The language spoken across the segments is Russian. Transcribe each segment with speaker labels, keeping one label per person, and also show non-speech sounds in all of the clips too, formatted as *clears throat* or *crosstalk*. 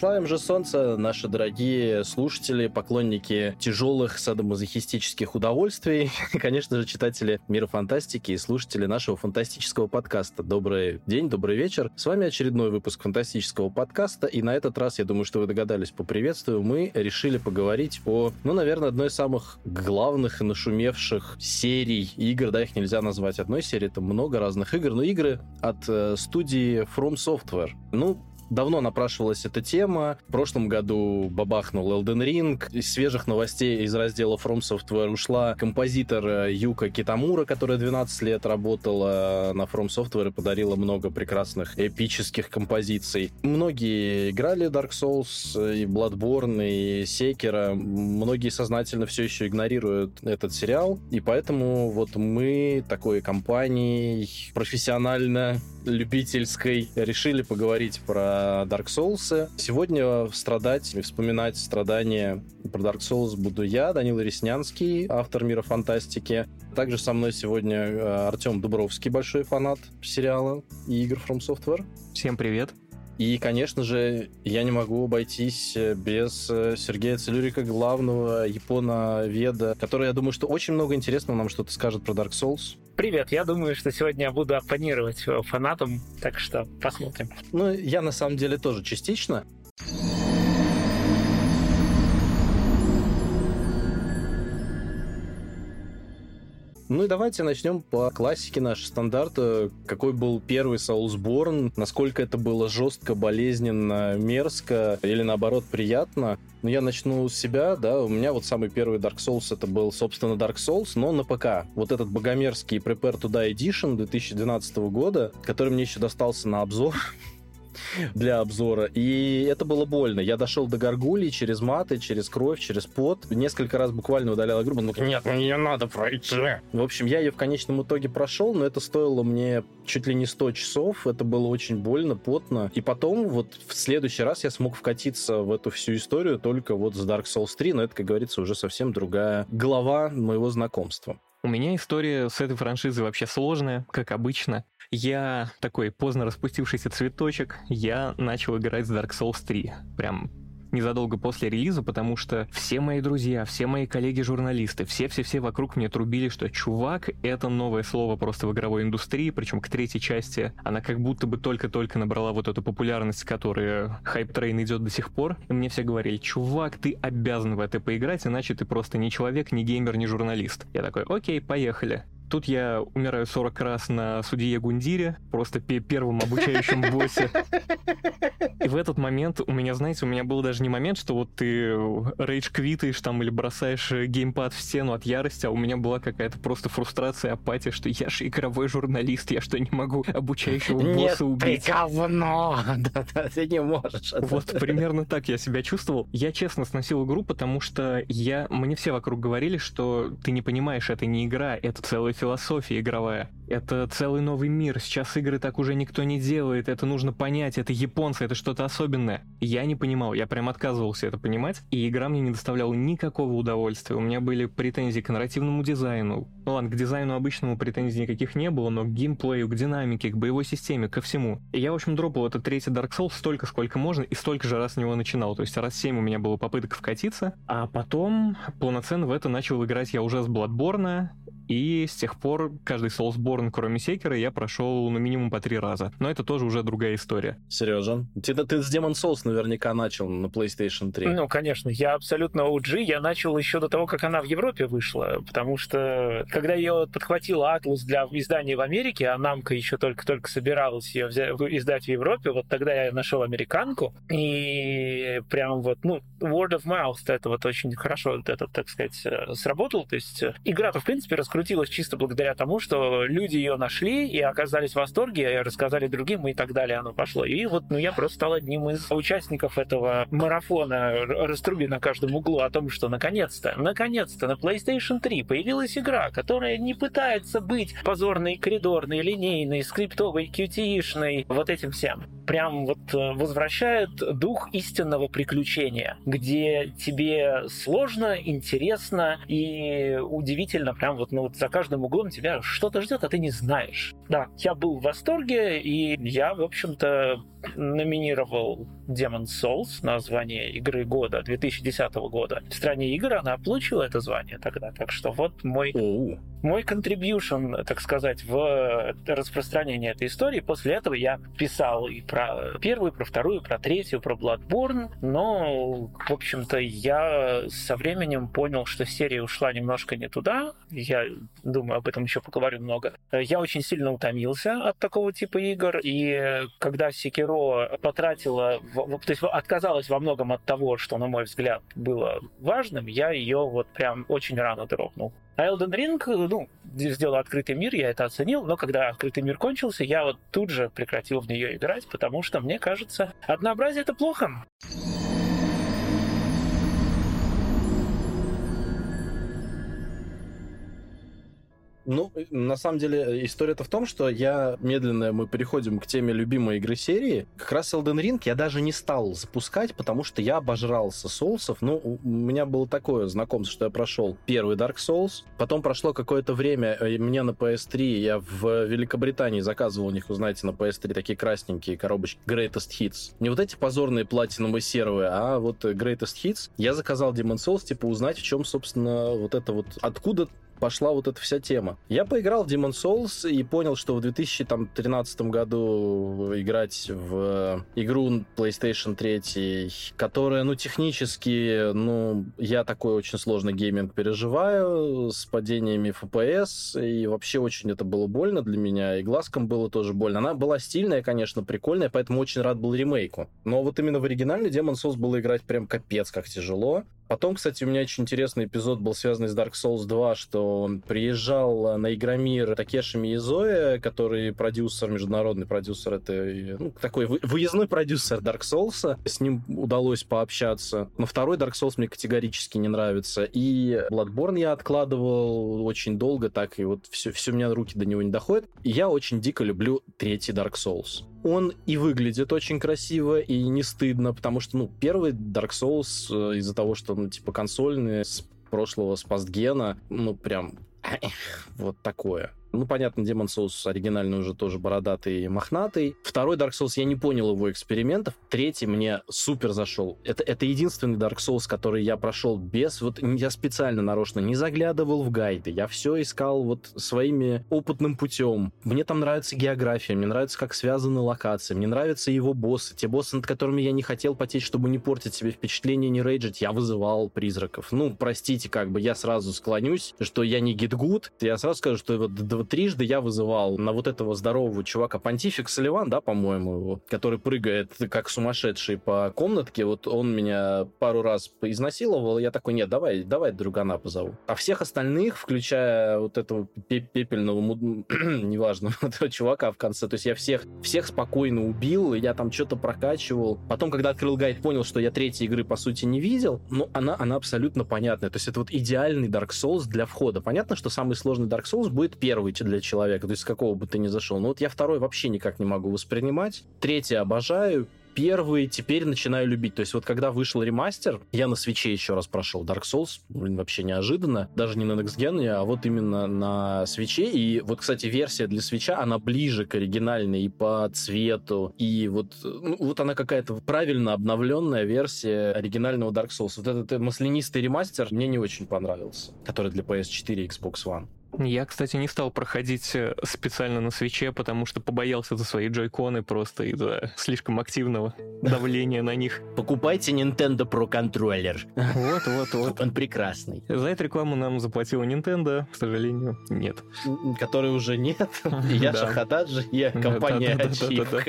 Speaker 1: Славим же солнце, наши дорогие слушатели, поклонники тяжелых садомазохистических удовольствий, *laughs* и, конечно же, читатели мира фантастики и слушатели нашего фантастического подкаста. Добрый день, добрый вечер. С вами очередной выпуск фантастического подкаста, и на этот раз, я думаю, что вы догадались по приветствию, мы решили поговорить о, ну, наверное, одной из самых главных и нашумевших серий игр, да, их нельзя назвать одной серией, это много разных игр, но игры от э, студии From Software. Ну, Давно напрашивалась эта тема. В прошлом году бабахнул Elden Ring. Из свежих новостей из раздела From Software ушла композитор э, Юка Китамура, которая 12 лет работала на From Software и подарила много прекрасных эпических композиций. Многие играли Dark Souls, э, и Bloodborne, и Sekiro. Многие сознательно все еще игнорируют этот сериал. И поэтому вот мы такой компанией профессионально любительской решили поговорить про Dark Souls. Сегодня страдать и вспоминать страдания про Dark Souls буду я, Данил Реснянский, автор мира фантастики. Также со мной сегодня э, Артем Дубровский, большой фанат сериала и игр From Software.
Speaker 2: Всем привет.
Speaker 1: И, конечно же, я не могу обойтись э, без э, Сергея Целюрика, главного япона-веда, который, я думаю, что очень много интересного нам что-то скажет про Dark Souls.
Speaker 3: Привет, я думаю, что сегодня я буду оппонировать фанатам, так что посмотрим.
Speaker 1: Ну, я на самом деле тоже частично. Ну и давайте начнем по классике нашей стандарта. Какой был первый Soulsborne, насколько это было жестко, болезненно, мерзко или наоборот приятно. Ну, я начну с себя, да, у меня вот самый первый Dark Souls это был, собственно, Dark Souls, но на ПК. Вот этот богомерзкий Prepare to Die Edition 2012 года, который мне еще достался на обзор, для обзора. И это было больно. Я дошел до горгулии через маты, через кровь, через пот. Несколько раз буквально удалял игру. Ну, нет, мне надо пройти. В общем, я ее в конечном итоге прошел, но это стоило мне чуть ли не 100 часов. Это было очень больно, потно. И потом, вот в следующий раз я смог вкатиться в эту всю историю только вот с Dark Souls 3, но это, как говорится, уже совсем другая глава моего знакомства.
Speaker 2: У меня история с этой франшизой вообще сложная, как обычно. Я такой поздно распустившийся цветочек, я начал играть с Dark Souls 3. Прям незадолго после релиза, потому что все мои друзья, все мои коллеги-журналисты, все-все-все вокруг мне трубили, что чувак — это новое слово просто в игровой индустрии, причем к третьей части она как будто бы только-только набрала вот эту популярность, которая hype train идет до сих пор, и мне все говорили, чувак, ты обязан в это поиграть, иначе ты просто не человек, не геймер, не журналист. Я такой, окей, поехали. Тут я умираю 40 раз на судье Гундире, просто первом обучающем боссе. И в этот момент у меня, знаете, у меня был даже не момент, что вот ты рейдж квитаешь там или бросаешь геймпад в стену от ярости, а у меня была какая-то просто фрустрация, апатия, что я же игровой журналист, я что, не могу обучающего босса Нет, убить?
Speaker 3: ты говно! *laughs* Да-да, ты не можешь.
Speaker 2: Вот примерно так я себя чувствовал. Я честно сносил игру, потому что я... Мне все вокруг говорили, что ты не понимаешь, это не игра, это целый философия игровая. Это целый новый мир. Сейчас игры так уже никто не делает. Это нужно понять. Это японцы, это что-то особенное. Я не понимал, я прям отказывался это понимать. И игра мне не доставляла никакого удовольствия. У меня были претензии к нарративному дизайну. Ну ладно, к дизайну обычному претензий никаких не было, но к геймплею, к динамике, к боевой системе, ко всему. И я, в общем, дропал этот третий Dark Souls столько, сколько можно, и столько же раз с него начинал. То есть раз 7 у меня было попыток вкатиться, а потом полноценно в это начал играть я уже с Bloodborne, и с тех пор каждый Soulsborne, кроме Секера, я прошел ну минимум по три раза. Но это тоже уже другая история.
Speaker 1: Сережа, ты, ты с Demon Souls наверняка начал на PlayStation 3.
Speaker 3: Ну, конечно, я абсолютно OG. Я начал еще до того, как она в Европе вышла, потому что когда ее подхватил Atlus для издания в Америке, а Намка еще только-только собиралась ее взять, издать в Европе, вот тогда я нашел американку, и прям вот, ну, word of mouth, это вот очень хорошо, вот это, так сказать, э, сработал. То есть э, игра-то, в принципе, раскрутилась раскрутилась чисто благодаря тому, что люди ее нашли и оказались в восторге, и рассказали другим, и так далее оно пошло. И вот ну, я просто стал одним из участников этого марафона раструби на каждом углу о том, что наконец-то, наконец-то на PlayStation 3 появилась игра, которая не пытается быть позорной, коридорной, линейной, скриптовой, QT-шной, вот этим всем. Прям вот э, возвращает дух истинного приключения, где тебе сложно, интересно и удивительно, прям вот, ну, вот за каждым углом тебя что-то ждет, а ты не знаешь. Да, я был в восторге, и я, в общем-то, номинировал Demon Souls на звание игры года 2010 года. В стране игр она получила это звание тогда. Так что вот мой,
Speaker 1: Оу.
Speaker 3: мой contribution, так сказать, в распространение этой истории. После этого я писал и про первую, про вторую, про третью, про Bloodborne. Но, в общем-то, я со временем понял, что серия ушла немножко не туда. Я думаю, об этом еще поговорю много. Я очень сильно утомился от такого типа игр. И когда Sekiro потратила, то есть отказалась во многом от того, что, на мой взгляд, было важным, я ее вот прям очень рано дропнул. А Elden Ring, ну, сделал открытый мир, я это оценил, но когда открытый мир кончился, я вот тут же прекратил в нее играть, потому что, мне кажется, однообразие — это плохо.
Speaker 1: Ну, на самом деле, история-то в том, что я медленно, мы переходим к теме любимой игры серии. Как раз Elden Ring я даже не стал запускать, потому что я обожрался соусов. Ну, у меня было такое знакомство, что я прошел первый Dark Souls, потом прошло какое-то время, э, мне на PS3, я в Великобритании заказывал у них, вы на PS3 такие красненькие коробочки Greatest Hits. Не вот эти позорные платиновые серые, а вот Greatest Hits. Я заказал Demon Souls, типа, узнать, в чем, собственно, вот это вот, откуда пошла вот эта вся тема. Я поиграл в Demon Souls и понял, что в 2013 году играть в игру PlayStation 3, которая, ну, технически, ну, я такой очень сложный гейминг переживаю, с падениями FPS, и вообще очень это было больно для меня, и глазкам было тоже больно. Она была стильная, конечно, прикольная, поэтому очень рад был ремейку. Но вот именно в оригинальный Demon Souls было играть прям капец как тяжело. Потом, кстати, у меня очень интересный эпизод был связанный с Dark Souls 2, что он приезжал на Игромир Такеши Миязоя, который продюсер, международный продюсер, это ну, такой выездной продюсер Dark Souls. С ним удалось пообщаться. Но второй Dark Souls мне категорически не нравится. И Bloodborne я откладывал очень долго, так и вот все, все у меня руки до него не доходят. Я очень дико люблю третий Dark Souls он и выглядит очень красиво, и не стыдно, потому что, ну, первый Dark Souls э, из-за того, что, ну, типа, консольный, с прошлого, с пастгена, ну, прям вот такое. Ну, понятно, Demon Souls оригинальный уже тоже бородатый и мохнатый. Второй Dark Souls, я не понял его экспериментов. Третий мне супер зашел. Это, это единственный Dark Souls, который я прошел без... Вот я специально нарочно не заглядывал в гайды. Я все искал вот своими опытным путем. Мне там нравится география, мне нравится, как связаны локации, мне нравятся его боссы. Те боссы, над которыми я не хотел потеть, чтобы не портить себе впечатление, не рейджить, я вызывал призраков. Ну, простите, как бы я сразу склонюсь, что я не гитгуд. Я сразу скажу, что вот вот трижды я вызывал на вот этого здорового чувака, Понтифик Соливан, да, по-моему, который прыгает как сумасшедший по комнатке, вот он меня пару раз изнасиловал, я такой, нет, давай, давай другана позову. А всех остальных, включая вот этого пепельного, *clears throat* неважно, *laughs* этого чувака в конце, то есть я всех, всех спокойно убил, я там что-то прокачивал. Потом, когда открыл гайд, понял, что я третьей игры, по сути, не видел, но она, она абсолютно понятная. То есть это вот идеальный Dark Souls для входа. Понятно, что самый сложный Dark Souls будет первый для человека, то есть с какого бы ты ни зашел. Но вот я второй вообще никак не могу воспринимать. Третий обожаю первый теперь начинаю любить. То есть вот когда вышел ремастер, я на свече еще раз прошел Dark Souls, блин, вообще неожиданно, даже не на Next Gen, а вот именно на свече. И вот, кстати, версия для свеча, она ближе к оригинальной и по цвету, и вот, ну, вот она какая-то правильно обновленная версия оригинального Dark Souls. Вот этот маслянистый ремастер мне не очень понравился, который для PS4 и Xbox One.
Speaker 2: Я, кстати, не стал проходить э, специально на свече, потому что побоялся за свои джойконы просто из-за слишком активного *laughs* давления на них.
Speaker 1: Покупайте Nintendo Pro контроллер.
Speaker 2: Вот, вот, *laughs* вот.
Speaker 1: Он прекрасный.
Speaker 2: За эту рекламу нам заплатила Nintendo, к сожалению, нет.
Speaker 1: Который уже нет. *laughs* Яша Хададжи и компания Ачивка.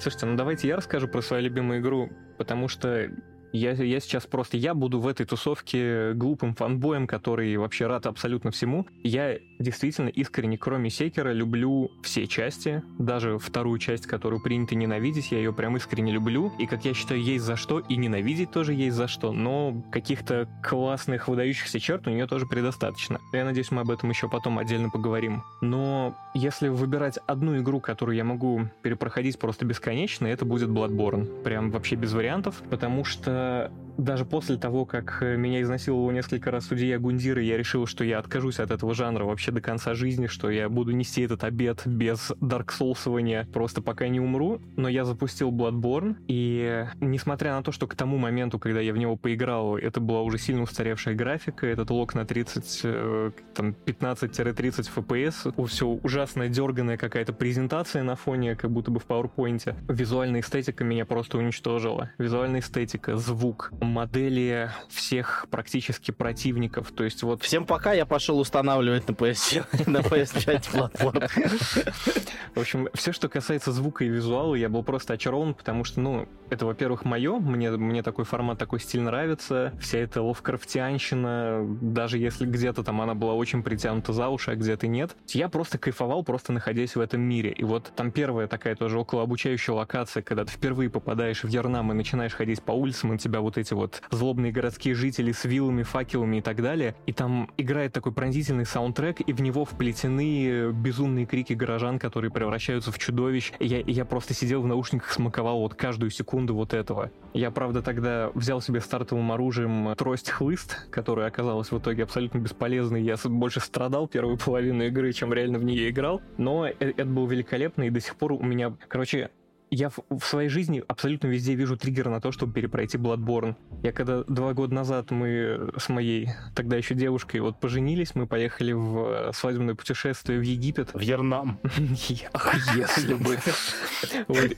Speaker 2: Слушайте, ну давайте я расскажу про свою любимую игру, потому что я, я сейчас просто, я буду в этой тусовке глупым фанбоем, который вообще рад абсолютно всему. Я действительно искренне, кроме Секера, люблю все части, даже вторую часть, которую принято ненавидеть, я ее прям искренне люблю, и, как я считаю, есть за что, и ненавидеть тоже есть за что, но каких-то классных, выдающихся черт у нее тоже предостаточно. Я надеюсь, мы об этом еще потом отдельно поговорим. Но если выбирать одну игру, которую я могу перепроходить просто бесконечно, это будет Bloodborne. Прям вообще без вариантов, потому что uh, даже после того, как э, меня изнасиловал несколько раз судья Гундира, я решил, что я откажусь от этого жанра вообще до конца жизни, что я буду нести этот обед без Soulsования просто пока не умру. Но я запустил Bloodborne, и несмотря на то, что к тому моменту, когда я в него поиграл, это была уже сильно устаревшая графика, этот лог на 30, э, там, 15-30 FPS, все ужасная дерганая какая-то презентация на фоне, как будто бы в PowerPoint. Визуальная эстетика меня просто уничтожила. Визуальная эстетика, звук, модели всех практически противников. То есть вот...
Speaker 1: Всем пока, я пошел устанавливать на PS, *laughs* на PS5 платформу. *laughs*
Speaker 2: В общем, все, что касается звука и визуала, я был просто очарован, потому что, ну, это, во-первых, мое, мне, мне такой формат, такой стиль нравится, вся эта ловкрафтианщина, даже если где-то там она была очень притянута за уши, а где-то нет, я просто кайфовал, просто находясь в этом мире. И вот там первая такая тоже околообучающая локация, когда ты впервые попадаешь в Ярнам и начинаешь ходить по улицам, и тебя вот эти вот злобные городские жители с вилами, факелами и так далее, и там играет такой пронзительный саундтрек, и в него вплетены безумные крики горожан, которые превращаются в чудовищ. Я, я просто сидел в наушниках, смаковал вот каждую секунду вот этого. Я, правда, тогда взял себе стартовым оружием трость-хлыст, которая оказалась в итоге абсолютно бесполезной. Я больше страдал первую половину игры, чем реально в нее играл. Но э, это был великолепно, и до сих пор у меня... Короче, я в, в своей жизни абсолютно везде вижу триггер на то, чтобы перепройти Bloodborne. Я когда два года назад мы с моей тогда еще девушкой вот поженились, мы поехали в свадебное путешествие в Египет.
Speaker 1: В Ернам. *laughs*
Speaker 2: Если бы.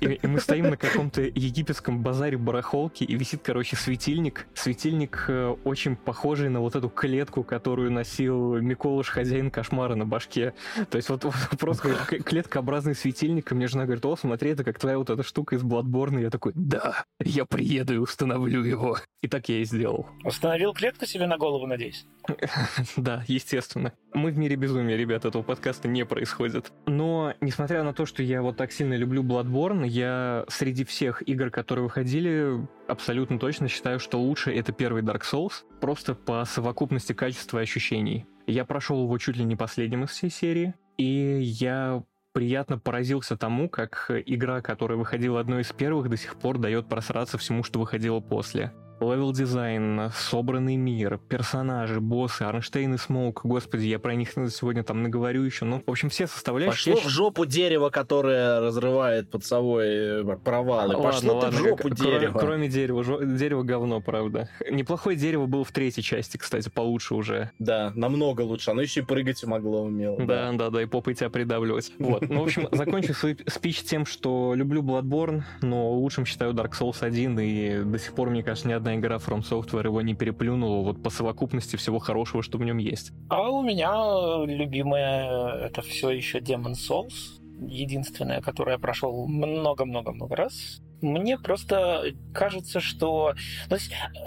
Speaker 2: И мы стоим на каком-то египетском базаре барахолки, и висит, короче, светильник. Светильник э, очень похожий на вот эту клетку, которую носил Миколыш, хозяин кошмара на башке. То есть вот *laughs* просто *laughs* клеткообразный светильник, и мне жена говорит, о, смотри, это как твоя вот эта штука из Bloodborne, я такой, да, я приеду и установлю его. И так я и сделал.
Speaker 3: Установил клетку себе на голову, надеюсь? *laughs*
Speaker 2: Да, естественно. Мы в мире безумия, ребят, этого подкаста не происходит. Но, несмотря на то, что я вот так сильно люблю Bloodborne, я среди всех игр, которые выходили, абсолютно точно считаю, что лучше это первый Dark Souls, просто по совокупности качества и ощущений. Я прошел его чуть ли не последним из всей серии, и я приятно поразился тому, как игра, которая выходила одной из первых, до сих пор дает просраться всему, что выходило после level дизайн, собранный мир, персонажи, боссы, Орнштейн и Смоуг, господи, я про них сегодня там наговорю еще, ну, в общем, все составляющие...
Speaker 1: Пошло в жопу дерево, которое разрывает под собой э, провалы. Ладно, Пошло ладно, в жопу дерево.
Speaker 2: Кроме дерева, жо... дерево говно, правда. Неплохое дерево было в третьей части, кстати, получше уже.
Speaker 1: Да, намного лучше. Оно еще и прыгать могло умело.
Speaker 2: Да, да, да, да и попой тебя придавливать. Вот, ну, в общем, *laughs* закончу свой спич тем, что люблю Bloodborne, но лучшим считаю Dark Souls 1, и до сих пор, мне кажется, ни одна одна игра From Software его не переплюнула вот по совокупности всего хорошего, что в нем есть.
Speaker 3: А у меня любимая это все еще Demon Souls. Единственная, которую я прошел много-много-много раз. Мне просто кажется, что... Ну,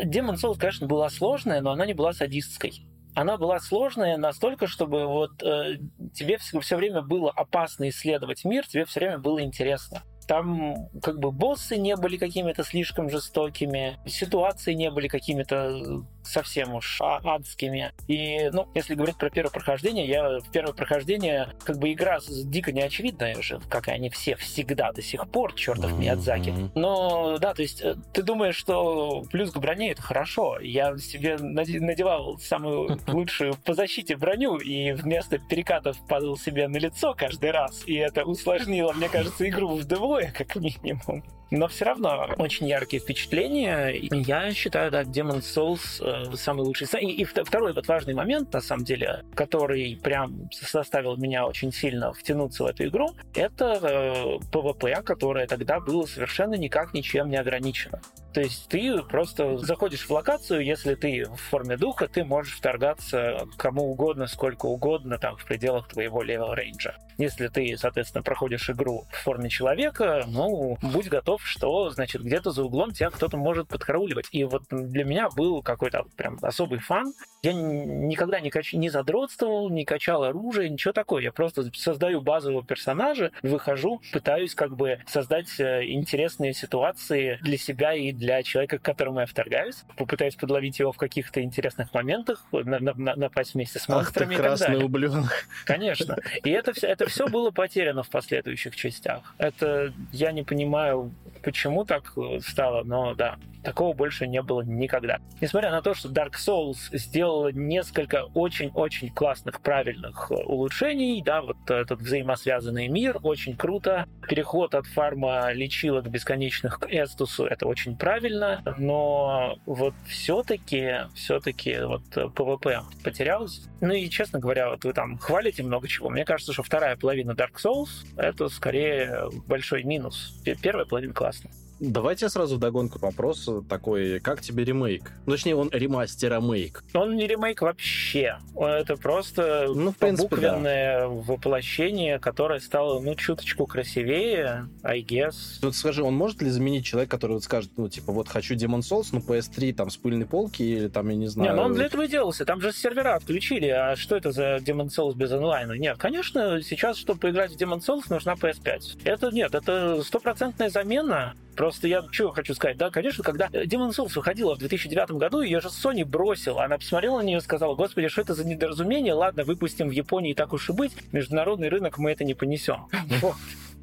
Speaker 3: Demon Souls, конечно, была сложная, но она не была садистской она была сложная настолько, чтобы вот э, тебе все, все время было опасно исследовать мир, тебе все время было интересно. Там как бы боссы не были какими-то слишком жестокими, ситуации не были какими-то совсем уж адскими. И, ну, если говорить про первое прохождение, я в первое прохождение, как бы игра дико неочевидная же, как и они все всегда до сих пор, чертов mm-hmm. Миядзаки. Но, да, то есть э, ты думаешь, что плюс к броне это хорошо. Я себе надевал самую *laughs* лучшую по защите броню, и вместо перекатов падал себе на лицо каждый раз, и это усложнило, мне кажется, игру вдвое, как минимум. Но все равно очень яркие впечатления. Я считаю, да, Demon's Souls э, самый лучший. И, и второй вот важный момент, на самом деле, который прям заставил меня очень сильно втянуться в эту игру, это э, PvP, которое тогда было совершенно никак ничем не ограничено. То есть ты просто заходишь в локацию, если ты в форме духа, ты можешь вторгаться кому угодно, сколько угодно, там, в пределах твоего level range а. Если ты, соответственно, проходишь игру в форме человека, ну, будь готов что, значит, где-то за углом тебя кто-то может подкарауливать. И вот для меня был какой-то прям особый фан. Я никогда не, кач... не задротствовал, не качал оружие, ничего такого. Я просто создаю базового персонажа, выхожу, пытаюсь как бы создать э, интересные ситуации для себя и человека, к которому я вторгаюсь. Попытаюсь подловить его в каких-то интересных моментах, на, на, на, напасть вместе с монстрами
Speaker 1: Ах ты красный ублюдок.
Speaker 3: Конечно. И это все, это все было потеряно в последующих частях. Это я не понимаю, почему так э, стало, но да, такого больше не было никогда. Несмотря на то, что Dark Souls сделала несколько очень-очень классных, правильных э, улучшений, да, вот этот взаимосвязанный мир, очень круто. Переход от фарма лечилок бесконечных к Эстусу, это очень правильно, но вот все-таки, все-таки вот PvP потерялось. Ну и, честно говоря, вот вы там хвалите много чего. Мне кажется, что вторая половина Dark Souls — это скорее большой минус. Первая половина классная.
Speaker 1: Давайте сразу вдогонку вопрос такой. Как тебе ремейк? Ну, точнее, он ремастер-ремейк.
Speaker 3: Он не ремейк вообще. Это просто ну, в принципе, буквенное да. воплощение, которое стало, ну, чуточку красивее, I guess.
Speaker 1: Вот скажи, он может ли заменить человека, который вот скажет, ну, типа, вот хочу Demon Souls, ну, PS3 там с пыльной полки или там, я не знаю...
Speaker 3: Не, ну он для этого и делался. Там же сервера отключили. А что это за Demon Souls без онлайна? Нет, конечно, сейчас, чтобы поиграть в Demon Souls, нужна PS5. Это нет, это стопроцентная замена Просто я что хочу сказать, да, конечно, когда Demon Souls выходила в 2009 году, ее же Sony бросил. Она посмотрела на нее и сказала, господи, что это за недоразумение? Ладно, выпустим в Японии, так уж и быть. Международный рынок мы это не понесем. *laughs* Вот.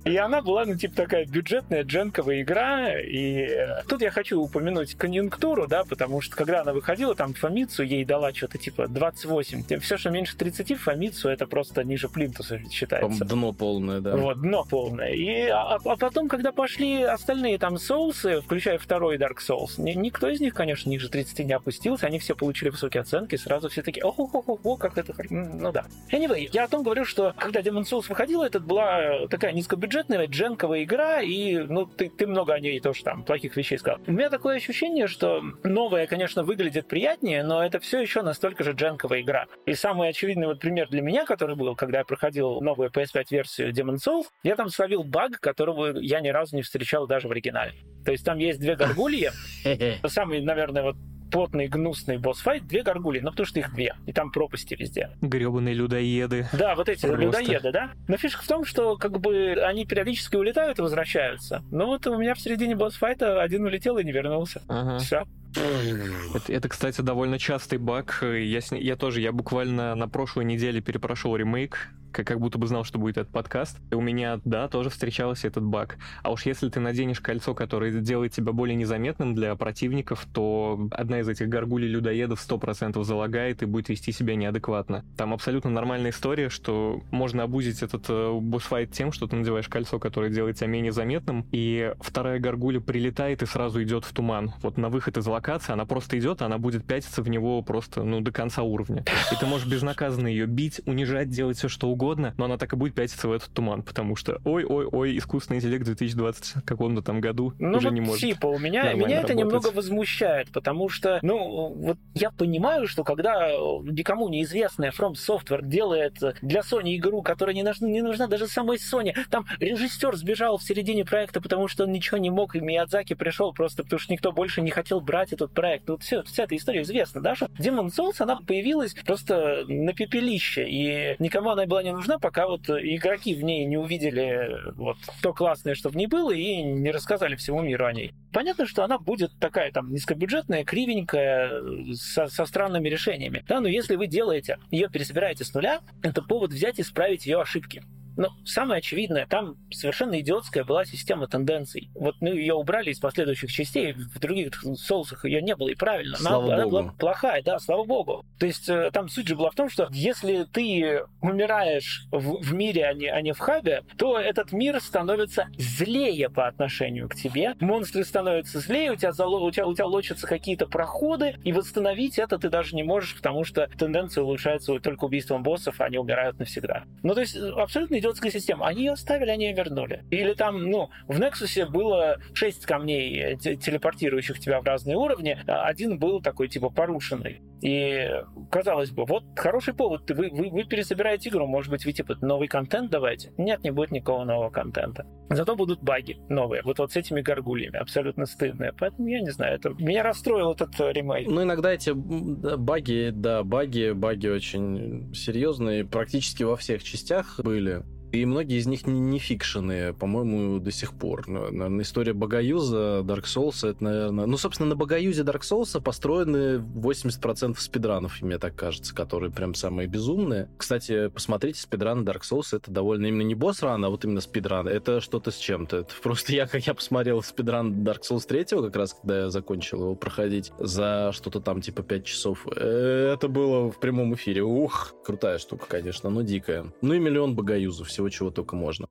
Speaker 3: И она была, ну, типа, такая бюджетная дженковая игра. И э, тут я хочу упомянуть конъюнктуру, да, потому что когда она выходила, там Фомицу ей дала что-то типа 28. Все, что меньше 30 Фомицу, это просто ниже плинтуса считается.
Speaker 1: Дно полное, да.
Speaker 3: Вот, дно полное. И, а, а потом, когда пошли остальные там соусы, включая второй Dark Souls, ни, никто из них, конечно, ниже 30 не опустился. Они все получили высокие оценки. Сразу все такие, ох, ох, ох, ох, как это... Ну да. Anyway, я о том говорю, что когда Demon Souls выходила, это была такая низкобюджетная бюджетная дженковая игра, и ну, ты, ты много о ней тоже там плохих вещей сказал. У меня такое ощущение, что новая, конечно, выглядит приятнее, но это все еще настолько же дженковая игра. И самый очевидный вот пример для меня, который был, когда я проходил новую PS5-версию Demon Souls, я там словил баг, которого я ни разу не встречал даже в оригинале. То есть там есть две горгульи, *laughs* самый, наверное, вот потный, гнусный босс-файт, две горгули, ну потому что их две, и там пропасти везде.
Speaker 2: Гребаные людоеды.
Speaker 3: Да, вот эти Просто. людоеды, да? Но фишка в том, что как бы они периодически улетают и возвращаются. Но вот у меня в середине босс-файта один улетел и не вернулся. Ага. Все.
Speaker 2: Это, это, кстати, довольно частый баг. Я, я тоже, я буквально на прошлой неделе перепрошел ремейк как, как будто бы знал, что будет этот подкаст. И у меня, да, тоже встречался этот баг. А уж если ты наденешь кольцо, которое делает тебя более незаметным для противников, то одна из этих горгулей-людоедов 100% залагает и будет вести себя неадекватно. Там абсолютно нормальная история, что можно обузить этот э, босс-файт тем, что ты надеваешь кольцо, которое делает тебя менее заметным, и вторая горгуля прилетает и сразу идет в туман. Вот на выход из локации она просто идет, она будет пятиться в него просто, ну, до конца уровня. И ты можешь безнаказанно ее бить, унижать, делать все, что угодно, угодно, но она так и будет пятиться в этот туман, потому что ой-ой-ой, искусственный интеллект в 2020 каком-то там году ну, уже вот не может.
Speaker 3: Типа, у меня, меня это работать. немного возмущает, потому что, ну, вот я понимаю, что когда никому неизвестная From Software делает для Sony игру, которая не нужна, не нужна даже самой Sony, там режиссер сбежал в середине проекта, потому что он ничего не мог, и Миядзаки пришел просто потому, что никто больше не хотел брать этот проект. Ну, все, вся эта история известна, да, что Demon Souls, она появилась просто на пепелище, и никому она была не нужна, пока вот игроки в ней не увидели вот то классное, что в ней было, и не рассказали всему миру о ней. Понятно, что она будет такая там низкобюджетная, кривенькая, со, со странными решениями. Да, но если вы делаете, ее пересобираете с нуля, это повод взять и исправить ее ошибки. Но самое очевидное, там совершенно идиотская была система тенденций. Вот ну, ее убрали из последующих частей, в других соусах ее не было, и правильно.
Speaker 1: Слава
Speaker 3: она,
Speaker 1: она
Speaker 3: была плохая, да, слава богу. То есть э, там суть же была в том, что если ты умираешь в, в мире, а не, а не в хабе, то этот мир становится злее по отношению к тебе. Монстры становятся злее, у тебя, зало, у тебя, у тебя лочатся какие-то проходы, и восстановить это ты даже не можешь, потому что тенденция улучшается только убийством боссов, а они умирают навсегда. Ну, то есть абсолютно идиотская система. Они ее оставили, они ее вернули. Или там, ну, в Nexus было 6 камней, телепортирующих тебя в разные уровни. А один был такой, типа, порушенный. И, казалось бы, вот хороший повод. Вы, вы, вы пересобираете игру, может быть, вы, типа, новый контент давайте? Нет, не будет никакого нового контента. Зато будут баги новые. Вот, вот с этими горгульями. Абсолютно стыдные. Поэтому, я не знаю, это меня расстроил этот ремейк.
Speaker 1: Ну, иногда эти баги, да, баги, баги очень серьезные, практически во всех частях были. И многие из них не, не фикшены, по-моему, до сих пор. Наверное, история Богоюза, Dark Souls, это, наверное... Ну, собственно, на Богоюзе Dark Souls построены 80% спидранов, мне так кажется, которые прям самые безумные. Кстати, посмотрите, спидраны Dark Souls — это довольно именно не босс-ран, а вот именно спидран. Это что-то с чем-то. Это просто я, как я посмотрел спидран Dark Souls 3, как раз когда я закончил его проходить, за что-то там типа 5 часов. Э, это было в прямом эфире. Ух, крутая штука, конечно, но дикая. Ну и миллион Богоюзов, всего чего только можно.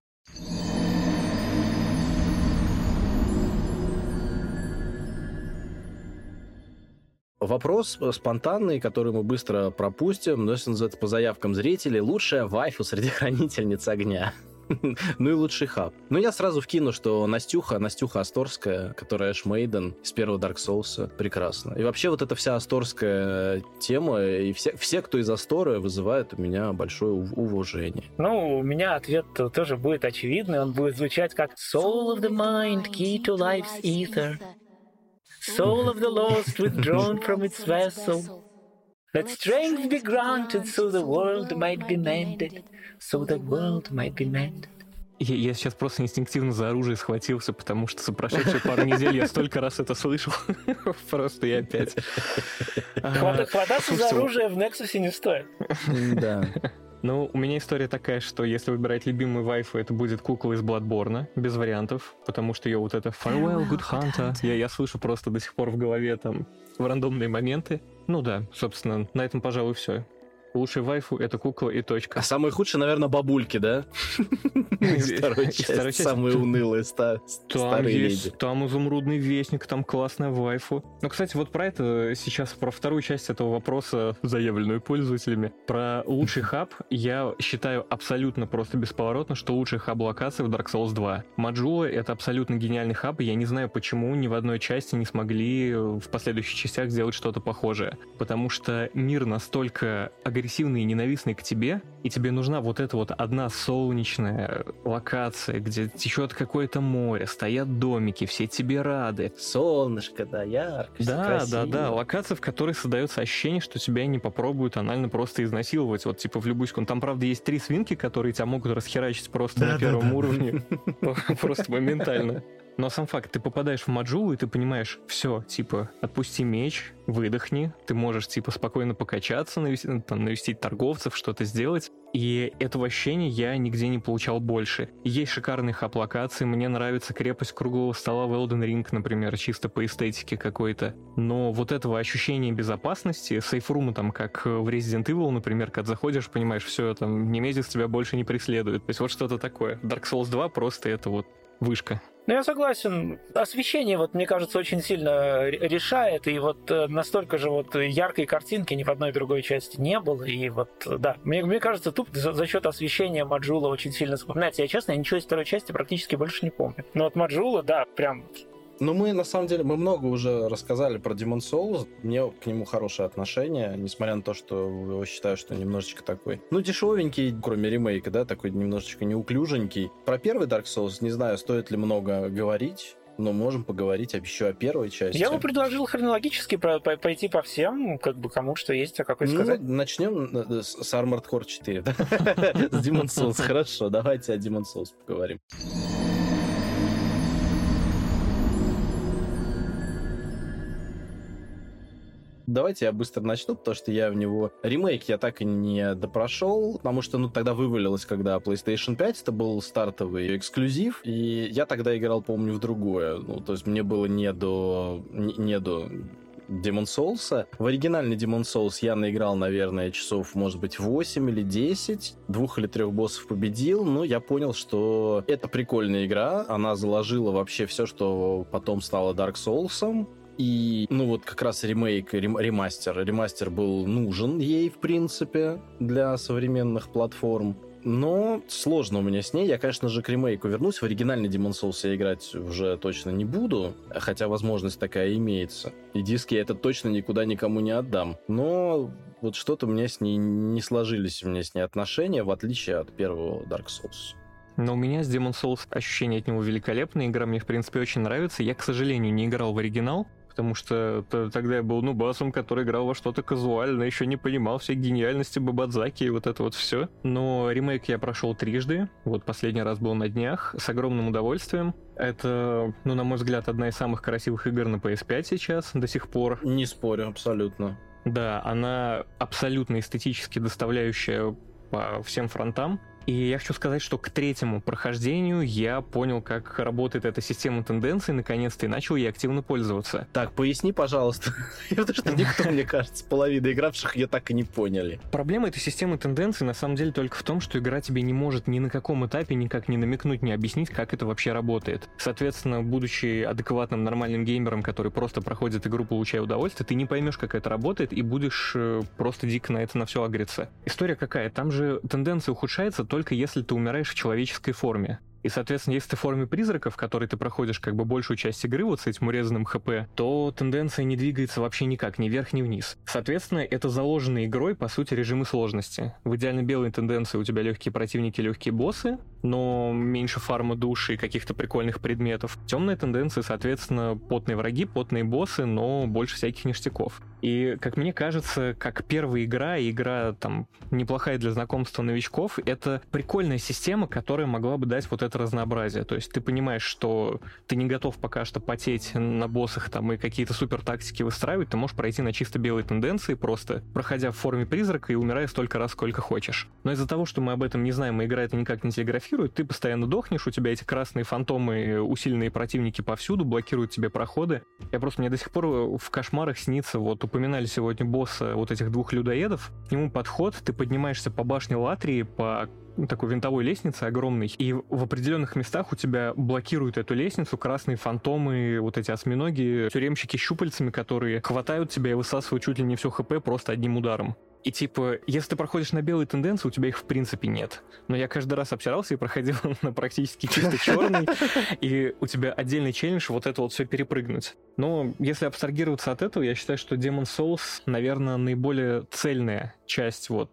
Speaker 1: Вопрос спонтанный, который мы быстро пропустим, но если называется по заявкам зрителей, лучшая вайфу среди *laughs* хранительниц огня. *laughs* ну и лучший хаб. Ну я сразу вкину, что Настюха, Настюха Асторская, которая Эшмейден из первого Dark Souls, прекрасно. И вообще вот эта вся Асторская тема, и все, все кто из Асторы, вызывает у меня большое уважение.
Speaker 3: Ну, у меня ответ тоже будет очевидный, он будет звучать как Soul of the mind, key to life's ether. Soul of the lost withdrawn from its vessel. That strength be granted so the world might be mended, so the world might be mended.
Speaker 2: Я, я сейчас просто инстинктивно за оружие схватился, потому что за прошедшие пару недель я столько раз это слышал. *laughs* Просто я опять... *laughs*
Speaker 3: Хвататься за оружие в Nexus не стоит.
Speaker 1: Да. *laughs*
Speaker 2: Ну, у меня история такая, что если выбирать любимый вайфу, это будет кукла из Bloodborne, без вариантов, потому что ее вот это Farewell, Good Hunter, я, я слышу просто до сих пор в голове там в рандомные моменты. Ну да, собственно, на этом, пожалуй, все. Лучший вайфу — это кукла и точка.
Speaker 1: А самые худшие, наверное, бабульки, да? *laughs* Вторая часть самые унылые старые леди.
Speaker 2: Там изумрудный вестник, там классная вайфу. Ну, кстати, вот про это сейчас, про вторую часть этого вопроса, заявленную пользователями, про лучший *laughs* хаб, я считаю абсолютно просто бесповоротно, что лучший хаб локации в Dark Souls 2. Маджула — это абсолютно гениальный хаб, и я не знаю, почему ни в одной части не смогли в последующих частях сделать что-то похожее. Потому что мир настолько агрессивный агрессивный и ненавистный к тебе, и тебе нужна вот эта вот одна солнечная локация, где течет какое-то море, стоят домики, все тебе рады.
Speaker 1: Солнышко, да, яркость,
Speaker 2: Да,
Speaker 1: красиво.
Speaker 2: да, да, локация, в которой создается ощущение, что тебя не попробуют анально просто изнасиловать, вот типа в любую секунду. Там, правда, есть три свинки, которые тебя могут расхерачить просто на первом уровне, *laughs* просто моментально. Но сам факт, ты попадаешь в Маджулу, и ты понимаешь, все, типа, отпусти меч, выдохни, ты можешь, типа, спокойно покачаться, навести, там, навестить торговцев, что-то сделать. И этого ощущения я нигде не получал больше. Есть шикарные хап-локации, мне нравится крепость круглого стола в Elden Ring, например, чисто по эстетике какой-то. Но вот этого ощущения безопасности, сейфрума там, как в Resident Evil, например, когда заходишь, понимаешь, все, там, Немезис тебя больше не преследует. То есть вот что-то такое. Dark Souls 2 просто это вот вышка.
Speaker 3: Ну, я согласен. Освещение, вот, мне кажется, очень сильно решает, и вот э, настолько же вот яркой картинки ни в одной другой части не было, и вот, да, мне, мне кажется, тут за, за счет освещения Маджула очень сильно запоминается. Я, честно, я ничего из второй части практически больше не помню. Но вот Маджула, да, прям
Speaker 1: ну, мы, на самом деле, мы много уже рассказали про Demon Souls. Мне к нему хорошее отношение, несмотря на то, что его считаю, что немножечко такой, ну, дешевенький, кроме ремейка, да, такой немножечко неуклюженький. Про первый Dark Souls не знаю, стоит ли много говорить но можем поговорить еще о первой части.
Speaker 3: Я бы предложил хронологически пойти по всем, как бы кому что есть, а какой ну, сказать.
Speaker 1: Начнем э, с Armored Core 4, да? *laughs* С Demon Souls, хорошо, давайте о Demon Souls поговорим. Давайте я быстро начну, потому что я в него... Ремейк я так и не допрошел, потому что, ну, тогда вывалилось, когда PlayStation 5, это был стартовый эксклюзив, и я тогда играл, помню, в другое. Ну, то есть мне было не до... не до Demon Souls. В оригинальный Demon Souls я наиграл, наверное, часов, может быть, 8 или 10. Двух или трех боссов победил, но я понял, что это прикольная игра. Она заложила вообще все, что потом стало Dark Souls. И, ну вот как раз ремейк, рем, ремастер. Ремастер был нужен ей, в принципе, для современных платформ. Но сложно у меня с ней. Я, конечно же, к ремейку вернусь. В оригинальный Demon Souls я играть уже точно не буду, хотя возможность такая имеется. И диски я это точно никуда никому не отдам. Но вот что-то у меня с ней не сложились у меня с ней отношения, в отличие от первого Dark Souls.
Speaker 2: Но у меня с Demon Souls ощущение от него великолепное. Игра мне, в принципе, очень нравится. Я, к сожалению, не играл в оригинал, потому что тогда я был нубасом, который играл во что-то казуально, еще не понимал всей гениальности Бабадзаки и вот это вот все. Но ремейк я прошел трижды, вот последний раз был на днях, с огромным удовольствием. Это, ну, на мой взгляд, одна из самых красивых игр на PS5 сейчас до сих пор.
Speaker 1: Не спорю, абсолютно.
Speaker 2: Да, она абсолютно эстетически доставляющая по всем фронтам. И я хочу сказать, что к третьему прохождению я понял, как работает эта система тенденций, наконец-то, и начал ей активно пользоваться.
Speaker 1: Так, поясни, пожалуйста. *laughs* Потому что никто, мне кажется, половина игравших ее так и не поняли.
Speaker 2: Проблема этой системы тенденций на самом деле только в том, что игра тебе не может ни на каком этапе никак не намекнуть, не объяснить, как это вообще работает. Соответственно, будучи адекватным, нормальным геймером, который просто проходит игру, получая удовольствие, ты не поймешь, как это работает, и будешь э, просто дико на это на все агриться. История какая? Там же тенденция ухудшается только только если ты умираешь в человеческой форме. И, соответственно, если ты в форме призрака, в которой ты проходишь как бы большую часть игры вот с этим урезанным ХП, то тенденция не двигается вообще никак, ни вверх, ни вниз. Соответственно, это заложенные игрой, по сути, режимы сложности. В идеально белой тенденции у тебя легкие противники, легкие боссы, но меньше фарма души и каких-то прикольных предметов. Темная тенденция, соответственно, потные враги, потные боссы, но больше всяких ништяков. И, как мне кажется, как первая игра, игра там неплохая для знакомства новичков, это прикольная система, которая могла бы дать вот это разнообразие. То есть ты понимаешь, что ты не готов пока что потеть на боссах там и какие-то супер тактики выстраивать, ты можешь пройти на чисто белые тенденции, просто проходя в форме призрака и умирая столько раз, сколько хочешь. Но из-за того, что мы об этом не знаем, и игра это никак не телеграфирует, ты постоянно дохнешь, у тебя эти красные фантомы, усиленные противники повсюду, блокируют тебе проходы. Я просто, мне до сих пор в кошмарах снится, вот упоминали сегодня босса вот этих двух людоедов, к нему подход, ты поднимаешься по башне Латрии, по ну, такой винтовой лестницы огромной, и в определенных местах у тебя блокируют эту лестницу красные фантомы, вот эти осьминоги, тюремщики щупальцами, которые хватают тебя и высасывают чуть ли не все хп просто одним ударом. И типа, если ты проходишь на белые тенденции, у тебя их в принципе нет. Но я каждый раз обсирался и проходил *laughs* на практически чисто *laughs* черный, и у тебя отдельный челлендж вот это вот все перепрыгнуть. Но если абстрагироваться от этого, я считаю, что Demon Souls, наверное, наиболее цельная часть вот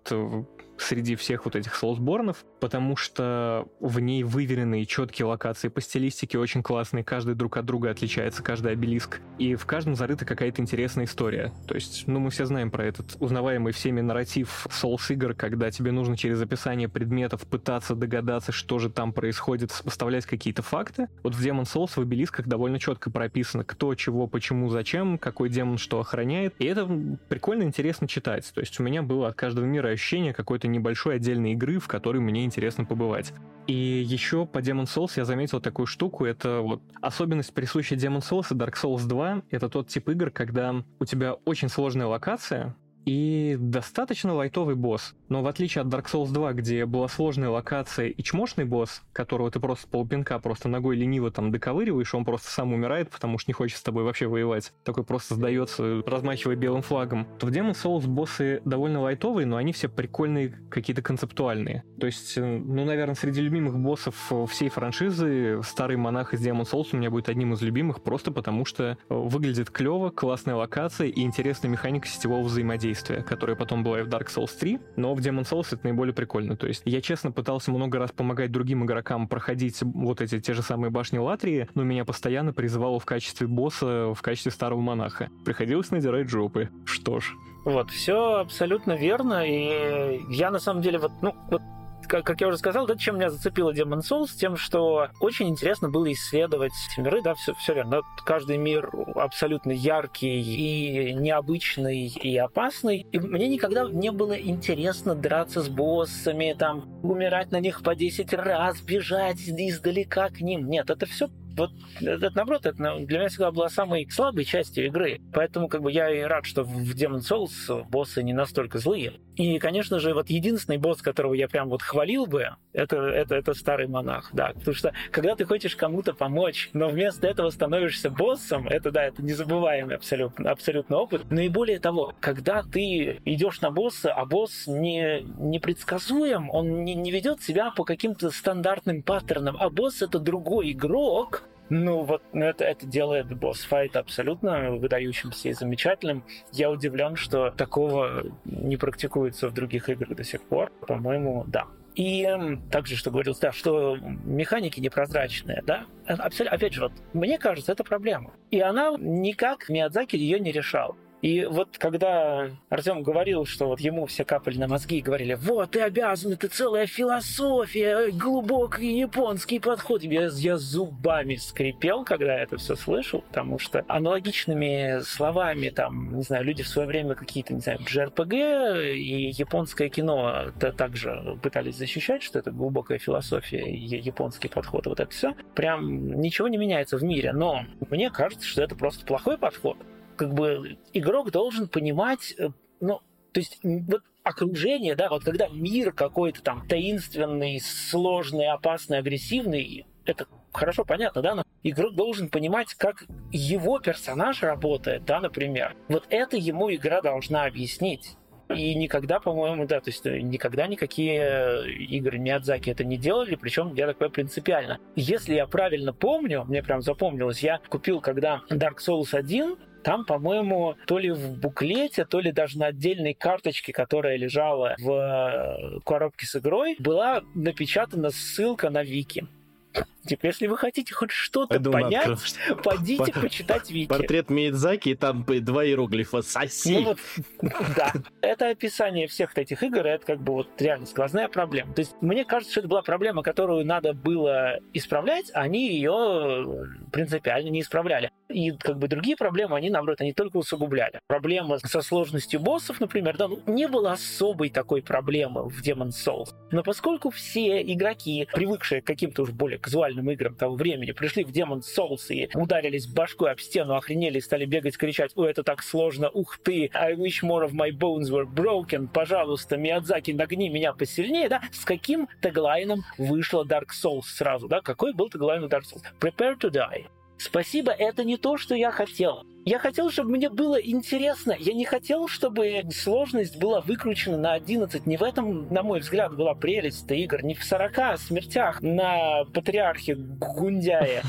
Speaker 2: среди всех вот этих соусборнов, потому что в ней выверенные четкие локации по стилистике очень классные, каждый друг от друга отличается, каждый обелиск, и в каждом зарыта какая-то интересная история. То есть, ну, мы все знаем про этот узнаваемый всеми нарратив Souls игр, когда тебе нужно через описание предметов пытаться догадаться, что же там происходит, составлять какие-то факты. Вот в Demon Souls в обелисках довольно четко прописано, кто, чего, почему, зачем, какой демон что охраняет, и это прикольно, интересно читать. То есть у меня было от каждого мира ощущение какой-то какой-то небольшой отдельной игры, в которой мне интересно побывать. И еще по Demon Souls я заметил такую штуку, это вот особенность присущая Demon Souls и Dark Souls 2, это тот тип игр, когда у тебя очень сложная локация, и достаточно лайтовый босс. Но в отличие от Dark Souls 2, где была сложная локация и чмошный босс, которого ты просто полпинка просто ногой лениво там доковыриваешь, он просто сам умирает, потому что не хочет с тобой вообще воевать. Такой просто сдается, размахивая белым флагом. То в Demon Souls боссы довольно лайтовые, но они все прикольные, какие-то концептуальные. То есть, э, ну, наверное, среди любимых боссов всей франшизы старый монах из Demon Souls у меня будет одним из любимых, просто потому что э, выглядит клево, классная локация и интересная механика сетевого взаимодействия, которая потом была и в Dark Souls 3, но в Demon Souls это наиболее прикольно. То есть я, честно, пытался много раз помогать другим игрокам проходить вот эти те же самые башни Латрии, но меня постоянно призывало в качестве босса, в качестве старого монаха. Приходилось надирать жопы. Что ж.
Speaker 3: Вот, все абсолютно верно, и я на самом деле вот, ну, вот как, как я уже сказал, да, чем меня зацепило Demon Souls, тем, что очень интересно было исследовать миры, да, все, все верно. Каждый мир абсолютно яркий и необычный и опасный. И мне никогда не было интересно драться с боссами, там, умирать на них по 10 раз, бежать издалека к ним. Нет, это все вот это, наоборот, это для меня всегда была самой слабой частью игры. Поэтому как бы я и рад, что в Demon Souls боссы не настолько злые. И, конечно же, вот единственный босс, которого я прям вот хвалил бы, это, это, это старый монах, да. Потому что когда ты хочешь кому-то помочь, но вместо этого становишься боссом, это, да, это незабываемый абсолютно, абсолютно опыт. Но и более того, когда ты идешь на босса, а босс не, непредсказуем, он не, не ведет себя по каким-то стандартным паттернам, а босс это другой игрок, ну, вот ну, это, это делает босс-файт абсолютно выдающимся и замечательным. Я удивлен, что такого не практикуется в других играх до сих пор. По-моему, да. И также, что говорил, да, что механики непрозрачные, да, Абсолютно, опять же, вот, мне кажется, это проблема. И она никак Миядзаки ее не решал. И вот когда Артем говорил, что вот ему все капали на мозги и говорили, вот, ты обязан, это целая философия, глубокий японский подход. Я, я зубами скрипел, когда это все слышал, потому что аналогичными словами, там, не знаю, люди в свое время какие-то, не знаю, JRPG и японское кино также пытались защищать, что это глубокая философия японский подход. Вот это все. Прям ничего не меняется в мире. Но мне кажется, что это просто плохой подход как бы игрок должен понимать, э, ну, то есть вот окружение, да, вот когда мир какой-то там таинственный, сложный, опасный, агрессивный, это хорошо понятно, да, но игрок должен понимать, как его персонаж работает, да, например. Вот это ему игра должна объяснить. И никогда, по-моему, да, то есть э, никогда никакие э, игры Миядзаки это не делали, причем, я такое принципиально. Если я правильно помню, мне прям запомнилось, я купил, когда Dark Souls 1, там, по-моему, то ли в буклете, то ли даже на отдельной карточке, которая лежала в э, коробке с игрой, была напечатана ссылка на Вики. Типа, если вы хотите хоть что-то понять, надо... *laughs* пойдите почитать Вики.
Speaker 1: Портрет Миядзаки, и там два иероглифа «Соси». Ну, вот,
Speaker 3: да. Это описание всех этих игр, это как бы вот реально сквозная проблема. То есть мне кажется, что это была проблема, которую надо было исправлять, а они ее принципиально не исправляли. И как бы другие проблемы, они, наоборот, они только усугубляли. Проблема со сложностью боссов, например, да, ну, не было особой такой проблемы в Demon's Souls. Но поскольку все игроки, привыкшие к каким-то уж более казуальным играм того времени, пришли в Demon's Souls и ударились башкой об стену, охренели и стали бегать, кричать, ой, это так сложно, ух ты, I wish more of my bones were broken, пожалуйста, Миядзаки, нагни меня посильнее, да, с каким теглайном вышла Dark Souls сразу, да, какой был теглайн Dark Souls? Prepare to die. Спасибо, это не то, что я хотел. Я хотел, чтобы мне было интересно. Я не хотел, чтобы сложность была выкручена на 11. Не в этом, на мой взгляд, была прелесть игр. Не в 40 смертях на патриархе Гундяя.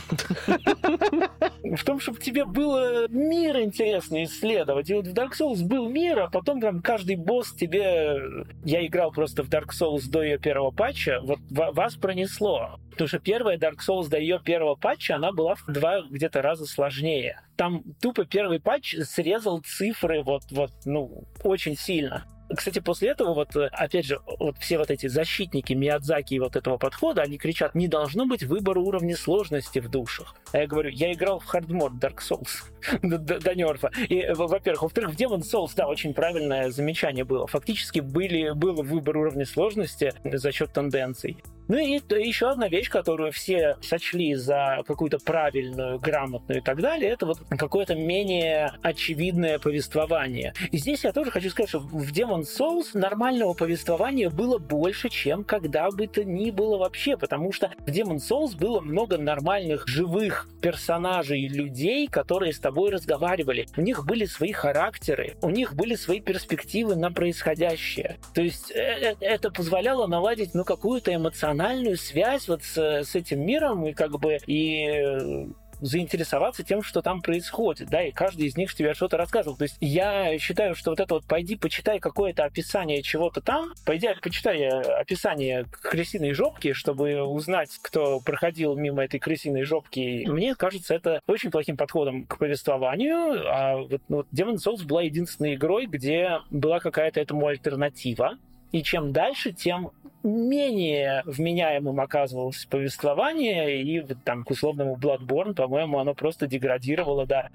Speaker 3: В том, чтобы тебе было мир интересно исследовать. И вот в Dark Souls был мир, а потом там каждый босс тебе... Я играл просто в Dark Souls до ее первого патча. Вот вас пронесло. Потому что первая Dark Souls до ее первого патча, она была в два где-то раза сложнее там тупо первый патч срезал цифры вот, вот, ну, очень сильно. Кстати, после этого, вот, опять же, вот все вот эти защитники Миядзаки и вот этого подхода, они кричат, не должно быть выбора уровня сложности в душах. А я говорю, я играл в хардмод Dark Souls *laughs* до нерфа. И, во-первых. Во-вторых, в Demon Souls, да, очень правильное замечание было. Фактически были, был выбор уровня сложности за счет тенденций. Ну и еще одна вещь, которую все сочли за какую-то правильную, грамотную и так далее, это вот какое-то менее очевидное повествование. И здесь я тоже хочу сказать, что в Demon Souls нормального повествования было больше, чем когда бы то ни было вообще, потому что в Demon Souls было много нормальных, живых персонажей, людей, которые с тобой разговаривали. У них были свои характеры, у них были свои перспективы на происходящее. То есть э, э, это позволяло наладить ну, какую-то эмоциональную эмоциональную связь вот с, с этим миром и как бы и заинтересоваться тем, что там происходит, да, и каждый из них тебе что-то рассказывал. То есть я считаю, что вот это вот пойди почитай какое-то описание чего-то там, пойди почитай э, описание крысиной жопки, чтобы узнать, кто проходил мимо этой крысиной жопки. Мне кажется, это очень плохим подходом к повествованию, а вот, ну, Demon's Souls была единственной игрой, где была какая-то этому альтернатива, и чем дальше, тем менее вменяемым оказывалось повествование, и там к условному Bloodborne, по-моему, оно просто деградировало, да.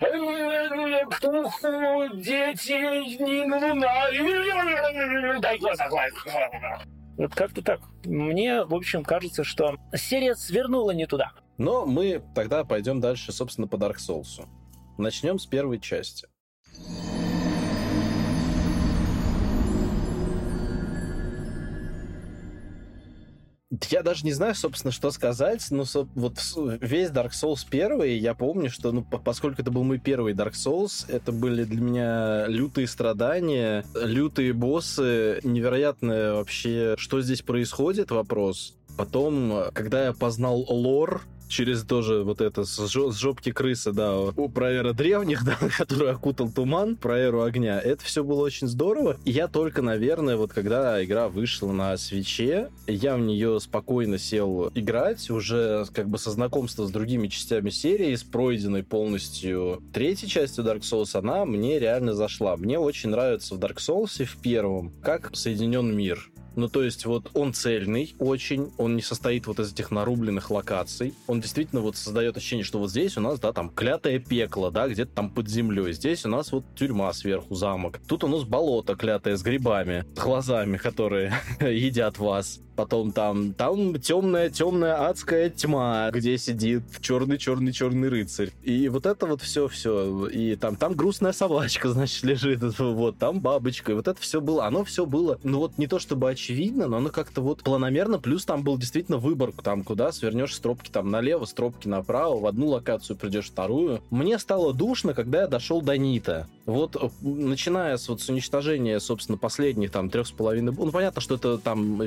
Speaker 3: Дети, вот как-то так. Мне, в общем, кажется, что серия свернула не туда.
Speaker 1: Но мы тогда пойдем дальше, собственно, по Dark Souls. Начнем с первой части. Я даже не знаю, собственно, что сказать, но вот весь Dark Souls первый, я помню, что, ну, поскольку это был мой первый Dark Souls, это были для меня лютые страдания, лютые боссы, невероятно вообще, что здесь происходит, вопрос. Потом, когда я познал лор, через тоже вот это с, жопки крысы, да, про эру древних, *laughs* да, который окутал туман, про огня. Это все было очень здорово. И я только, наверное, вот когда игра вышла на свече, я в нее спокойно сел играть, уже как бы со знакомства с другими частями серии, с пройденной полностью третьей частью Dark Souls, она мне реально зашла. Мне очень нравится в Dark Souls в первом, как соединен мир. Ну, то есть вот он цельный очень, он не состоит вот из этих нарубленных локаций. Он действительно вот создает ощущение, что вот здесь у нас, да, там клятое пекло, да, где-то там под землей. Здесь у нас вот тюрьма сверху, замок. Тут у нас болото клятое с грибами, глазами, которые *laughs* едят вас. Потом там, там темная, темная адская тьма, где сидит черный, черный, черный рыцарь. И вот это вот все, все. И там, там грустная собачка, *laughs* значит, лежит. Вот, там бабочка. И вот это все было. Оно все было, ну вот не то чтобы очевидно, но оно как-то вот планомерно. Плюс там был действительно выбор, там куда свернешь стропки там налево, стропки направо, в одну локацию придешь, вторую. Мне стало душно, когда я дошел до Нита. Вот э, начиная с, вот, с уничтожения, собственно, последних там трех с половиной... Ну, понятно, что это там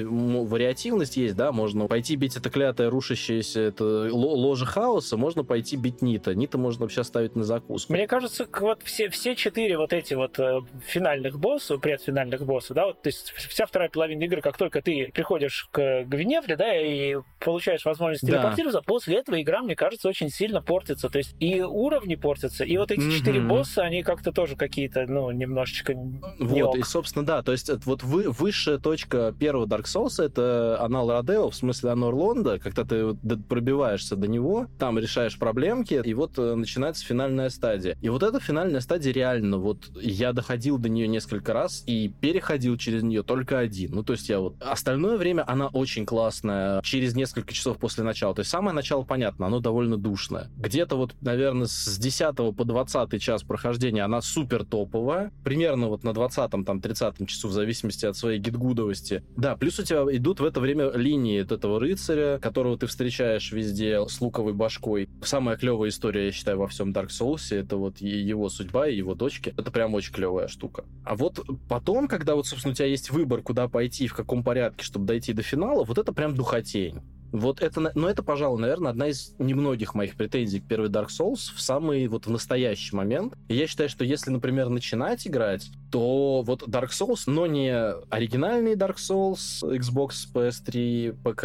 Speaker 1: вариативность есть, да, можно пойти бить это клятое рушащееся это ложе хаоса, можно пойти бить Нита. Нита можно вообще ставить на закуску.
Speaker 3: Мне кажется, вот все, все четыре вот эти вот э, финальных босса, предфинальных босса, да, вот, то есть вся вторая половина игры, как только ты приходишь к Гвиневре, да, и получаешь возможность телепортироваться, да. после этого игра, мне кажется, очень сильно портится. То есть и уровни портятся, и вот эти четыре mm-hmm. босса, они как-то тоже какие-то, ну, немножечко
Speaker 1: Вот, и, собственно, да, то есть вот вы, высшая точка первого Dark Souls это анал Родео, в смысле Анор Лонда, когда ты пробиваешься до него, там решаешь проблемки, и вот э, начинается финальная стадия. И вот эта финальная стадия реально, вот я доходил до нее несколько раз и переходил через нее только один. Ну, то есть я вот... Остальное время она очень классная, через несколько часов после начала. То есть самое начало понятно, оно довольно душное. Где-то вот, наверное, с 10 по 20 час прохождения она супер топовая. Примерно вот на 20-м, там, 30 часу, в зависимости от своей гидгудовости. Да, плюс у тебя идут в это время линии от этого рыцаря, которого ты встречаешь везде с луковой башкой. Самая клевая история, я считаю, во всем Dark Souls, это вот его судьба и его дочки. Это прям очень клевая штука. А вот потом, когда вот, собственно, у тебя есть выбор, куда пойти, в каком порядке, чтобы дойти до финала, вот это прям духотень. Вот это, но это, пожалуй, наверное, одна из немногих моих претензий к первой Dark Souls в самый вот в настоящий момент. Я считаю, что если, например, начинать играть, то вот Dark Souls, но не оригинальный Dark Souls, Xbox, PS3, ПК,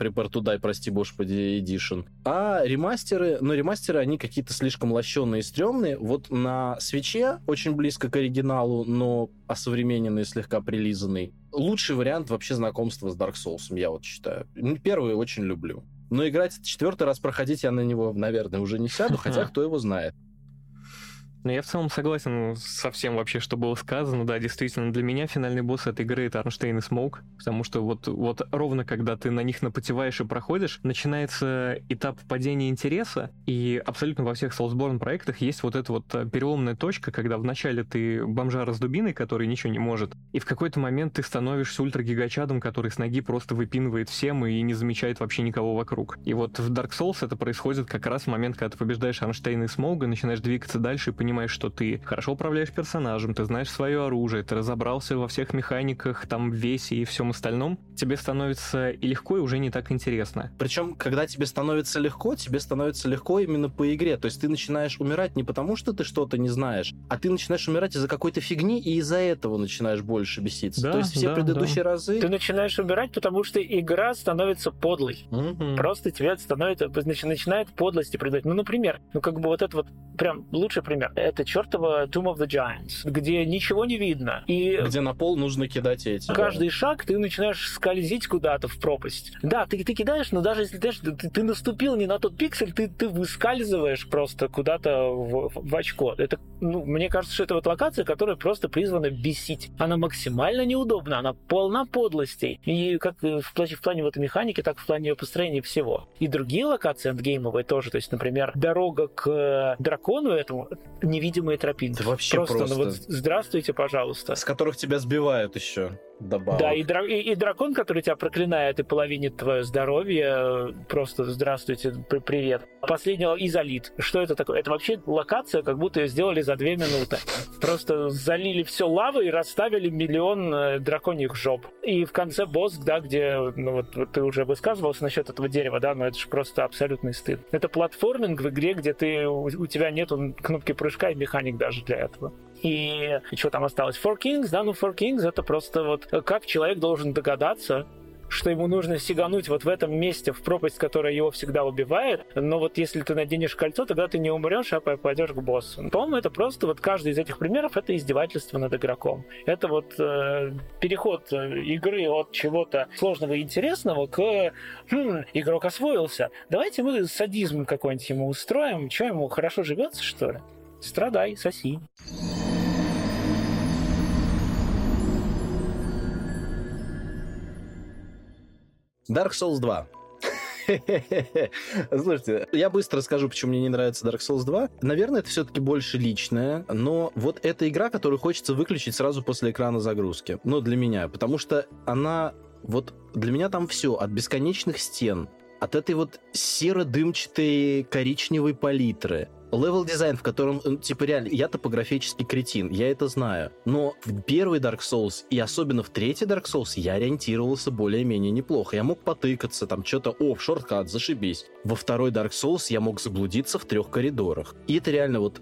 Speaker 1: Prepare to Die, прости, господи, Edition, а ремастеры, но ремастеры, они какие-то слишком лощеные и стрёмные. Вот на свече очень близко к оригиналу, но осовремененный, слегка прилизанный лучший вариант вообще знакомства с Dark Souls, я вот считаю. Первый очень люблю. Но играть четвертый раз проходить я на него, наверное, уже не сяду, *laughs* хотя кто его знает.
Speaker 2: Ну, я в целом согласен со всем вообще, что было сказано. Да, действительно, для меня финальный босс этой игры — это Арнштейн и Смоук, потому что вот, вот ровно когда ты на них напотеваешь и проходишь, начинается этап падения интереса, и абсолютно во всех Soulsborne проектах есть вот эта вот э, переломная точка, когда вначале ты бомжара с дубиной, который ничего не может, и в какой-то момент ты становишься ультрагигачадом, который с ноги просто выпинывает всем и не замечает вообще никого вокруг. И вот в Dark Souls это происходит как раз в момент, когда ты побеждаешь Арнштейна и Смоуга, начинаешь двигаться дальше и понимаешь, понимаешь, что ты хорошо управляешь персонажем, ты знаешь свое оружие, ты разобрался во всех механиках, там, весе и всем остальном, тебе становится и легко, и уже не так интересно.
Speaker 1: Причем, когда тебе становится легко, тебе становится легко именно по игре. То есть ты начинаешь умирать не потому, что ты что-то не знаешь, а ты начинаешь умирать из-за какой-то фигни, и из-за этого начинаешь больше беситься. Да, То есть все да, предыдущие да. разы...
Speaker 3: Ты начинаешь умирать, потому что игра становится подлой. Угу. Просто тебе становится, начинает подлости придать. Ну, например, ну как бы вот это вот прям лучший пример это чертова Tomb of the Giants, где ничего не видно. И
Speaker 1: где на пол нужно кидать эти.
Speaker 3: Каждый да. шаг ты начинаешь скользить куда-то в пропасть. Да, ты, ты кидаешь, но даже если ты, ты, ты наступил не на тот пиксель, ты, ты выскальзываешь просто куда-то в, в очко. Это, ну, мне кажется, что это вот локация, которая просто призвана бесить. Она максимально неудобна, она полна подлостей. И как в плане, в плане вот механики, так в плане ее построения всего. И другие локации эндгеймовые тоже. То есть, например, дорога к дракону этому невидимые тропинки.
Speaker 1: Это вообще просто.
Speaker 3: просто. Ну вот здравствуйте, пожалуйста.
Speaker 1: С которых тебя сбивают еще. Добавок.
Speaker 3: Да, и, дра- и, и дракон, который тебя проклинает и половинит твое здоровье, просто здравствуйте, при- привет. Последнего изолит. Что это такое? Это вообще локация, как будто ее сделали за две минуты. Просто залили все лавой и расставили миллион э, драконьих жоп. И в конце босс, да, где, ну вот, ты уже высказывался насчет этого дерева, да, но это же просто абсолютный стыд. Это платформинг в игре, где ты, у, у тебя нету кнопки прыжка и механик даже для этого. И, что там осталось? Four Kings, да, ну Four Kings это просто вот как человек должен догадаться, что ему нужно сигануть вот в этом месте, в пропасть, которая его всегда убивает. Но вот если ты наденешь кольцо, тогда ты не умрешь, а пойдешь к боссу. По-моему, это просто вот каждый из этих примеров это издевательство над игроком. Это вот э, переход э, игры от чего-то сложного и интересного к хм, игрок освоился. Давайте мы садизм какой-нибудь ему устроим. Что ему хорошо живется, что ли? Страдай, соси.
Speaker 1: Dark Souls 2. *laughs* Слушайте, я быстро скажу, почему мне не нравится Dark Souls 2. Наверное, это все-таки больше личное, но вот эта игра, которую хочется выключить сразу после экрана загрузки. Ну, для меня, потому что она... Вот для меня там все, от бесконечных стен, от этой вот серо-дымчатой коричневой палитры, level дизайн, в котором, типа, реально, я топографический кретин, я это знаю. Но в первый Dark Souls и особенно в третий Dark Souls я ориентировался более-менее неплохо. Я мог потыкаться, там, что-то, о, shortcut, зашибись. Во второй Dark Souls я мог заблудиться в трех коридорах. И это реально вот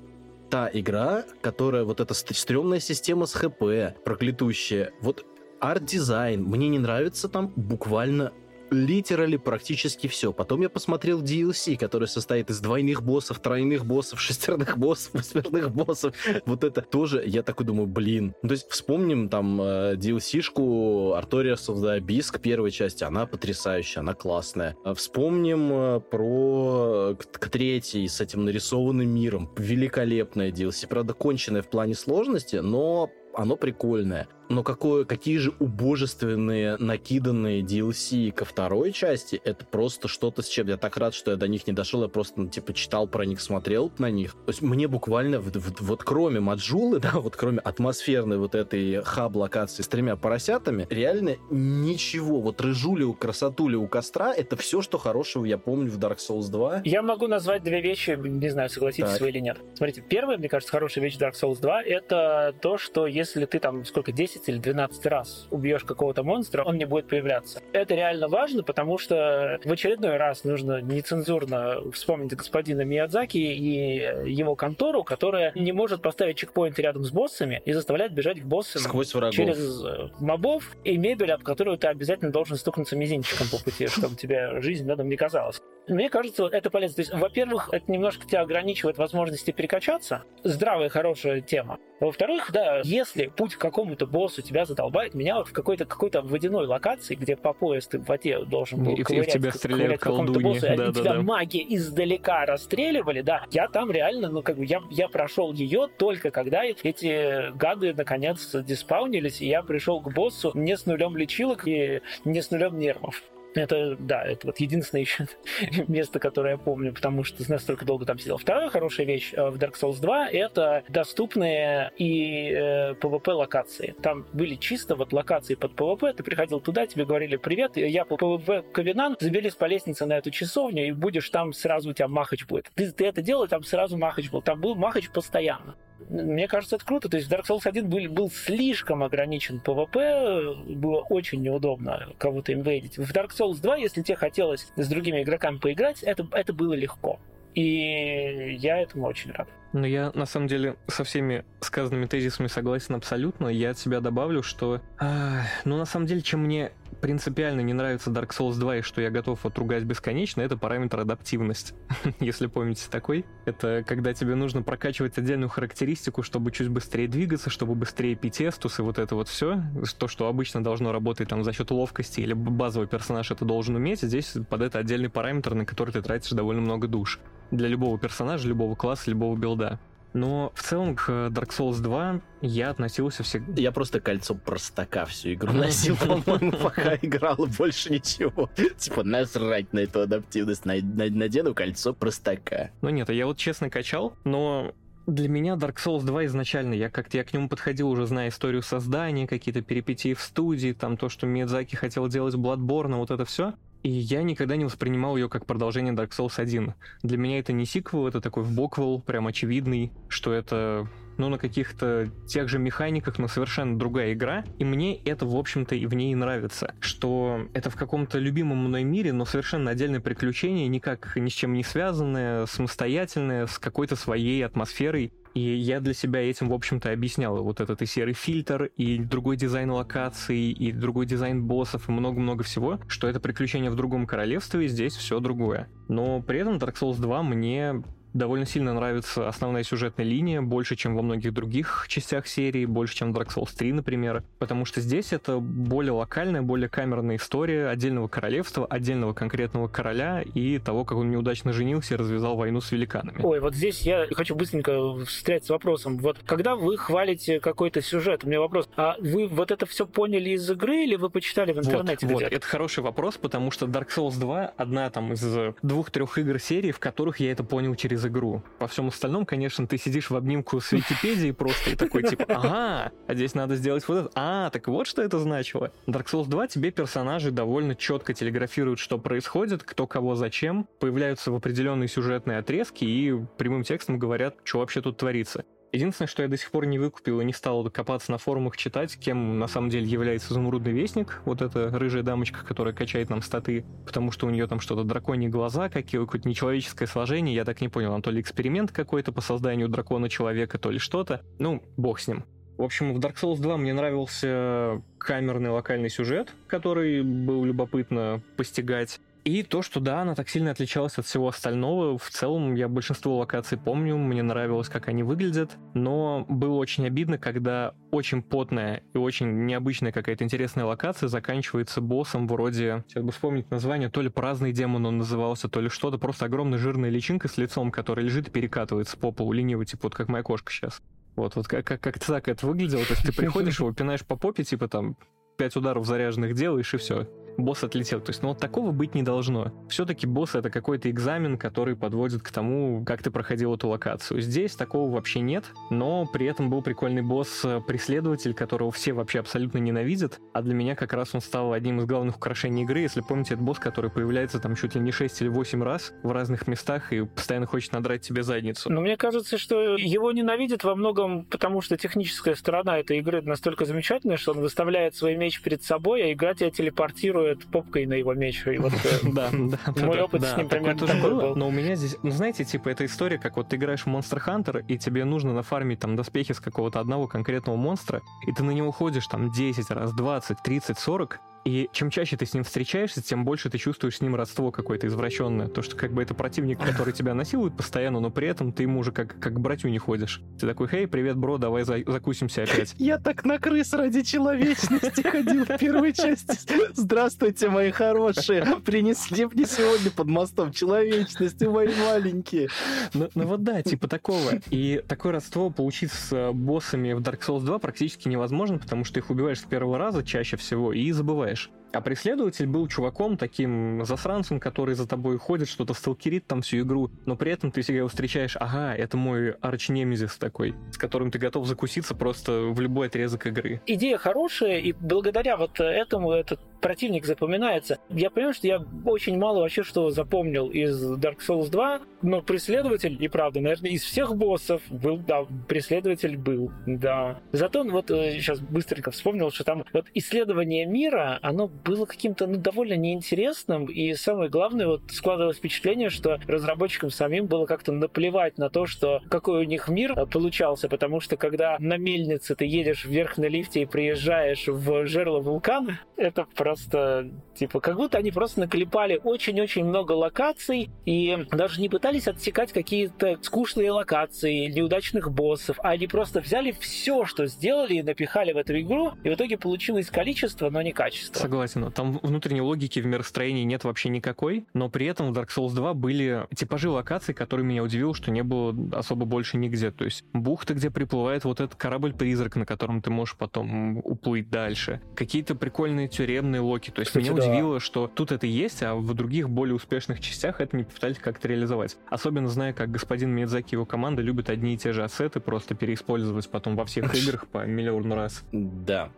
Speaker 1: та игра, которая вот эта стрёмная система с ХП, проклятущая, вот арт-дизайн, мне не нравится там буквально literally практически все. Потом я посмотрел DLC, который состоит из двойных боссов, тройных боссов, *laughs* шестерных боссов, восьмерных боссов. Вот это тоже, я такой думаю, блин. Ну, то есть вспомним там э, DLC-шку Artorias of the Abyss к первой части. Она потрясающая, она классная. А вспомним э, про к, к третьей с этим нарисованным миром. Великолепная DLC. Правда, конченая в плане сложности, но оно прикольное. Но какое, какие же убожественные, накиданные DLC ко второй части, это просто что-то с чем. Я так рад, что я до них не дошел, я просто, ну, типа, читал про них, смотрел на них. То есть мне буквально, вот, вот, вот кроме Маджулы, *laughs* да, вот кроме атмосферной вот этой хаб-локации с тремя поросятами, реально ничего. Вот рыжули у красотули у костра, это все, что хорошего я помню в Dark Souls 2.
Speaker 3: Я могу назвать две вещи, не знаю, согласитесь
Speaker 1: Так.
Speaker 3: вы или нет. Смотрите, первая, мне кажется, хорошая вещь Dark Souls 2, это то, что если ты там сколько, 10 или 12 раз убьешь какого-то монстра, он не будет появляться. Это реально важно, потому что в очередной раз нужно нецензурно вспомнить господина Миядзаки и его контору, которая не может поставить чекпоинты рядом с боссами и заставляет бежать к боссам
Speaker 1: Сквозь врагов.
Speaker 3: через э, мобов и мебель, об которую ты обязательно должен стукнуться мизинчиком по пути, чтобы тебе жизнь рядом не казалась. Мне кажется, это полезно. То есть, во-первых, это немножко тебя ограничивает возможности перекачаться. Здравая, хорошая тема. Во-вторых, да, если путь к какому-то боссу тебя задолбает, меня вот в какой-то какой-то водяной локации, где по пояс ты в воде должен был
Speaker 2: И в- и в
Speaker 3: ковырять,
Speaker 2: тебя стреляют
Speaker 3: к какому-то
Speaker 2: колдуньи.
Speaker 3: боссу,
Speaker 2: Да, да,
Speaker 3: тебя
Speaker 2: да.
Speaker 3: маги издалека расстреливали, да, я там реально, ну, как бы, я, я прошел ее только когда эти гады, наконец, диспаунились, и я пришел к боссу не с нулем лечилок и не с нулем нервов. Это, да, это вот единственное еще *laughs* место, которое я помню, потому что настолько долго там сидел. Вторая хорошая вещь э, в Dark Souls 2 — это доступные и э, PvP локации. Там были чисто вот локации под PvP, ты приходил туда, тебе говорили «Привет, я по PvP Ковенан, заберись по лестнице на эту часовню, и будешь там, сразу у тебя махач будет». Ты, ты это делал, там сразу махач был. Там был махач постоянно. Мне кажется, это круто. То есть Dark Souls 1 был, был слишком ограничен PvP, было очень неудобно кого-то инвейдить. В Dark Souls 2, если тебе хотелось с другими игроками поиграть, это, это было легко. И я этому очень рад.
Speaker 2: Ну, я на самом деле со всеми сказанными тезисами согласен абсолютно. Я от себя добавлю, что... а, ну, на самом деле, чем мне принципиально не нравится Dark Souls 2 и что я готов вот ругать бесконечно, это параметр адаптивность. *laughs* Если помните такой. Это когда тебе нужно прокачивать отдельную характеристику, чтобы чуть быстрее двигаться, чтобы быстрее пить эстус и вот это вот все. То, что обычно должно работать там за счет ловкости или базовый персонаж это должен уметь. Здесь под это отдельный параметр, на который ты тратишь довольно много душ. Для любого персонажа, любого класса, любого билда. Но в целом к Dark Souls 2 я относился всегда...
Speaker 1: Я просто кольцо простака всю игру носил, *laughs* по-моему, пока играл, больше ничего. Типа, насрать на эту адаптивность, на- на- надену кольцо простака.
Speaker 2: Ну нет, я вот честно качал, но Для меня Dark Souls 2 изначально, я как-то я к нему подходил уже зная историю создания, какие-то перипетии в студии, там то, что Миядзаки хотел делать Bloodborne, вот это все. И я никогда не воспринимал ее как продолжение Dark Souls 1. Для меня это не сиквел, это такой вбоквел, прям очевидный, что это ну, на каких-то тех же механиках, но совершенно другая игра. И мне это, в общем-то, и в ней нравится. Что это в каком-то любимом мной мире, но совершенно отдельное приключение, никак ни с чем не связанное, самостоятельное, с какой-то своей атмосферой. И я для себя этим, в общем-то, объяснял. Вот этот и серый фильтр, и другой дизайн локаций, и другой дизайн боссов, и много-много всего, что это приключение в другом королевстве, и здесь все другое. Но при этом Dark Souls 2 мне довольно сильно нравится основная сюжетная линия, больше, чем во многих других частях серии, больше, чем в Dark Souls 3, например, потому что здесь это более локальная, более камерная история отдельного королевства, отдельного конкретного короля и того, как он неудачно женился и развязал войну с великанами.
Speaker 3: Ой, вот здесь я хочу быстренько встрять с вопросом. Вот когда вы хвалите какой-то сюжет, у меня вопрос, а вы вот это все поняли из игры или вы почитали в интернете?
Speaker 2: Вот, вот. это хороший вопрос, потому что Dark Souls 2 одна там из двух-трех игр серии, в которых я это понял через через игру. По всем остальном, конечно, ты сидишь в обнимку с Википедией просто и такой типа, *laughs* ага, а здесь надо сделать вот это. А, так вот что это значило. Dark Souls 2 тебе персонажи довольно четко телеграфируют, что происходит, кто кого зачем, появляются в определенные сюжетные отрезки и прямым текстом говорят, что вообще тут творится. Единственное, что я до сих пор не выкупил и не стал копаться на форумах читать, кем на самом деле является изумрудный вестник, вот эта рыжая дамочка, которая качает нам статы, потому что у нее там что-то драконьи глаза, какое-то нечеловеческое сложение, я так не понял, там то ли эксперимент какой-то по созданию дракона-человека, то ли что-то. Ну, бог с ним. В общем, в Dark Souls 2 мне нравился камерный локальный сюжет, который был любопытно постигать. И то, что да, она так сильно отличалась от всего остального. В целом, я большинство локаций помню, мне нравилось, как они выглядят, но было очень обидно, когда очень потная и очень необычная какая-то интересная локация заканчивается боссом вроде, сейчас бы вспомнить название, то ли праздный демон он назывался, то ли что-то, просто огромная жирная личинка с лицом, которая лежит и перекатывается по полу лениво, типа вот как моя кошка сейчас. Вот, вот как, как, как так это выглядело, то есть ты приходишь, его пинаешь по попе, типа там пять ударов заряженных делаешь и все босс отлетел. То есть, ну вот такого быть не должно. Все-таки босс это какой-то экзамен, который подводит к тому, как ты проходил эту локацию. Здесь такого вообще нет, но при этом был прикольный босс-преследователь, которого все вообще абсолютно ненавидят, а для меня как раз он стал одним из главных украшений игры. Если помните, это босс, который появляется там чуть ли не 6 или 8 раз в разных местах и постоянно хочет надрать тебе задницу.
Speaker 3: Но мне кажется, что его ненавидят во многом потому, что техническая сторона этой игры настолько замечательная, что он выставляет свой меч перед собой, а игра тебя телепортирует реагирует попкой на его меч. И вот э,
Speaker 2: да, да,
Speaker 3: мой опыт с ним примерно такой был.
Speaker 2: Но у меня здесь, ну знаете, типа эта история, как вот ты играешь в Monster Hunter, и тебе нужно нафармить там доспехи с какого-то одного конкретного монстра, и ты на него ходишь там 10 раз, 20, 30, 40, и чем чаще ты с ним встречаешься, тем больше ты чувствуешь с ним родство какое-то извращенное. То, что как бы это противник, который тебя насилует постоянно, но при этом ты ему уже как, как к братью не ходишь. Ты такой, хей, привет, бро, давай за закусимся опять.
Speaker 1: Я так на крыс ради человечности ходил в первой части. Здравствуйте, мои хорошие. Принесли мне сегодня под мостом человечности, мои маленькие.
Speaker 2: Ну, ну вот да, типа такого. И такое родство получить с боссами в Dark Souls 2 практически невозможно, потому что их убиваешь с первого раза чаще всего и забываешь. А преследователь был чуваком, таким засранцем, который за тобой ходит, что-то сталкерит там всю игру, но при этом ты всегда его встречаешь, ага, это мой арчнемезис такой, с которым ты готов закуситься просто в любой отрезок игры.
Speaker 3: Идея хорошая, и благодаря вот этому этот противник запоминается. Я понимаю, что я очень мало вообще что запомнил из Dark Souls 2, но преследователь, и правда, наверное, из всех боссов был, да, преследователь был, да. Зато вот сейчас э, быстренько вспомнил, что там вот исследование мира, оно было каким-то, ну, довольно неинтересным, и самое главное, вот складывалось впечатление, что разработчикам самим было как-то наплевать на то, что какой у них мир э, получался, потому что когда на мельнице ты едешь вверх на лифте и приезжаешь в жерло вулкана, это просто типа, как будто они просто наклепали очень-очень много локаций и даже не пытались отсекать какие-то скучные локации, неудачных боссов, а они просто взяли все, что сделали и напихали в эту игру, и в итоге получилось количество, но не качество.
Speaker 2: Согласен. Там внутренней логики в миростроении нет вообще никакой, но при этом в Dark Souls 2 были типажи локаций, которые меня удивил, что не было особо больше нигде. То есть бухта, где приплывает вот этот корабль-призрак, на котором ты можешь потом уплыть дальше. Какие-то прикольные тюремные Локи. То есть Кстати, меня да. удивило, что тут это есть, а в других более успешных частях это не попытались как-то реализовать. Особенно зная, как господин Миядзаки и его команда любят одни и те же ассеты просто переиспользовать потом во всех *laughs* играх по миллиону раз.
Speaker 1: Да.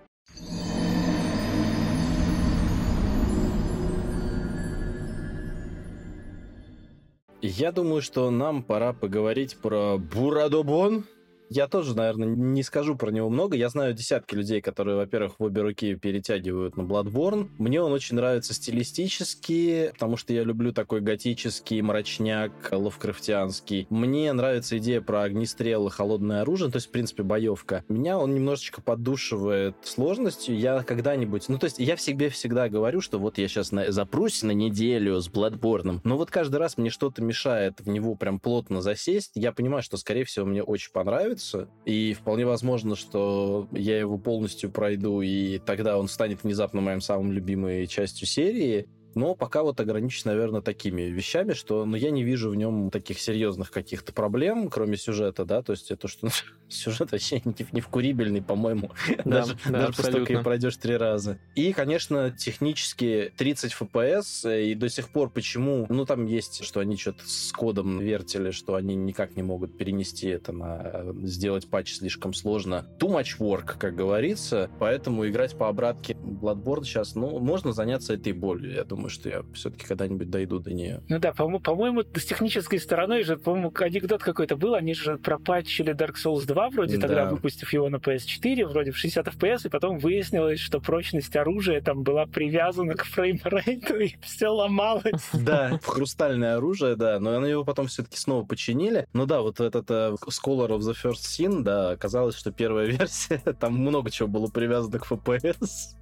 Speaker 1: Я думаю, что нам пора поговорить про Бурадобон. Я тоже, наверное, не скажу про него много. Я знаю десятки людей, которые, во-первых, в обе руки перетягивают на Bloodborne. Мне он очень нравится стилистически, потому что я люблю такой готический мрачняк, лавкрафтианский. Мне нравится идея про огнестрел и холодное оружие, то есть, в принципе, боевка. Меня он немножечко поддушивает сложностью. Я когда-нибудь... Ну, то есть, я себе всегда говорю, что вот я сейчас на... запрусь на неделю с Bloodborne, но вот каждый раз мне что-то мешает в него прям плотно засесть. Я понимаю, что, скорее всего, мне очень понравится, нравится, и вполне возможно, что я его полностью пройду, и тогда он станет внезапно моим самым любимой частью серии. Но пока вот ограничен, наверное, такими вещами, что ну, я не вижу в нем таких серьезных каких-то проблем, кроме сюжета, да, то есть это что *laughs* сюжет вообще не, не вкурибельный, по-моему, да, даже, да, даже после того, как пройдешь три раза. И, конечно, технически 30 FPS, э, и до сих пор почему, ну, там есть, что они что-то с кодом вертели, что они никак не могут перенести это на э, сделать патч слишком сложно. Too much work, как говорится, поэтому играть по обратке Bloodborne сейчас, ну, можно заняться этой болью, я думаю, что я все-таки когда-нибудь дойду до нее.
Speaker 3: Ну да, по- по-моему, с технической стороной же, по-моему, анекдот какой-то был, они же пропатчили Dark Souls 2 вроде, да. тогда выпустив его на PS4, вроде в 60 FPS, и потом выяснилось, что прочность оружия там была привязана к фреймрейту, *laughs* и все ломалось. *laughs*
Speaker 1: Да, хрустальное оружие, да, но они его потом все-таки снова починили. Ну да, вот этот uh, Scholar of the First Sin, да, оказалось, что первая *laughs* версия, там много чего было привязано к FPS.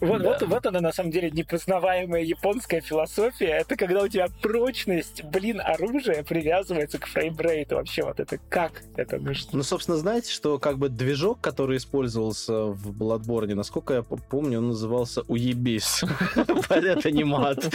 Speaker 3: Вот, да. вот, вот она, на самом деле, непознаваемая японская философия. Это когда у тебя прочность, блин, оружия привязывается к фреймрейту. Вообще, вот это как это нужно?
Speaker 1: Ну, собственно, знаете, что как бы движок, который использовался в Bloodborne, насколько я помню, он назывался Уебис. Это не мат. *laughs*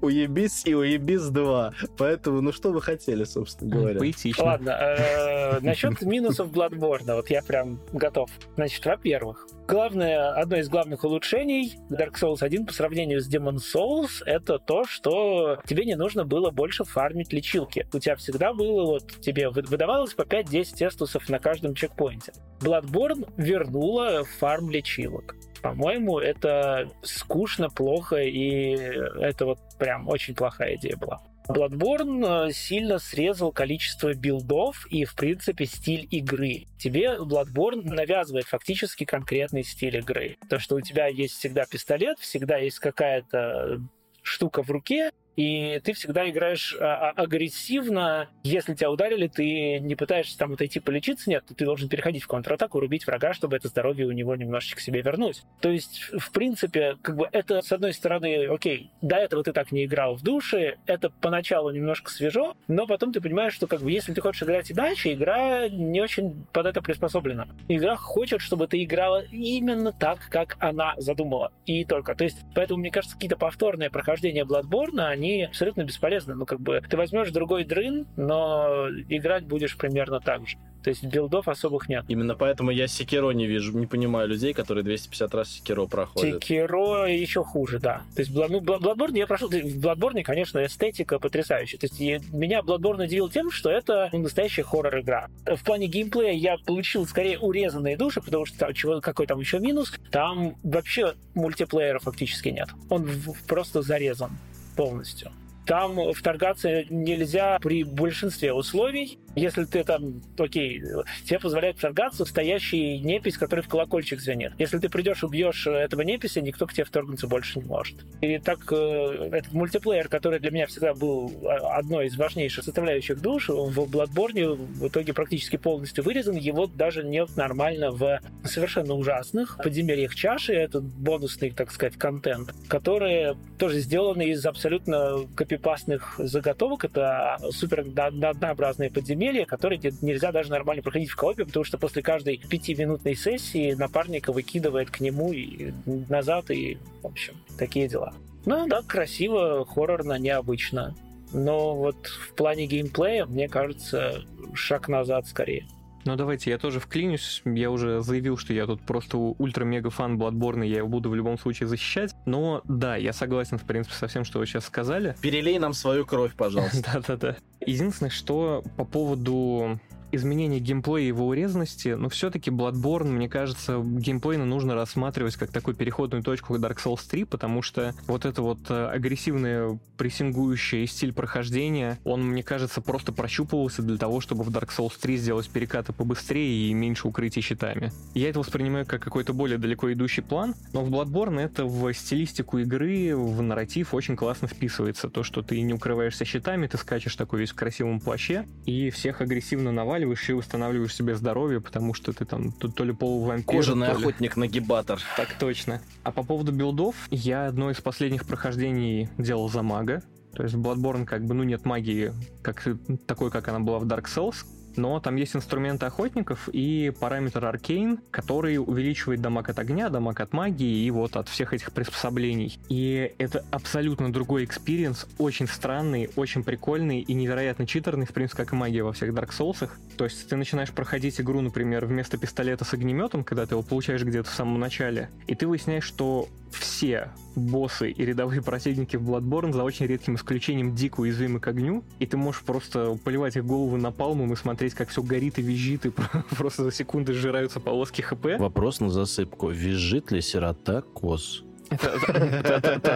Speaker 1: Уебис и Уебис 2. Поэтому, ну, что вы хотели, собственно говоря?
Speaker 2: Поэтично.
Speaker 3: Ладно, э, насчет минусов Bloodborne, вот я прям готов. Значит, во-первых, главное, одно из главных улучшений Dark Souls 1 по сравнению с Demon Souls это то, что тебе не нужно было больше фармить лечилки. У тебя всегда было, вот тебе выдавалось по 5-10 эстусов на каждом чекпоинте. Bloodborne вернула фарм лечилок. По-моему, это скучно, плохо, и это вот прям очень плохая идея была. Bloodborne э, сильно срезал количество билдов и, в принципе, стиль игры. Тебе Bloodborne навязывает фактически конкретный стиль игры. То, что у тебя есть всегда пистолет, всегда есть какая-то штука в руке, и ты всегда играешь а, а, агрессивно. Если тебя ударили, ты не пытаешься там отойти полечиться, нет, ты должен переходить в контратаку, рубить врага, чтобы это здоровье у него немножечко себе вернуть. То есть, в принципе, как бы это, с одной стороны, окей, до этого ты так не играл в душе, это поначалу немножко свежо, но потом ты понимаешь, что как бы если ты хочешь играть иначе, игра не очень под это приспособлена. Игра хочет, чтобы ты играла именно так, как она задумала. И только. То есть, поэтому, мне кажется, какие-то повторные прохождения Bloodborne, они абсолютно бесполезны. Ну, как бы ты возьмешь другой дрын, но играть будешь примерно так же. То есть билдов особых нет.
Speaker 1: Именно поэтому я Секиро не вижу, не понимаю людей, которые 250 раз Секиро проходят.
Speaker 3: Секиро еще хуже, да. То есть ну, Bloodborne я прошел... В Bloodborne, конечно, эстетика потрясающая. То есть меня Bloodborne удивил тем, что это настоящая хоррор-игра. В плане геймплея я получил скорее урезанные души, потому что там, чего, какой там еще минус, там вообще мультиплеера фактически нет. Он просто зарезан полностью. Там вторгаться нельзя при большинстве условий. Если ты там, окей, тебе позволяет вторгаться стоящий непись, который в колокольчик звенит. Если ты придешь, убьешь этого непися, никто к тебе вторгнуться больше не может. И так э, этот мультиплеер, который для меня всегда был э, одной из важнейших составляющих душ, в Bloodborne в итоге практически полностью вырезан. Его даже нет нормально в совершенно ужасных подземельях чаши. Это бонусный, так сказать, контент, которые тоже сделаны из абсолютно копипастных заготовок. Это супер однообразные подземелья подземелья, которые нельзя даже нормально проходить в коопе, потому что после каждой пятиминутной сессии напарника выкидывает к нему и назад, и, в общем, такие дела. Ну да, красиво, хоррорно, необычно. Но вот в плане геймплея, мне кажется, шаг назад скорее.
Speaker 2: Ну давайте, я тоже вклинюсь. Я уже заявил, что я тут просто ультра-мега фан Bloodborne, я его буду в любом случае защищать. Но да, я согласен, в принципе, со всем, что вы сейчас сказали.
Speaker 1: Перелей нам свою кровь, пожалуйста. *laughs*
Speaker 2: Да-да-да. Единственное, что по поводу изменение геймплея и его урезанности, но все-таки Bloodborne, мне кажется, геймплейно нужно рассматривать как такую переходную точку Dark Souls 3, потому что вот это вот э, агрессивное прессингующее стиль прохождения, он, мне кажется, просто прощупывался для того, чтобы в Dark Souls 3 сделать перекаты побыстрее и меньше укрытий щитами. Я это воспринимаю как какой-то более далеко идущий план, но в Bloodborne это в стилистику игры, в нарратив очень классно вписывается. То, что ты не укрываешься щитами, ты скачешь такой весь в красивом плаще, и всех агрессивно наваливаешь наваливаешь и восстанавливаешь себе здоровье, потому что ты там то, то ли полувампир,
Speaker 1: Кожаный
Speaker 2: то ли...
Speaker 1: охотник-нагибатор.
Speaker 2: Так точно. А по поводу билдов, я одно из последних прохождений делал за мага. То есть в Bloodborne как бы, ну, нет магии как, такой, как она была в Dark Souls, но там есть инструменты охотников и параметр arcane, который увеличивает damage от огня, damage от магии и вот от всех этих приспособлений. И это абсолютно другой experience, очень странный, очень прикольный и невероятно читерный, в принципе, как и магия во всех Dark Souls. То есть ты начинаешь проходить игру, например, вместо пистолета с огнеметом, когда ты его получаешь где-то в самом начале, и ты выясняешь, что все боссы и рядовые противники в Bloodborne, за очень редким исключением, дико уязвимы к огню, и ты можешь просто поливать их головы напалмом и смотреть, как все горит и визжит, и *laughs* просто за секунды сжираются полоски ХП.
Speaker 1: Вопрос на засыпку. Визжит ли сирота коз?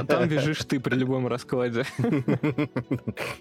Speaker 2: Там бежишь ты при любом раскладе. *laughs*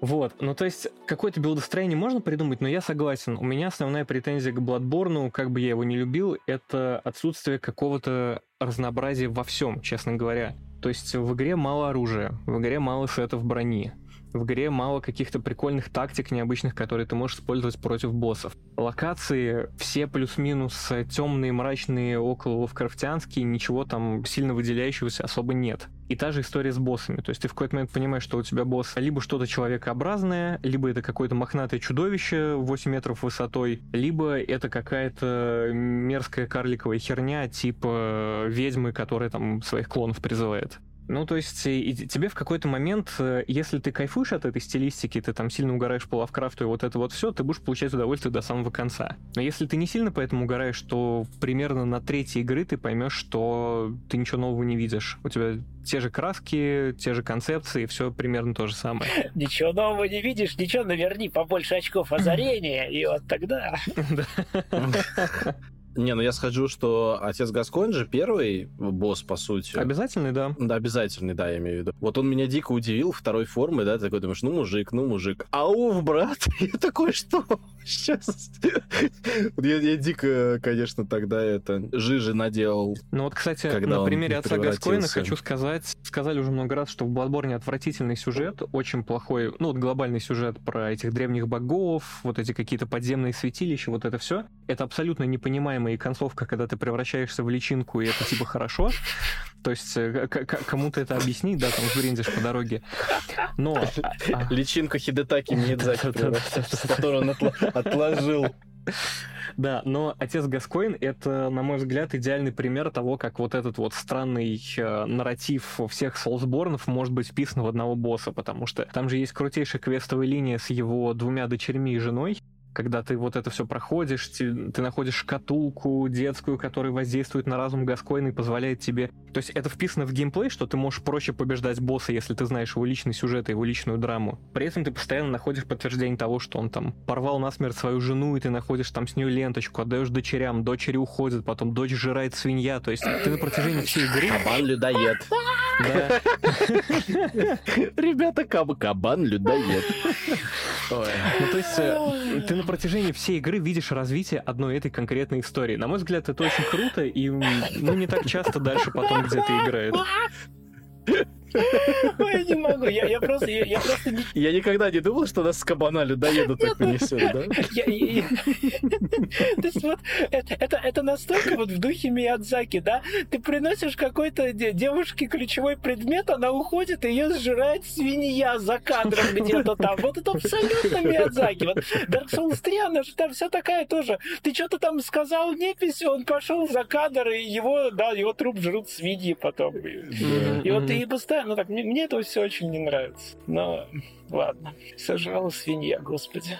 Speaker 2: Вот. Ну, то есть, какое-то билдостроение можно придумать, но я согласен. У меня основная претензия к Bloodborne, как бы я его не любил, это отсутствие какого-то разнообразия во всем, честно говоря. То есть в игре мало оружия, в игре мало сетов брони, в игре мало каких-то прикольных тактик необычных, которые ты можешь использовать против боссов. Локации все плюс-минус темные, мрачные, около лавкрафтянские, ничего там сильно выделяющегося особо нет. И та же история с боссами. То есть ты в какой-то момент понимаешь, что у тебя босс либо что-то человекообразное, либо это какое-то мохнатое чудовище 8 метров высотой, либо это какая-то мерзкая карликовая херня типа ведьмы, которая там своих клонов призывает. Ну, то есть, и тебе в какой-то момент, э, если ты кайфуешь от этой стилистики, ты там сильно угораешь по Лавкрафту и вот это вот все, ты будешь получать удовольствие до самого конца. Но если ты не сильно по этому угораешь, то примерно на третьей игры ты поймешь, что ты ничего нового не видишь. У тебя те же краски, те же концепции, все примерно то же самое. *laughs*
Speaker 3: Ничего нового не видишь, ничего наверни побольше очков *laughs* озарения, и вот тогда... *laughs*
Speaker 1: Не, ну я схожу, что отец Гаскоин же первый босс, по сути.
Speaker 2: Обязательный, да.
Speaker 1: Да, обязательный, да, я имею в виду. Вот он меня дико удивил второй формы, да, ты такой думаешь, ну мужик, ну мужик. Ауф, брат, *laughs* я такой, что? Сейчас. я, я дико, конечно, тогда это жижи наделал.
Speaker 2: Ну вот, кстати, на примере отца Гаскоина хочу сказать, сказали уже много раз, что в Bloodborne отвратительный сюжет, очень плохой, ну вот глобальный сюжет про этих древних богов, вот эти какие-то подземные святилища, вот это все. Это абсолютно непонимаемый и концовка, когда ты превращаешься в личинку, и это типа хорошо. То есть э, кому-то это объяснить, да, там сбрендишь по дороге. Но...
Speaker 1: А, а *laughs* Личинка Хидетаки Миядзаки, которую он отложил.
Speaker 2: Да, но отец Гаскоин — это, на мой взгляд, идеальный пример того, как вот этот вот странный э, нарратив всех Соулсборнов может быть вписан в одного босса, потому что там же есть крутейшая квестовая линия с его двумя дочерьми и женой, когда ты вот это все проходишь, ты, ты находишь шкатулку детскую, которая воздействует на разум Гаскоина и позволяет тебе... То есть это вписано в геймплей, что ты можешь проще побеждать босса, если ты знаешь его личный сюжет и его личную драму. При этом ты постоянно находишь подтверждение того, что он там порвал насмерть свою жену, и ты находишь там с нее ленточку, отдаешь дочерям, дочери уходят, потом дочь жирает свинья. То есть ты на протяжении всей игры...
Speaker 1: Кабан-людоед.
Speaker 2: Да.
Speaker 1: Ребята, кабан-людоед.
Speaker 2: Ну, то есть э, ты на протяжении всей игры видишь развитие одной этой конкретной истории. На мой взгляд, это очень круто, и ну, не так часто дальше потом где-то играет. *laughs*
Speaker 3: Я не могу, я, я просто... Я, я, просто не...
Speaker 1: я никогда не думал, что нас с кабана людоеда так понесет, да?
Speaker 3: Я, я, *laughs* То есть вот это, это, это настолько вот в духе Миядзаки, да? Ты приносишь какой-то девушке ключевой предмет, она уходит, и ее сжирает свинья за кадром где-то там. Вот это абсолютно Миядзаки. Вот Dark Souls 3, она же там вся такая тоже. Ты что-то там сказал непись, он пошел за кадр, и его, да, его труп жрут свиньи потом. И, и вот ты постоянно ну так, мне, мне это все очень не нравится. Но ладно. Сожрала свинья, господи.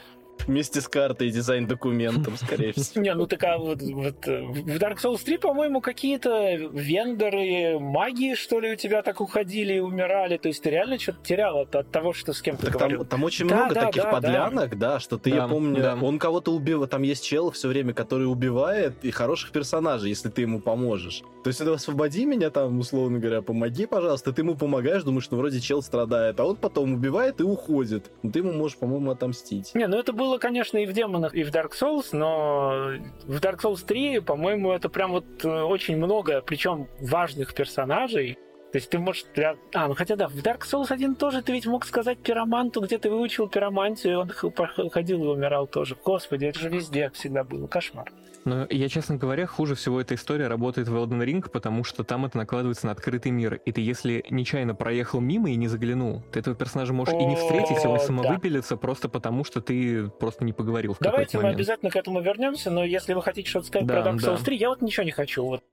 Speaker 1: Вместе с картой и дизайн-документом, скорее *laughs* всего.
Speaker 3: Не, ну так а вот, вот э, в Dark Souls 3, по-моему, какие-то вендоры, магии, что ли, у тебя так уходили и умирали. То есть ты реально что-то терял от, от того, что с кем-то говорил.
Speaker 1: там, там очень
Speaker 3: Да,
Speaker 1: много
Speaker 3: да,
Speaker 1: таких
Speaker 3: да,
Speaker 1: подлянок, да. что ты, я
Speaker 2: Да,
Speaker 1: помню,
Speaker 2: да.
Speaker 1: он кого-то убивает, там есть чел все время, который убивает, и хороших персонажей, если ты ему поможешь. То есть, освободи меня там, условно говоря, помоги, пожалуйста, ты ему помогаешь, думаешь, ну вроде чел страдает, а он потом убивает и уходит. Ну, ты ему можешь, по-моему, отомстить.
Speaker 3: Не, ну это было, конечно, и в демонах, и в Dark Souls, но в Dark Souls 3, по-моему, это прям вот э, очень много, причем важных персонажей. То есть ты можешь... прям- А, ну хотя да, в Dark Souls 1 тоже ты ведь мог сказать пироманту, где ты выучил пиромантию, и он ходил и умирал тоже. Господи, это же везде всегда было. Кошмар.
Speaker 2: Но я, честно говоря, хуже всего эта история работает в Elden Ring, потому что там это накладывается на открытый мир. И ты, если нечаянно проехал мимо и не заглянул, ты этого персонажа можешь и не встретить, и он самовыпилится просто потому, что ты просто не поговорил в
Speaker 3: Давайте мы
Speaker 2: момент.
Speaker 3: обязательно к этому вернемся, но если вы хотите что-то сказать
Speaker 2: Да,
Speaker 3: про Dark
Speaker 2: да.
Speaker 3: Souls 3, я вот ничего не хочу. Вот.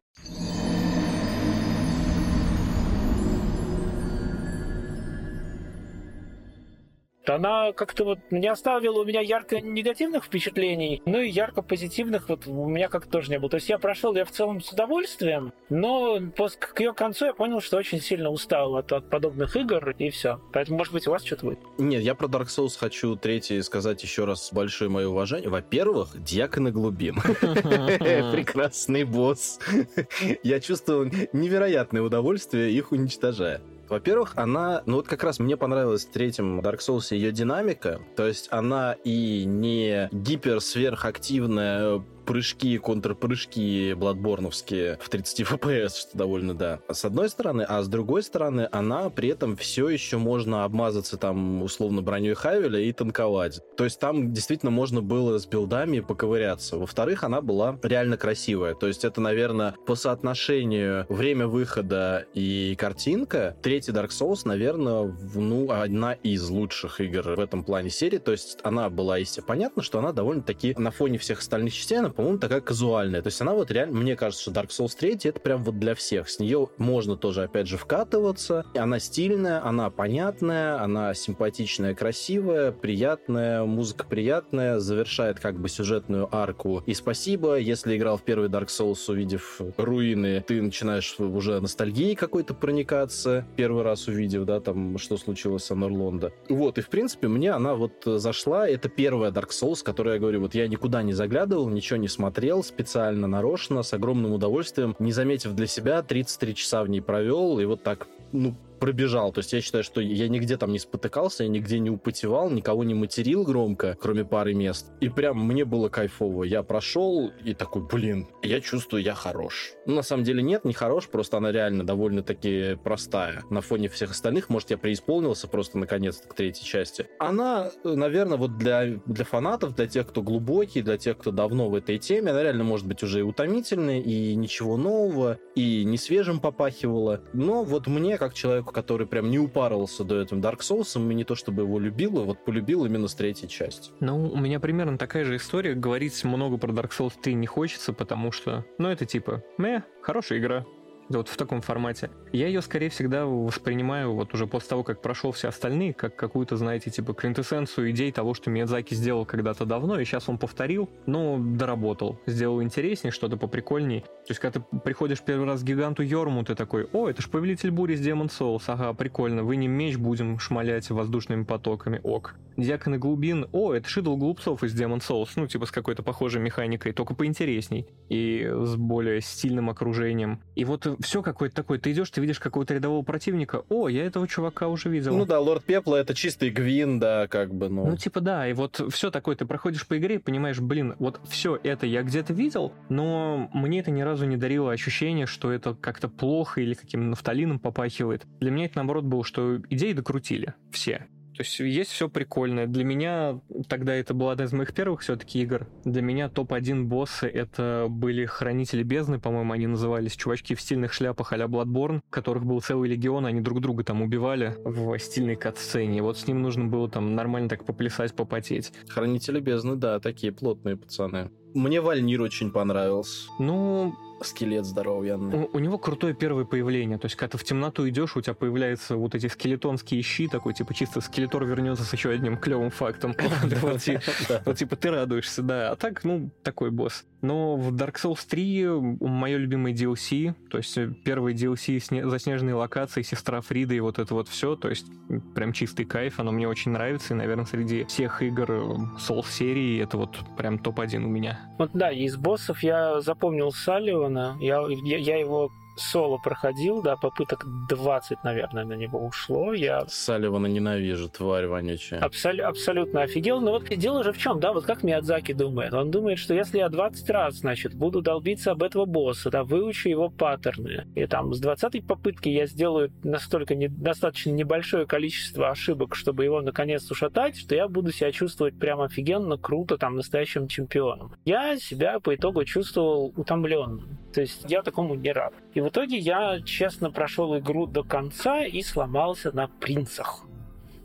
Speaker 3: Она как-то вот не оставила у меня ярко негативных впечатлений, ну и ярко позитивных вот у меня как-то тоже не было. То есть я прошел я в целом с удовольствием, но к ее концу я понял, что очень сильно устал от, от подобных игр, и все. Поэтому, может быть, у вас что-то будет.
Speaker 1: Нет, я про Dark Souls хочу третий сказать еще раз большое мое уважение. Во-первых, Дьякон Глубин. *laughs* Прекрасный босс. Я чувствовал невероятное удовольствие, их уничтожая. Во-первых, она, ну вот как раз мне понравилась в третьем Dark Souls ее динамика, то есть она и не гипер-сверхактивная прыжки, контрпрыжки бладборновские в 30 FPS, что довольно, да. С одной стороны, а с другой стороны, она при этом все еще можно обмазаться там условно броней Хавеля и танковать. То есть там действительно можно было с билдами поковыряться. Во-вторых, она была реально красивая. То есть это, наверное, по соотношению время выхода и картинка, третий Dark Souls, наверное, ну, одна из лучших игр в этом плане серии. То есть она была, естественно, понятно, что она довольно-таки на фоне всех остальных частей, она, по-моему, такая казуальная. То есть она вот реально, мне кажется, что Dark Souls 3 это прям вот для всех. С нее можно тоже, опять же, вкатываться. Она стильная, она понятная, она симпатичная, красивая, приятная, музыка приятная, завершает как бы сюжетную арку. И спасибо, если играл в первый Dark Souls, увидев руины, ты начинаешь уже ностальгией какой-то проникаться, первый раз увидев, да, там, что случилось с Анорлонда. Вот, и в принципе мне она вот зашла, это первая Dark Souls, которая, я говорю, вот я никуда не заглядывал, ничего не смотрел, специально, нарочно, с огромным удовольствием, не заметив для себя, 33 часа в ней провел, и вот так, ну, пробежал. То есть я считаю, что я нигде там не спотыкался, я нигде не употевал, никого не материл громко, кроме пары мест. И прям мне было кайфово. Я прошел и такой, блин, я чувствую, я хорош. Ну, на самом деле нет, не хорош, просто она реально довольно-таки простая. На фоне всех остальных, может, я преисполнился просто наконец-то к третьей части. Она, наверное, вот для, для фанатов, для тех, кто глубокий, для тех, кто давно в этой теме, она реально может быть уже и утомительной, и ничего нового, и не свежим попахивала. Но вот мне, как человеку, который прям не упарывался до этого Dark Souls, и не то чтобы его любил, а вот полюбил именно с третьей части.
Speaker 2: Ну, у меня примерно такая же история. Говорить много про Dark Souls 3 не хочется, потому что, ну, это типа, мeh, хорошая игра. Вот в таком формате. Я ее скорее всегда воспринимаю вот уже после того, как прошел все остальные, как какую-то, знаете, типа квинтэссенцию идей того, что Миядзаки сделал когда-то давно, и сейчас он повторил, но доработал. Сделал интереснее, что-то поприкольней. То есть, когда ты приходишь первый раз к гиганту Йорму, ты такой, о, это ж повелитель бури с Demon Souls, ага, прикольно, вынем меч, будем шмалять воздушными потоками, ок. Дьяконы глубин, о, это шидл глупцов из Demon Souls, ну, типа с какой-то похожей механикой, только поинтересней и с более стильным окружением. И вот все какое-то такое, ты идешь, ты видишь какого-то рядового противника, о, я этого чувака уже видел.
Speaker 1: Ну да, Лорд Пепла это чистый Гвин, да, как бы, ну...
Speaker 2: Ну, типа, да, и вот все такое, ты проходишь по игре и понимаешь, блин, вот все это я где-то видел, но мне это ни разу не дарило ощущение, что это как-то плохо или каким нафталином попахивает. Для меня это, наоборот, было, что идеи докрутили все. То есть есть все прикольное. Для меня тогда это была одна из моих первых все-таки игр. Для меня топ-1 боссы это были Хранители Бездны, по-моему, они назывались. Чувачки в стильных шляпах а-ля Bloodborne, которых был целый легион, они друг друга там убивали в стильной кат-сцене. Вот с ним нужно было там нормально так поплясать, попотеть.
Speaker 1: Хранители бездны, да, такие плотные пацаны. Мне Вальнир очень понравился.
Speaker 2: Ну,
Speaker 1: скелет здоровенный.
Speaker 2: У, у него крутое первое появление. То есть, когда ты в темноту идешь, у тебя появляются вот эти скелетонские щи, такой, типа, чисто скелетор вернется с еще одним клевым фактом. *laughs* Вот, типа, ты радуешься, да. А так, ну, такой босс. Но в Dark Souls 3 мое любимое DLC, то есть э, первый DLC заснеженные локации, сестра Фрида и вот это вот все, то есть прям чистый кайф, оно мне очень нравится, и, наверное, среди всех игр э, Souls серии это вот прям топ-1 у меня.
Speaker 3: Вот да, из боссов я запомнил Салливана, я, я, я его соло проходил, да, попыток 20, наверное, на него ушло. Я...
Speaker 1: Салливана ненавижу, тварь вонючая.
Speaker 3: Абсол... Абсолютно офигел. Но вот дело же в чем, да, вот как Миядзаки думает? Он думает, что если я 20 раз, значит, буду долбиться об этого босса, да, выучу его паттерны, и там с 20 попытки я сделаю настолько не... достаточно небольшое количество ошибок, чтобы его наконец ушатать, что я буду себя чувствовать прям офигенно, круто, там, настоящим чемпионом. Я себя по итогу чувствовал утомленным. То есть я такому не рад. И в итоге я честно прошел игру до конца и сломался на принцах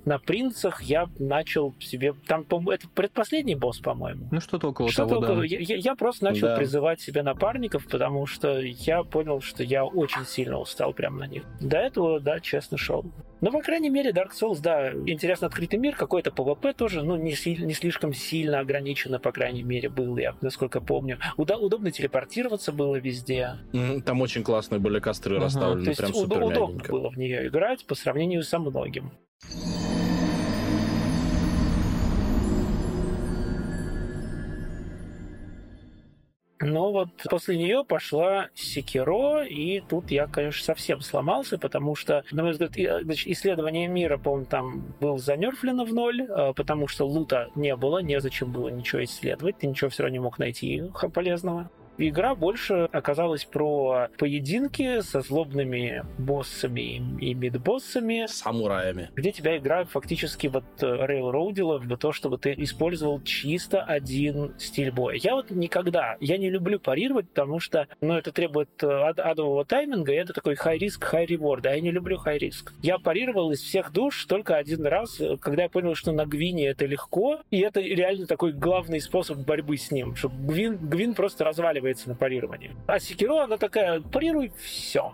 Speaker 3: на принцах я начал себе... Там, это предпоследний босс, по-моему.
Speaker 2: Ну, что-то около что того,
Speaker 3: около... да. Я, я просто начал да. призывать себе напарников, потому что я понял, что я очень сильно устал прямо на них. До этого, да, честно шел. Ну, по крайней мере, Dark Souls, да, интересно открытый мир, какой-то PvP тоже, ну, не, не слишком сильно ограничено, по крайней мере, был, я, насколько помню. Уда- удобно телепортироваться было везде.
Speaker 1: Там очень классные были костры uh-huh. расставлены, прям супер удобно
Speaker 3: было в нее играть по сравнению со многим. Но вот после нее пошла Секиро, и тут я, конечно, совсем сломался, потому что, на мой взгляд, значит, исследование мира, по-моему, там был занерфлено в ноль, а, потому что лута не было, незачем было ничего исследовать, ты ничего все равно не мог найти полезного. Игра больше оказалась про поединки со злобными боссами и мидбоссами.
Speaker 1: Самураями.
Speaker 3: Где тебя игра фактически вот рейлроудила в то, чтобы ты использовал чисто один стиль боя. Я вот никогда, я не люблю парировать, потому что, ну, это требует э, ад адового тайминга, и это такой high risk, high reward, а я не люблю high risk. Я парировал из всех душ только один раз, э, когда я понял, что на Гвине это легко, и это реально такой главный способ борьбы с ним, что Гвин, Гвин просто разваливает наваливается на парирование. А Секиро, она такая, парируй все.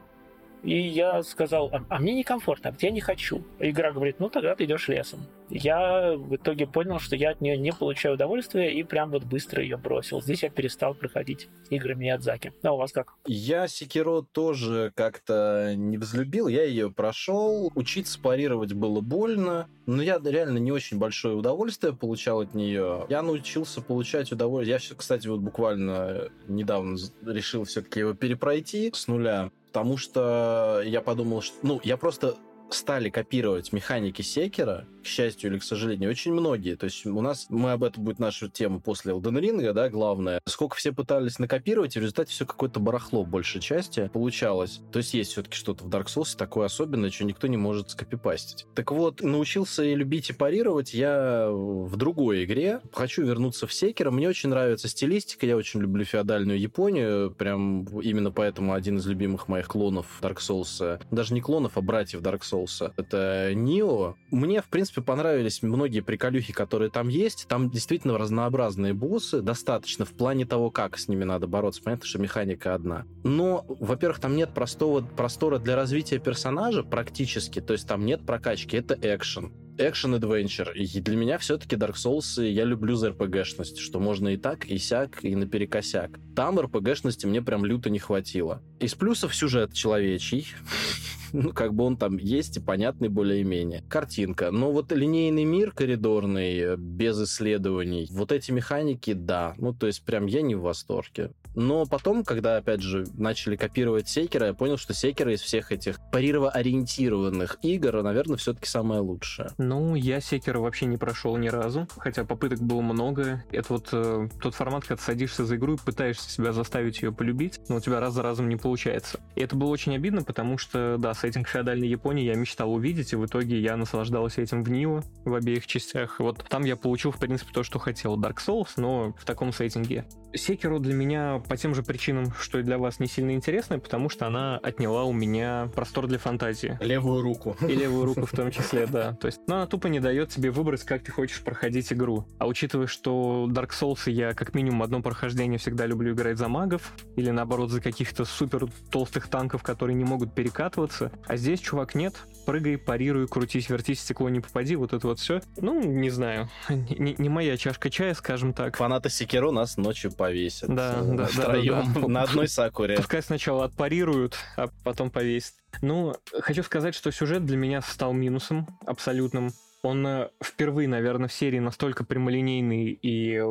Speaker 3: И я сказал, а, а мне некомфортно, я не хочу. Игра говорит, ну тогда ты идешь лесом. Я в итоге понял, что я от нее не получаю удовольствия и прям вот быстро ее бросил. Здесь я перестал проходить игры Миядзаки. А у вас как?
Speaker 1: Я Секиро тоже как-то не взлюбил, я ее прошел. Учиться парировать было больно, но я реально не очень большое удовольствие получал от нее. Я научился получать удовольствие. Я, кстати, вот буквально недавно решил все-таки его перепройти с нуля потому что я подумал, что... Ну, я просто стали копировать механики Секера, к счастью или к сожалению, очень многие. То есть у нас, мы об этом будет наша тема после Elden да, главное. Сколько все пытались накопировать, и в результате все какое-то барахло в большей части получалось. То есть есть все-таки что-то в Dark Souls такое особенное, что никто не может скопипастить. Так вот, научился и любить и парировать я в другой игре. Хочу вернуться в Секера. Мне очень нравится стилистика, я очень люблю феодальную Японию, прям именно поэтому один из любимых моих клонов Dark Souls, даже не клонов, а братьев Dark Souls, это Нио. Мне, в принципе, понравились многие приколюхи, которые там есть. Там действительно разнообразные боссы, достаточно в плане того, как с ними надо бороться. Понятно, что механика одна. Но, во-первых, там нет простого, простора для развития персонажа практически, то есть там нет прокачки, это экшен экшен-адвенчер. И для меня все-таки Dark Souls я люблю за РПГшность, что можно и так, и сяк, и наперекосяк. Там РПГшности мне прям люто не хватило. Из плюсов сюжет человечий. *laughs* ну, как бы он там есть и понятный более-менее. Картинка. Но вот линейный мир коридорный, э, без исследований, вот эти механики, да. Ну, то есть прям я не в восторге. Но потом, когда, опять же, начали копировать Секера, я понял, что Секера из всех этих парирово-ориентированных игр, наверное, все-таки самое лучшее.
Speaker 2: Ну, я Секера вообще не прошел ни разу, хотя попыток было много. Это вот э, тот формат, когда садишься за игру и пытаешься себя заставить ее полюбить, но у тебя раз за разом не получается. И это было очень обидно, потому что, да, сеттинг феодальной Японии я мечтал увидеть, и в итоге я наслаждался этим в Нио в обеих частях. Вот там я получил, в принципе, то, что хотел. Dark Souls, но в таком сеттинге. Секеру для меня по тем же причинам, что и для вас не сильно интересная, потому что она отняла у меня простор для фантазии.
Speaker 1: Левую руку.
Speaker 2: И левую руку в *laughs* том числе, да. То есть, ну, она тупо не дает тебе выбрать, как ты хочешь проходить игру. А учитывая, что Dark Souls я как минимум одно прохождение всегда люблю играть за магов, или наоборот за каких-то супер толстых танков, которые не могут перекатываться, а здесь, чувак, нет, прыгай, парируй, крутись, вертись, стекло не попади, вот это вот все. Ну, не знаю, не, не моя чашка чая, скажем так.
Speaker 1: Фанаты Секиро нас ночью повесят.
Speaker 2: Да, да, *laughs*
Speaker 1: втроем да, да, да. на одной сакуре.
Speaker 2: Пускай сначала отпарируют, а потом повесят. Ну, хочу сказать, что сюжет для меня стал минусом абсолютным. Он э, впервые, наверное, в серии настолько прямолинейный и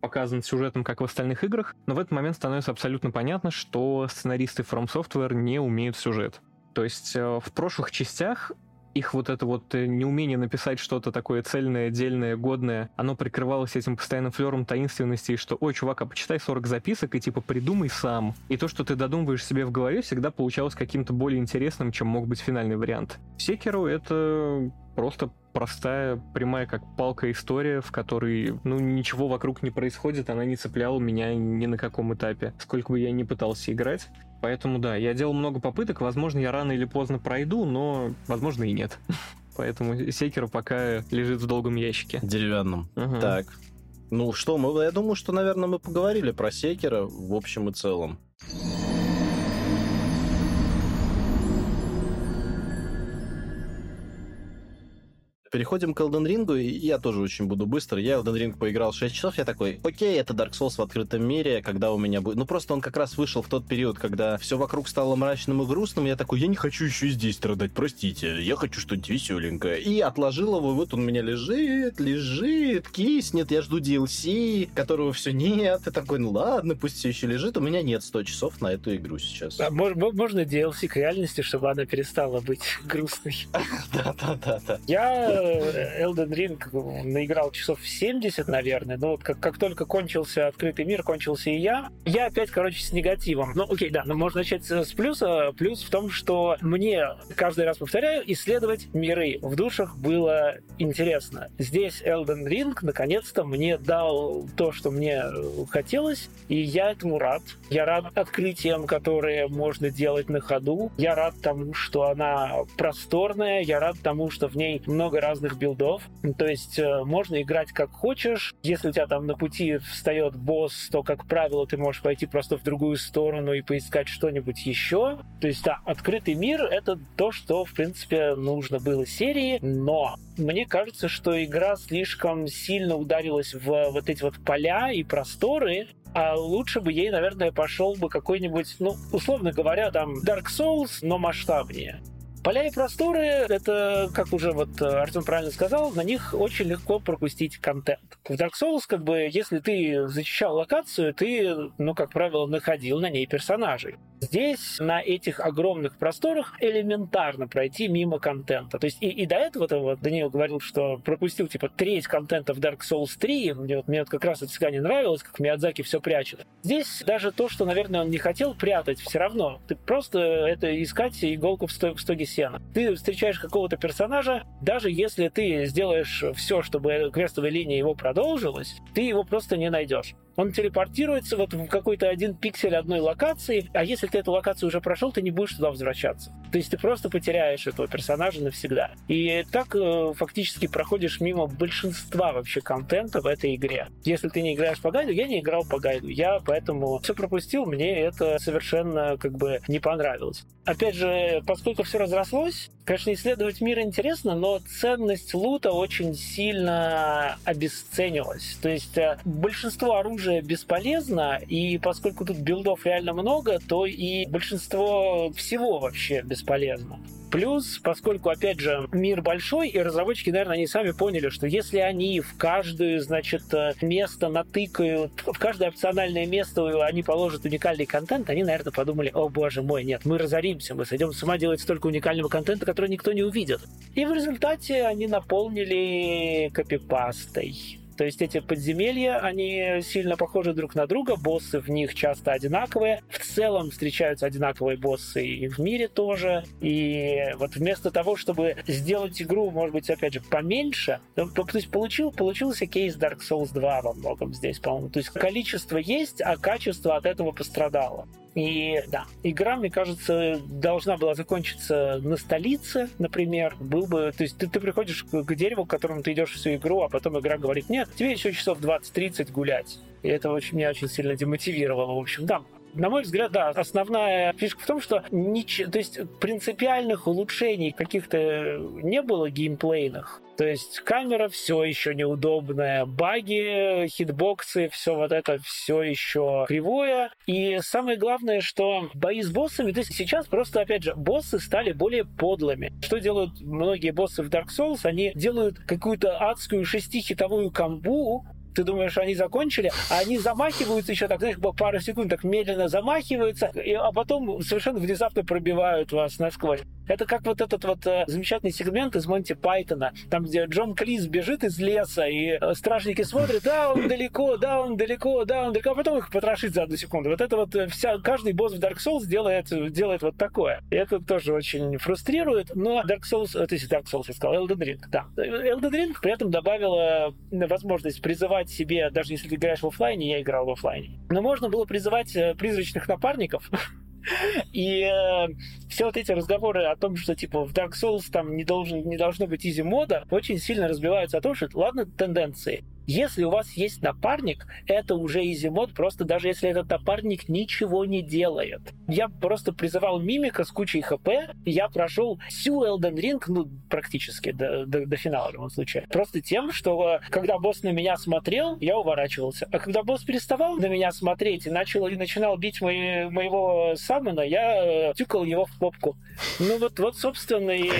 Speaker 2: показан сюжетом, как в остальных играх, но в этот момент становится абсолютно понятно, что сценаристы From Software не умеют сюжет. То есть э, в прошлых частях их вот это вот э, неумение написать что-то такое цельное, отдельное, годное, оно прикрывалось этим постоянным флером таинственности, что, ой, чувак, а почитай 40 записок и типа придумай сам. И то, что ты додумываешь себе в голове, всегда получалось каким-то более интересным, чем мог быть финальный вариант. Секеру это просто простая, прямая как палка история, в которой, ну, ничего вокруг не происходит, она не цепляла меня ни на каком этапе, сколько бы я ни пытался играть. Поэтому да, я делал много попыток, возможно, я рано или поздно пройду, но, возможно, и нет. *laughs* Поэтому Секер пока лежит в долгом ящике.
Speaker 1: Деревянном. Ага. Так. Ну что, мы, я думаю, что, наверное, мы поговорили про Секера в общем и целом. Переходим к Elden Ring, и я тоже очень буду быстро. Я Elden Ring поиграл 6 часов, я такой, окей, это Dark Souls в открытом мире, когда у меня будет... Ну, просто он как раз вышел в тот период, когда все вокруг стало мрачным и грустным, я такой, я не хочу еще здесь страдать, простите, я хочу что-нибудь веселенькое. И отложил его, вот он у меня лежит, лежит, киснет, я жду DLC, которого все нет, и такой, ну ладно, пусть все еще лежит, у меня нет 100 часов на эту игру сейчас.
Speaker 3: А можно DLC к реальности, чтобы она перестала быть грустной? *laughs*
Speaker 1: Да-да-да.
Speaker 3: Я Elden Ring наиграл часов 70, наверное. Но вот как, как только кончился открытый мир, кончился и я, я опять, короче, с негативом. Ну, окей, да, но можно начать с плюса. Плюс в том, что мне, каждый раз повторяю, исследовать миры в душах было интересно. Здесь Elden Ring, наконец-то, мне дал то, что мне хотелось, и я этому рад. Я рад открытиям, которые можно делать на ходу. Я рад тому, что она просторная. Я рад тому, что в ней много разных билдов. То есть э, можно играть как хочешь. Если у тебя там на пути встает босс, то, как правило, ты можешь пойти просто в другую сторону и поискать что-нибудь еще. То есть, да, открытый мир — это то, что, в принципе, нужно было серии, но мне кажется, что игра слишком сильно ударилась в вот эти вот поля и просторы, а лучше бы ей, наверное, пошел бы какой-нибудь, ну, условно говоря, там Dark Souls, но масштабнее. Поля и просторы, это, как уже вот Артем правильно сказал, на них очень легко пропустить контент. В Dark Souls, как бы, если ты зачищал локацию, ты, ну, как правило, находил на ней персонажей. Здесь, на этих огромных просторах, элементарно пройти мимо контента. То есть и, и до этого -то, вот Даниил говорил, что пропустил типа треть контента в Dark Souls 3. Мне вот, мне вот как раз это всегда не нравилось, как Миядзаки все прячет. Здесь даже то, что, наверное, он не хотел прятать, все равно. Ты просто это искать иголку в стоге сена. Ты встречаешь какого-то персонажа, даже если ты сделаешь все, чтобы квестовая линия его продолжилась, ты его просто не найдешь он телепортируется вот в какой-то один пиксель одной локации, а если ты эту локацию уже прошел, ты не будешь туда возвращаться. То есть ты просто потеряешь этого персонажа навсегда. И так э, фактически проходишь мимо большинства вообще контента в этой игре. Если ты не играешь по гайду, я не играл по гайду. Я поэтому все пропустил, мне это совершенно как бы не понравилось. Опять же, поскольку все разрослось, конечно, исследовать мир интересно, но ценность лута очень сильно обесценилась. То есть э, большинство оружия бесполезно, и поскольку тут билдов реально много, то и большинство всего вообще бесполезно. Плюс, поскольку, опять же, мир большой, и разработчики, наверное, они сами поняли, что если они в каждое, значит, э, место натыкают, в каждое опциональное место они положат уникальный контент, они, наверное, подумали, о боже мой, нет, мы разоримся, мы сойдем с ума делать столько уникального контента, который никто не увидит. И в результате они наполнили копипастой То есть эти подземелья, они сильно похожи друг на друга, боссы в них часто одинаковые. В целом встречаются одинаковые боссы и в мире тоже. И вот вместо того, чтобы сделать игру, может быть, опять же, поменьше, то, то есть получил, получился кейс Dark Souls 2 во многом здесь, по-моему. То есть количество есть, а качество от этого пострадало. И да, игра, мне кажется, должна была закончиться на столице, например. Был бы, то есть ты, ты приходишь к, дереву, к которому ты идешь всю игру, а потом игра говорит, нет, тебе еще часов 20-30 гулять. И это очень, меня очень сильно демотивировало. В общем, да, на мой взгляд, да, основная фишка в том, что нич... то есть принципиальных улучшений каких-то не было геймплейных. То есть камера все еще неудобная, баги, хитбоксы, все вот это все еще кривое. И самое главное, что бои с боссами, то есть сейчас просто, опять же, боссы стали более подлыми. Что делают многие боссы в Dark Souls? Они делают какую-то адскую шестихитовую камбу, ты думаешь, они закончили, а они замахиваются еще так, знаешь, пару секунд так медленно замахиваются, и, а потом совершенно внезапно пробивают вас насквозь. Это как вот этот вот э, замечательный сегмент из Монти Пайтона, там, где Джон Клиз бежит из леса, и э, стражники смотрят, да, он далеко, да, он далеко, да, он далеко, а потом их потрошит за одну секунду. Вот это вот э, вся, каждый босс в Dark Souls делает, делает вот такое. И это тоже очень фрустрирует, но Dark Souls, то есть Dark Souls, я сказал, Elden Ring, да. Elden Ring при этом добавила возможность призывать себе, даже если ты играешь в офлайне, я играл в офлайне, но можно было призывать призрачных напарников, *laughs* И все вот эти разговоры о том, что типа в Dark Souls там не, должен, не должно быть изи мода, очень сильно разбиваются о том, что ладно тенденции. Если у вас есть напарник, это уже изимод, просто даже если этот напарник ничего не делает. Я просто призывал мимика с кучей хп, я прошел всю Elden Ring, ну, практически до, до, до финала в любом случае. Просто тем, что э, когда босс на меня смотрел, я уворачивался. А когда босс переставал на меня смотреть и начал, и начинал бить мои, моего саммона, я э, тюкал его в попку. Ну вот, вот собственно, и,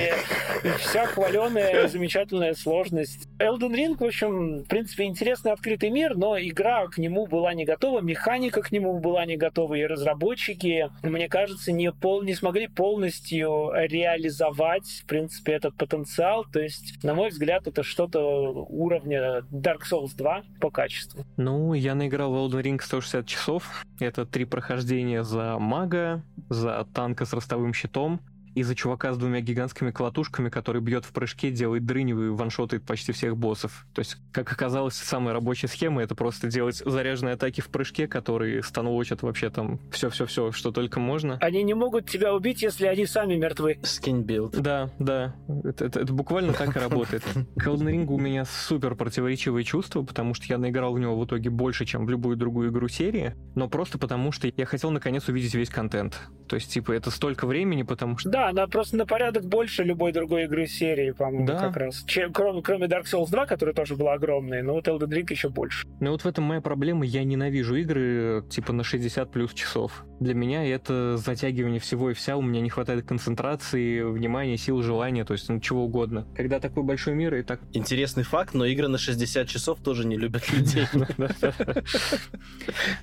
Speaker 3: вся хваленая, замечательная сложность. Elden Ring, в общем, в принципе, интересный открытый мир, но игра к нему была не готова, механика к нему была не готова, и разработчики, мне кажется, не, пол, не смогли полностью реализовать, в принципе, этот потенциал. То есть, на мой взгляд, это что-то уровня Dark Souls 2 по качеству.
Speaker 2: Ну, я наиграл в Elden Ring 160 часов. Это три прохождения за мага, за танка с ростовым щитом, и за чувака с двумя гигантскими колотушками, который бьет в прыжке, делает дрыневый и ваншотает почти всех боссов. То есть, как оказалось, самая рабочая схема — это просто делать заряженные атаки в прыжке, которые станлочат вообще там все-все-все, что только можно.
Speaker 3: Они не могут тебя убить, если они сами мертвы.
Speaker 1: Skill build.
Speaker 2: Да, да. Это, это, это буквально так и работает. К Elden Ring у меня супер противоречивые чувства, потому что я наиграл в него в итоге больше, чем в любую другую игру серии, но просто потому что я хотел наконец увидеть весь контент. То есть, типа, это столько времени, потому что...
Speaker 3: Да, она просто на порядок больше любой другой игры серии, по-моему, да. как раз. Чем, кроме, кроме Dark Souls 2, которая тоже была огромной, но вот Elden Ring еще больше.
Speaker 2: Ну вот в этом моя проблема. Я ненавижу игры, типа, на 60 плюс часов. Для меня это затягивание всего и вся. У меня не хватает концентрации, внимания, сил, желания, то есть ну, чего угодно. Когда такой большой мир и так...
Speaker 1: Интересный факт, но игры на 60 часов тоже не любят людей. *laughs*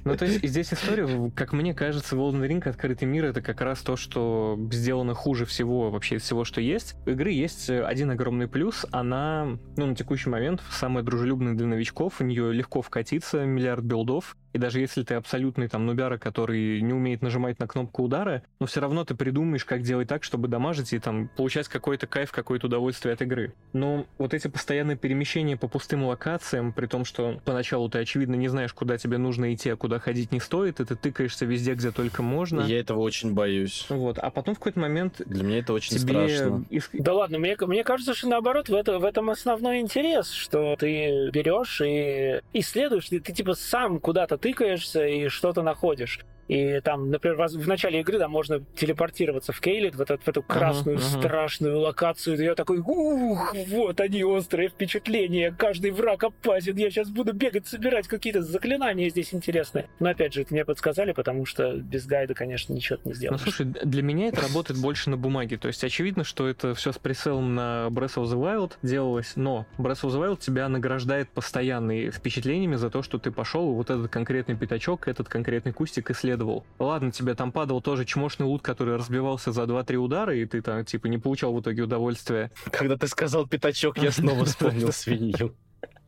Speaker 2: Ну, то есть здесь история, как мне кажется, Golden Ring, открытый мир, это как раз то, что сделано хуже всего, вообще из всего, что есть. У игры есть один огромный плюс. Она, ну, на текущий момент самая дружелюбная для новичков. У нее легко вкатиться, миллиард билдов. И даже если ты абсолютный там нубяра, который не умеет нажимать на кнопку удара, но все равно ты придумаешь, как делать так, чтобы дамажить и там получать какой-то кайф, какое-то удовольствие от игры. Но вот эти постоянные перемещения по пустым локациям, при том, что поначалу ты, очевидно, не знаешь, куда тебе нужно идти, а куда ходить не стоит, и ты тыкаешься везде, где только можно.
Speaker 1: Я этого очень боюсь.
Speaker 2: Вот. А потом в какой-то момент...
Speaker 1: Для меня это очень тебе... страшно.
Speaker 3: Да ладно, мне, мне кажется, что наоборот, в, это, в этом основной интерес, что ты берешь и исследуешь, ты, ты типа сам куда-то тыкаешься и что-то находишь. И там, например, в начале игры да, можно телепортироваться в Кейлит, в, этот, в эту красную uh-huh, uh-huh. страшную локацию. И я такой, ух, вот они острые впечатления, каждый враг опасен, я сейчас буду бегать, собирать какие-то заклинания здесь интересные. Но опять же, это мне подсказали, потому что без гайда, конечно, ничего не сделаешь.
Speaker 2: Ну, слушай, для меня это работает больше на бумаге. То есть очевидно, что это все с прицелом на Breath of the Wild делалось, но Breath of the Wild тебя награждает постоянными впечатлениями за то, что ты пошел вот этот конкретный пятачок, этот конкретный кустик исследовал исследовал. Ладно, тебе там падал тоже чмошный лут, который разбивался за 2-3 удара, и ты там, типа, не получал в итоге удовольствия.
Speaker 1: Когда ты сказал пятачок, я снова *laughs* вспомнил свинью.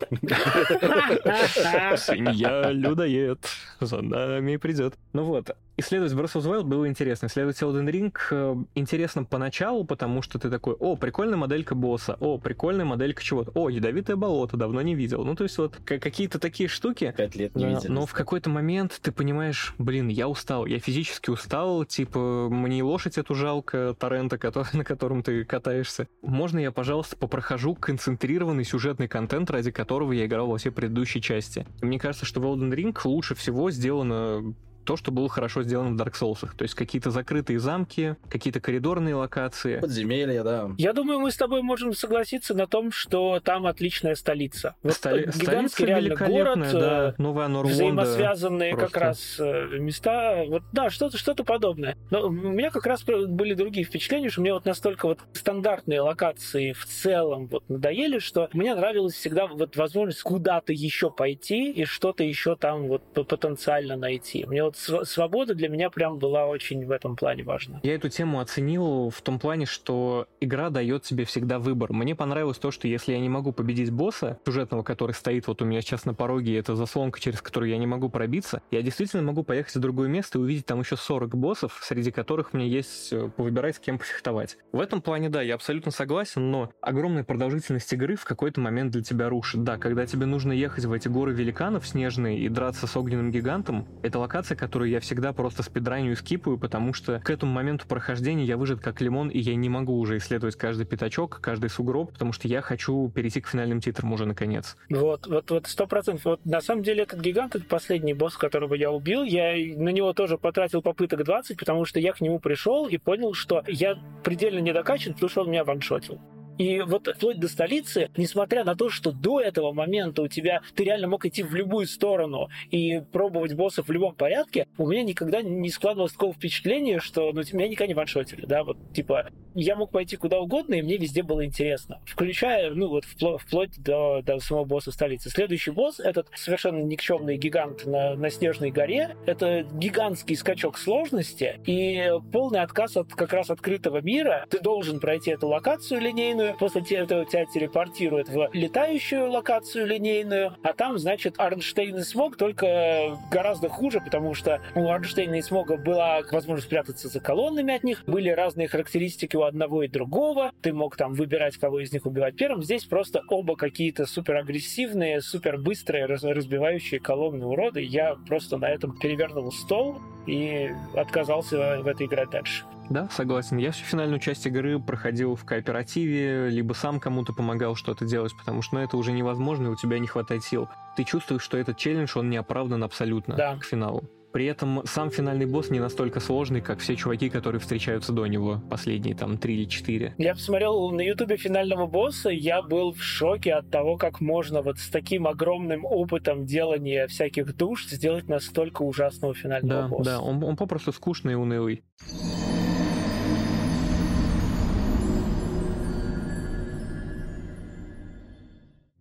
Speaker 1: *laughs*
Speaker 2: Свинья людоед, за нами придет. Ну вот, исследовать Breath of the Wild было интересно. Исследовать Elden Ring э, интересно поначалу, потому что ты такой, о, прикольная моделька босса, о, прикольная моделька чего-то, о, ядовитое болото, давно не видел. Ну, то есть вот какие-то такие штуки.
Speaker 1: Пять лет не видел.
Speaker 2: Но в какой-то момент ты понимаешь, блин, я устал, я физически устал, типа, мне лошадь эту жалко, торрента, который, *laughs* на котором ты катаешься. Можно я, пожалуйста, попрохожу концентрированный сюжетный контент, ради которого я играл во все предыдущие части. Мне кажется, что в Elden Ring лучше всего сделано то, что было хорошо сделано в Dark Souls. То есть какие-то закрытые замки, какие-то коридорные локации.
Speaker 1: Подземелья, да.
Speaker 3: Я думаю, мы с тобой можем согласиться на том, что там отличная столица.
Speaker 2: Вот Столи... Гигантский реально город, да. Новая Норлонда.
Speaker 3: Взаимосвязанные просто. как раз э, места. Вот, да, что-то что подобное. Но у меня как раз были другие впечатления, что мне вот настолько вот стандартные локации в целом вот надоели, что мне нравилось всегда вот возможность куда-то еще пойти и что-то еще там вот потенциально найти. Мне вот свобода для меня прям была очень в этом плане важна.
Speaker 2: Я эту тему оценил в том плане, что игра дает тебе всегда выбор. Мне понравилось то, что если я не могу победить босса, сюжетного, который стоит вот у меня сейчас на пороге, это заслонка, через которую я не могу пробиться, я действительно могу поехать в другое место и увидеть там еще 40 боссов, среди которых мне есть э, повыбирать, с кем пофехтовать. В этом плане, да, я абсолютно согласен, но огромная продолжительность игры в какой-то момент для тебя рушит. Да, когда тебе нужно ехать в эти горы великанов снежные и драться с огненным гигантом, это локация, которую я всегда просто спидраню и скипаю, потому что к этому моменту прохождения я выжат как лимон, и я не могу уже исследовать каждый пятачок, каждый сугроб, потому что я хочу перейти к финальным титрам уже наконец.
Speaker 3: Вот, вот, вот, сто процентов. Вот на самом деле этот гигант, это последний босс, которого я убил, я на него тоже потратил попыток 20, потому что я к нему пришел и понял, что я предельно не докачан, потому что он меня ваншотил. И вот вплоть до столицы, несмотря на то, что до этого момента у тебя ты реально мог идти в любую сторону и пробовать боссов в любом порядке, у меня никогда не складывалось такого впечатления, что ну, меня никогда не ваншотили, да, вот типа я мог пойти куда угодно, и мне везде было интересно, включая, ну вот вплоть, вплоть до, до самого босса столицы. Следующий босс, этот совершенно никчемный гигант на, на Снежной горе, это гигантский скачок сложности и полный отказ от как раз открытого мира. Ты должен пройти эту локацию линейную, после этого тебя телепортирует в летающую локацию линейную, а там, значит, Арнштейн и Смог только гораздо хуже, потому что у Арнштейна и Смога была возможность спрятаться за колоннами от них, были разные характеристики у одного и другого, ты мог там выбирать, кого из них убивать первым. Здесь просто оба какие-то супер агрессивные, супер быстрые, разбивающие колонны уроды. Я просто на этом перевернул стол и отказался в это играть дальше.
Speaker 2: Да, согласен. Я всю финальную часть игры проходил в кооперативе, либо сам кому-то помогал что-то делать, потому что ну, это уже невозможно, и у тебя не хватает сил. Ты чувствуешь, что этот челлендж, он не оправдан абсолютно да. к финалу. При этом сам финальный босс не настолько сложный, как все чуваки, которые встречаются до него, последние там три или четыре.
Speaker 3: Я посмотрел на ютубе финального босса, я был в шоке от того, как можно вот с таким огромным опытом делания всяких душ сделать настолько ужасного финального
Speaker 2: да,
Speaker 3: босса.
Speaker 2: Да, он, он попросту скучный и унылый.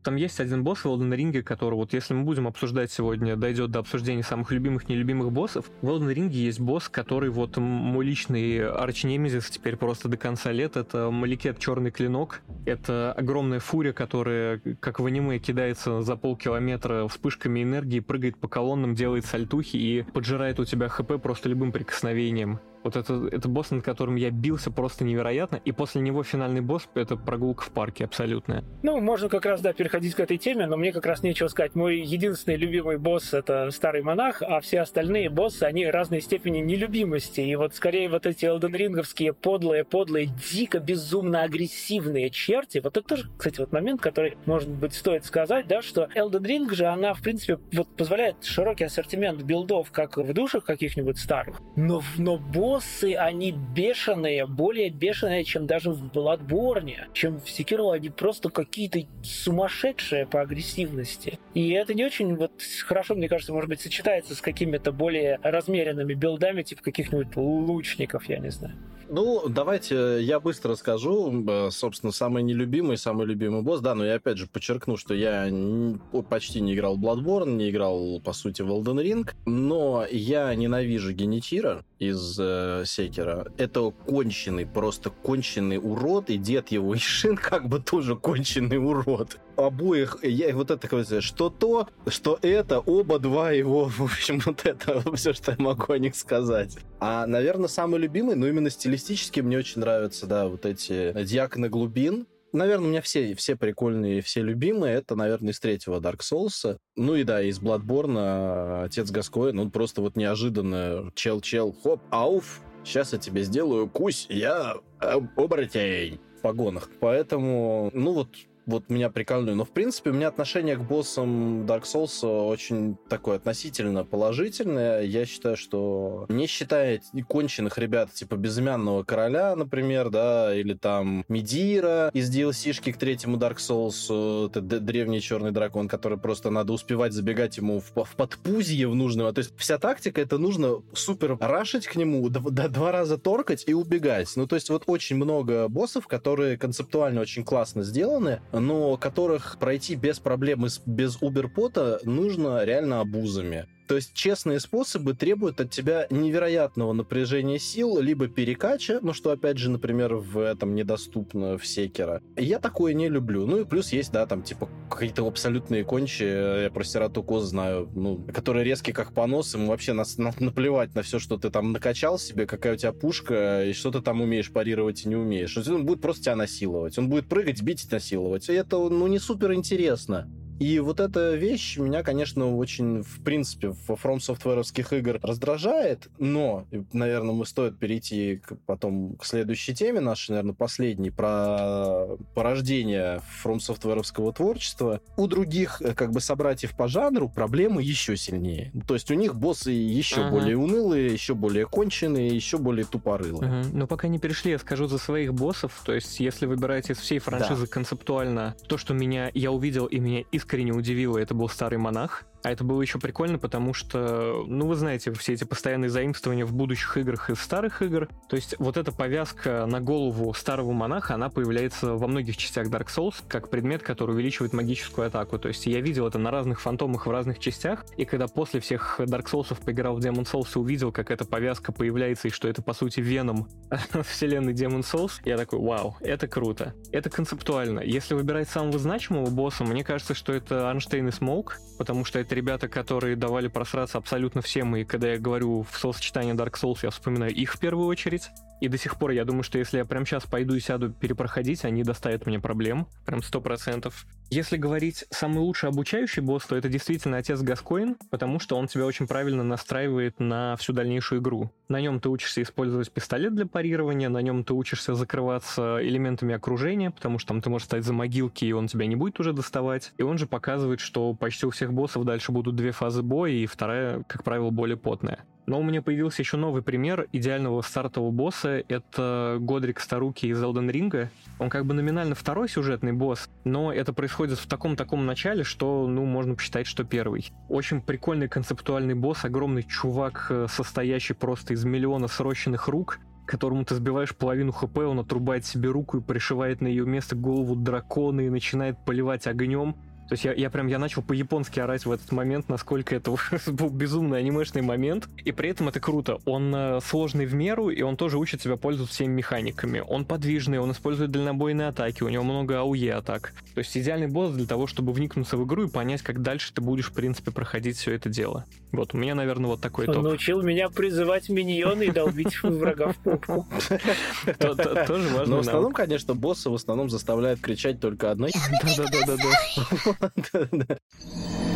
Speaker 2: Там есть один босс в Elden Ring, который, вот если мы будем обсуждать сегодня, дойдет до обсуждения самых любимых нелюбимых боссов, в Elden Ring есть босс, который вот мой личный арчнемезис теперь просто до конца лет. Это Маликет Черный Клинок. Это огромная фурия, которая, как в аниме, кидается за полкилометра вспышками энергии, прыгает по колоннам, делает сальтухи и поджирает у тебя хп просто любым прикосновением. Вот это, это босс, над которым я бился просто невероятно, и после него финальный босс — это прогулка в парке абсолютная.
Speaker 3: Ну, можно как раз, да, переходить к этой теме, но мне как раз нечего сказать. Мой единственный любимый босс — это старый монах, а все остальные боссы, они разной степени нелюбимости. И вот скорее вот эти элденринговские подлые, подлые, дико безумно агрессивные черти, вот это тоже, кстати, вот момент, который, может быть, стоит сказать, да, что Elden Ring же, она, в принципе, вот позволяет широкий ассортимент билдов, как в душах каких-нибудь старых, но, но босс боссы, они бешеные, более бешеные, чем даже в Bloodborne, чем в Sekiro. Они просто какие-то сумасшедшие по агрессивности. И это не очень вот хорошо, мне кажется, может быть, сочетается с какими-то более размеренными билдами, типа каких-нибудь лучников, я не знаю.
Speaker 1: Ну, давайте я быстро скажу. Собственно, самый нелюбимый, самый любимый босс. Да, но я опять же подчеркну, что я почти не играл в Bloodborne, не играл, по сути, в Elden Ring. Но я ненавижу Генитира из босса Секера. Это конченый, просто конченый урод, и дед его *laughs* Ишин как бы тоже конченый урод. Обоих, я вот это, что то, что это, оба два его, *laughs* в общем, вот это *laughs* все, что я могу о них сказать. А, наверное, самый любимый, но именно стилистически мне очень нравятся, да, вот эти Дьяконы глубин, Наверное, у меня все, все прикольные, все любимые. Это, наверное, из третьего Dark Souls. Ну и да, из Bloodborne отец Гаскоин, ну, просто вот неожиданно чел-чел, хоп, ауф, сейчас я тебе сделаю кусь, я оборотень в погонах. Поэтому, ну вот, вот меня прикольнули. Но, в принципе, у меня отношение к боссам Dark Souls очень такое относительно положительное. Я считаю, что не считая конченых ребят, типа Безымянного Короля, например, да, или там Медира из DLC-шки к третьему Dark Souls, это древний черный дракон, который просто надо успевать забегать ему в, в подпузье в нужного. То есть вся тактика, это нужно супер рашить к нему, два, два раза торкать и убегать. Ну, то есть вот очень много боссов, которые концептуально очень классно сделаны, но которых пройти без проблем и без уберпота нужно реально обузами. То есть честные способы требуют от тебя невероятного напряжения сил, либо перекача, ну что, опять же, например, в этом недоступно в Секера. Я такое не люблю. Ну и плюс есть, да, там, типа, какие-то абсолютные кончи, я про Сирату Коз знаю, ну, которые резкие как понос, ему вообще нас, на, наплевать на все, что ты там накачал себе, какая у тебя пушка, и что ты там умеешь парировать и не умеешь. Он будет просто тебя насиловать. Он будет прыгать, бить и насиловать. И это, ну, не супер интересно. И вот эта вещь меня, конечно, очень, в принципе, в From Software'овских игр раздражает, но, наверное, мы стоит перейти к, потом к следующей теме нашей, наверное, последней, про порождение From Software'овского творчества. У других, э, как бы, собратьев по жанру проблемы еще сильнее. То есть у них боссы еще ага. более унылые, еще более конченые, еще более тупорылые.
Speaker 2: Ага. Но пока не перешли, я скажу за своих боссов. То есть если выбираете из всей франшизы да. концептуально то, что меня я увидел и меня искренне искренне удивило, это был старый монах. А это было еще прикольно, потому что, ну, вы знаете, все эти постоянные заимствования в будущих играх из старых игр. То есть вот эта повязка на голову старого монаха, она появляется во многих частях Dark Souls как предмет, который увеличивает магическую атаку. То есть я видел это на разных фантомах в разных частях, и когда после всех Dark Souls поиграл в Demon Souls и увидел, как эта повязка появляется, и что это, по сути, веном *laughs* вселенной Demon Souls, я такой, вау, это круто. Это концептуально. Если выбирать самого значимого босса, мне кажется, что это Анштейн и Смоук, потому что это ребята, которые давали просраться абсолютно всем, и когда я говорю в словосочетании Dark Souls, я вспоминаю их в первую очередь. И до сих пор я думаю, что если я прямо сейчас пойду и сяду перепроходить, они доставят мне проблем. Прям сто процентов. Если говорить самый лучший обучающий босс, то это действительно отец Гаскоин, потому что он тебя очень правильно настраивает на всю дальнейшую игру. На нем ты учишься использовать пистолет для парирования, на нем ты учишься закрываться элементами окружения, потому что там ты можешь стать за могилки, и он тебя не будет уже доставать. И он же показывает, что почти у всех боссов дальше будут две фазы боя, и вторая, как правило, более потная. Но у меня появился еще новый пример идеального стартового босса. Это Годрик Старуки из Elden Ring. Он как бы номинально второй сюжетный босс, но это происходит в таком-таком начале, что, ну, можно посчитать, что первый. Очень прикольный концептуальный босс, огромный чувак, э, состоящий просто из миллиона срощенных рук, которому ты сбиваешь половину хп, он отрубает себе руку и пришивает на ее место голову дракона и начинает поливать огнем. То есть я, я прям, я начал по-японски орать в этот момент, насколько это *laughs* был безумный анимешный момент. И при этом это круто. Он э, сложный в меру, и он тоже учит себя пользоваться всеми механиками. Он подвижный, он использует дальнобойные атаки, у него много АУЕ атак. То есть идеальный босс для того, чтобы вникнуться в игру и понять, как дальше ты будешь, в принципе, проходить все это дело. Вот, у меня, наверное, вот такой
Speaker 3: он
Speaker 2: топ.
Speaker 3: научил меня призывать миньоны и долбить *laughs* врага в попку. *laughs*
Speaker 2: Тоже важно.
Speaker 1: Но в основном, конечно, боссы в основном заставляют кричать только одной.
Speaker 2: Да-да-да-да. 何? *laughs*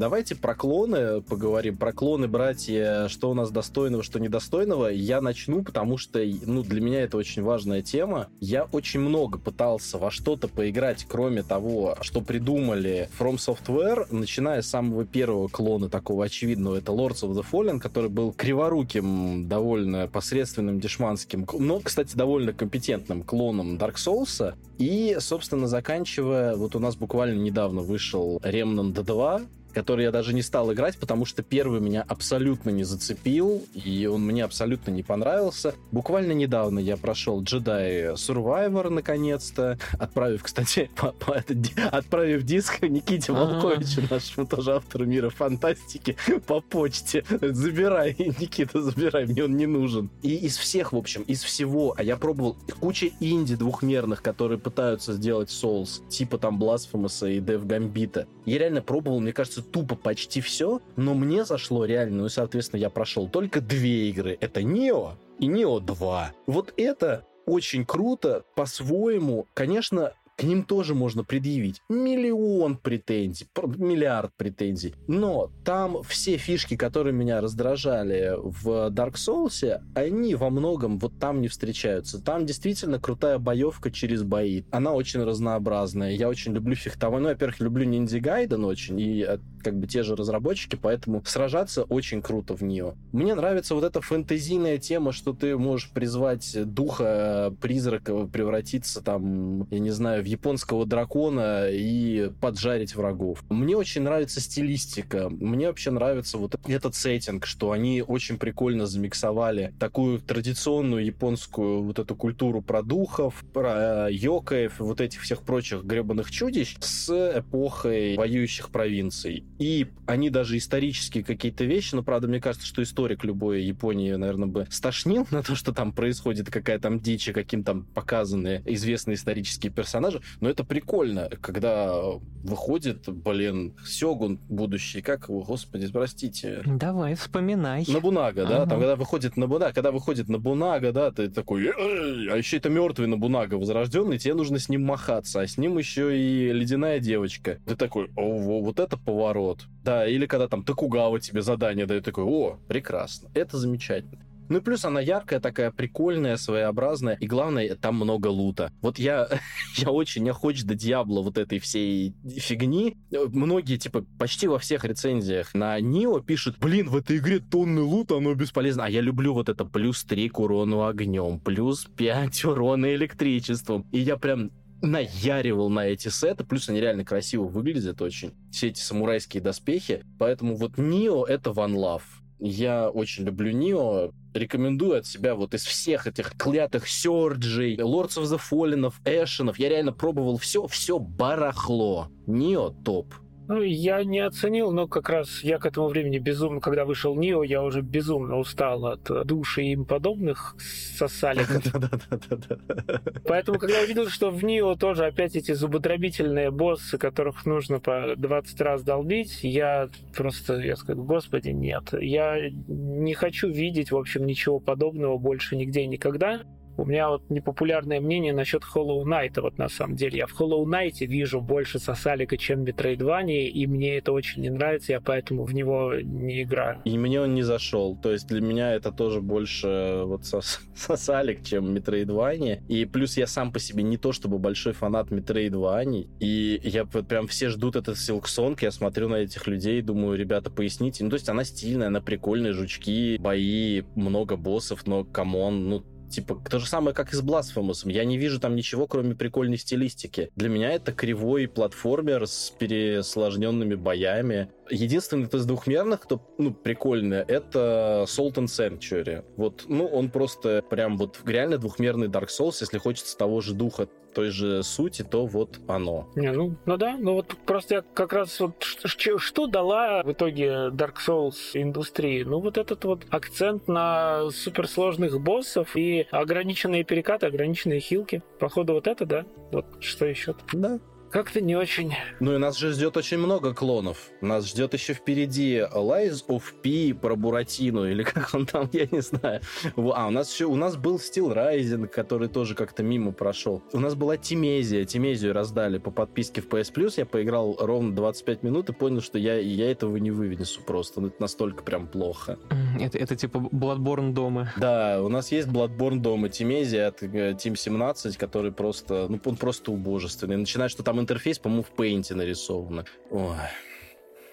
Speaker 1: Давайте про клоны поговорим, про клоны, братья, что у нас достойного, что недостойного. Я начну, потому что, ну, для меня это очень важная тема. Я очень много пытался во что-то поиграть, кроме того, что придумали From Software, начиная с самого первого клона такого очевидного, это Lords of the Fallen, который был криворуким, довольно посредственным дешманским, но, кстати, довольно компетентным клоном Dark Souls. И, собственно, заканчивая, вот у нас буквально недавно вышел Remnant 2, который я даже не стал играть, потому что первый меня абсолютно не зацепил, и он мне абсолютно не понравился. Буквально недавно я прошел Jedi Survivor, наконец-то, отправив, кстати, *laughs* по, по, это, отправив диск Никите Волковичу, нашему тоже автору мира фантастики, по почте. Забирай, *laughs* Никита, забирай, мне он не нужен. И из всех, в общем, из всего, а я пробовал куча инди двухмерных, которые пытаются сделать Souls, типа там Blasphemous и Dev Gambit. Я реально пробовал, мне кажется, тупо почти все, но мне зашло реально, ну и, соответственно, я прошел только две игры. Это Нео и Нео 2. Вот это очень круто по-своему. Конечно, к ним тоже можно предъявить миллион претензий, миллиард претензий. Но там все фишки, которые меня раздражали в Dark Souls, они во многом вот там не встречаются. Там действительно крутая боевка через бои. Она очень разнообразная. Я очень люблю фехтование. Ну, во-первых, люблю Ниндзя Гайден очень, и как бы те же разработчики, поэтому сражаться очень круто в нее. Мне нравится вот эта фэнтезийная тема, что ты можешь призвать духа призрака, превратиться там, я не знаю, в японского дракона и поджарить врагов. Мне очень нравится стилистика. Мне вообще нравится вот этот сеттинг, что они очень прикольно замиксовали такую традиционную японскую вот эту культуру про духов, про э, йокаев вот этих всех прочих гребаных чудищ с эпохой воюющих провинций. И они даже исторические какие-то вещи, но, правда, мне кажется, что историк любой Японии, наверное, бы стошнил *laughs* на то, что там происходит какая там дичь, каким там показаны известные исторические персонажи. Но это прикольно, когда выходит, блин, Сёгун будущий, как его, господи, простите.
Speaker 2: Давай, вспоминай.
Speaker 1: Набунага, да, ага. там, когда выходит Набунага, когда выходит Набунага, да, ты такой, а еще это мертвый Набунага возрожденный, тебе нужно с ним махаться, а с ним еще и ледяная девочка. Ты такой, о, вот это поворот. Да, или когда там Токугава тебе задание дает, такой, о, прекрасно, это замечательно. Ну и плюс она яркая, такая прикольная, своеобразная. И главное, там много лута. Вот я, *laughs* я очень охоч до Диабло вот этой всей фигни. Многие, типа, почти во всех рецензиях на Нио пишут, блин, в этой игре тонны лута, оно бесполезно. А я люблю вот это плюс 3 к урону огнем, плюс 5 *laughs* урона электричеством. И я прям наяривал на эти сеты, плюс они реально красиво выглядят очень, все эти самурайские доспехи, поэтому вот Нио — это One Love. Я очень люблю Нио, рекомендую от себя вот из всех этих клятых Сёрджей, Lords of the Fallen, Эшенов, я реально пробовал все, все барахло. Нио топ.
Speaker 3: Ну, я не оценил, но как раз я к этому времени безумно, когда вышел Нио, я уже безумно устал от души и им подобных сосаликов. *laughs* Поэтому, когда увидел, что в Нио тоже опять эти зубодробительные боссы, которых нужно по 20 раз долбить, я просто, я сказал, господи, нет. Я не хочу видеть, в общем, ничего подобного больше нигде и никогда. У меня вот непопулярное мнение насчет Hollow Knight, вот на самом деле. Я в Hollow Knight вижу больше souls-like а, чем в Metroidvania, и мне это очень не нравится, я поэтому в него не играю.
Speaker 1: И мне он не зашел. То есть для меня это тоже больше вот сос souls-like, чем Metroidvania. И плюс я сам по себе не то чтобы большой фанат Metroidvania. И я прям все ждут этот Silksong, я смотрю на этих людей, думаю, ребята, поясните. Ну, то есть она стильная, она прикольная, жучки, бои, много боссов, но come on, ну, Типа, то же самое, как и с Blasphemous. Я не вижу там ничего, кроме прикольной стилистики. Для меня это кривой платформер с пересложненными боями. Единственный из двухмерных, кто, ну, прикольный, это Salt and Sanctuary. Вот, ну, он просто прям вот реально двухмерный Dark Souls, если хочется того же духа той же сути, то вот оно.
Speaker 3: Не, ну, ну да, ну вот просто я как раз вот что, что дала в итоге Dark Souls индустрии? Ну вот этот вот акцент на суперсложных боссов и ограниченные перекаты, ограниченные хилки. Походу вот это, да? Вот что еще?
Speaker 1: Да,
Speaker 3: как-то не очень.
Speaker 1: Ну и нас же ждет очень много клонов. Нас ждет еще впереди Lies of P про Буратино, или как он там, я не знаю. А, у нас еще, у нас был Steel Rising, который тоже как-то мимо прошел. У нас была Тимезия. Тимезию раздали по подписке в PS Plus. Я поиграл ровно 25 минут и понял, что я, я этого не вынесу просто. Ну, это настолько прям плохо.
Speaker 2: Это, это типа Bloodborne дома.
Speaker 1: Да, у нас есть Bloodborne дома. Тимезия от э, Team 17, который просто, ну, он просто убожественный. Начинает, что там интерфейс, по-моему, в Paint нарисовано. Ой.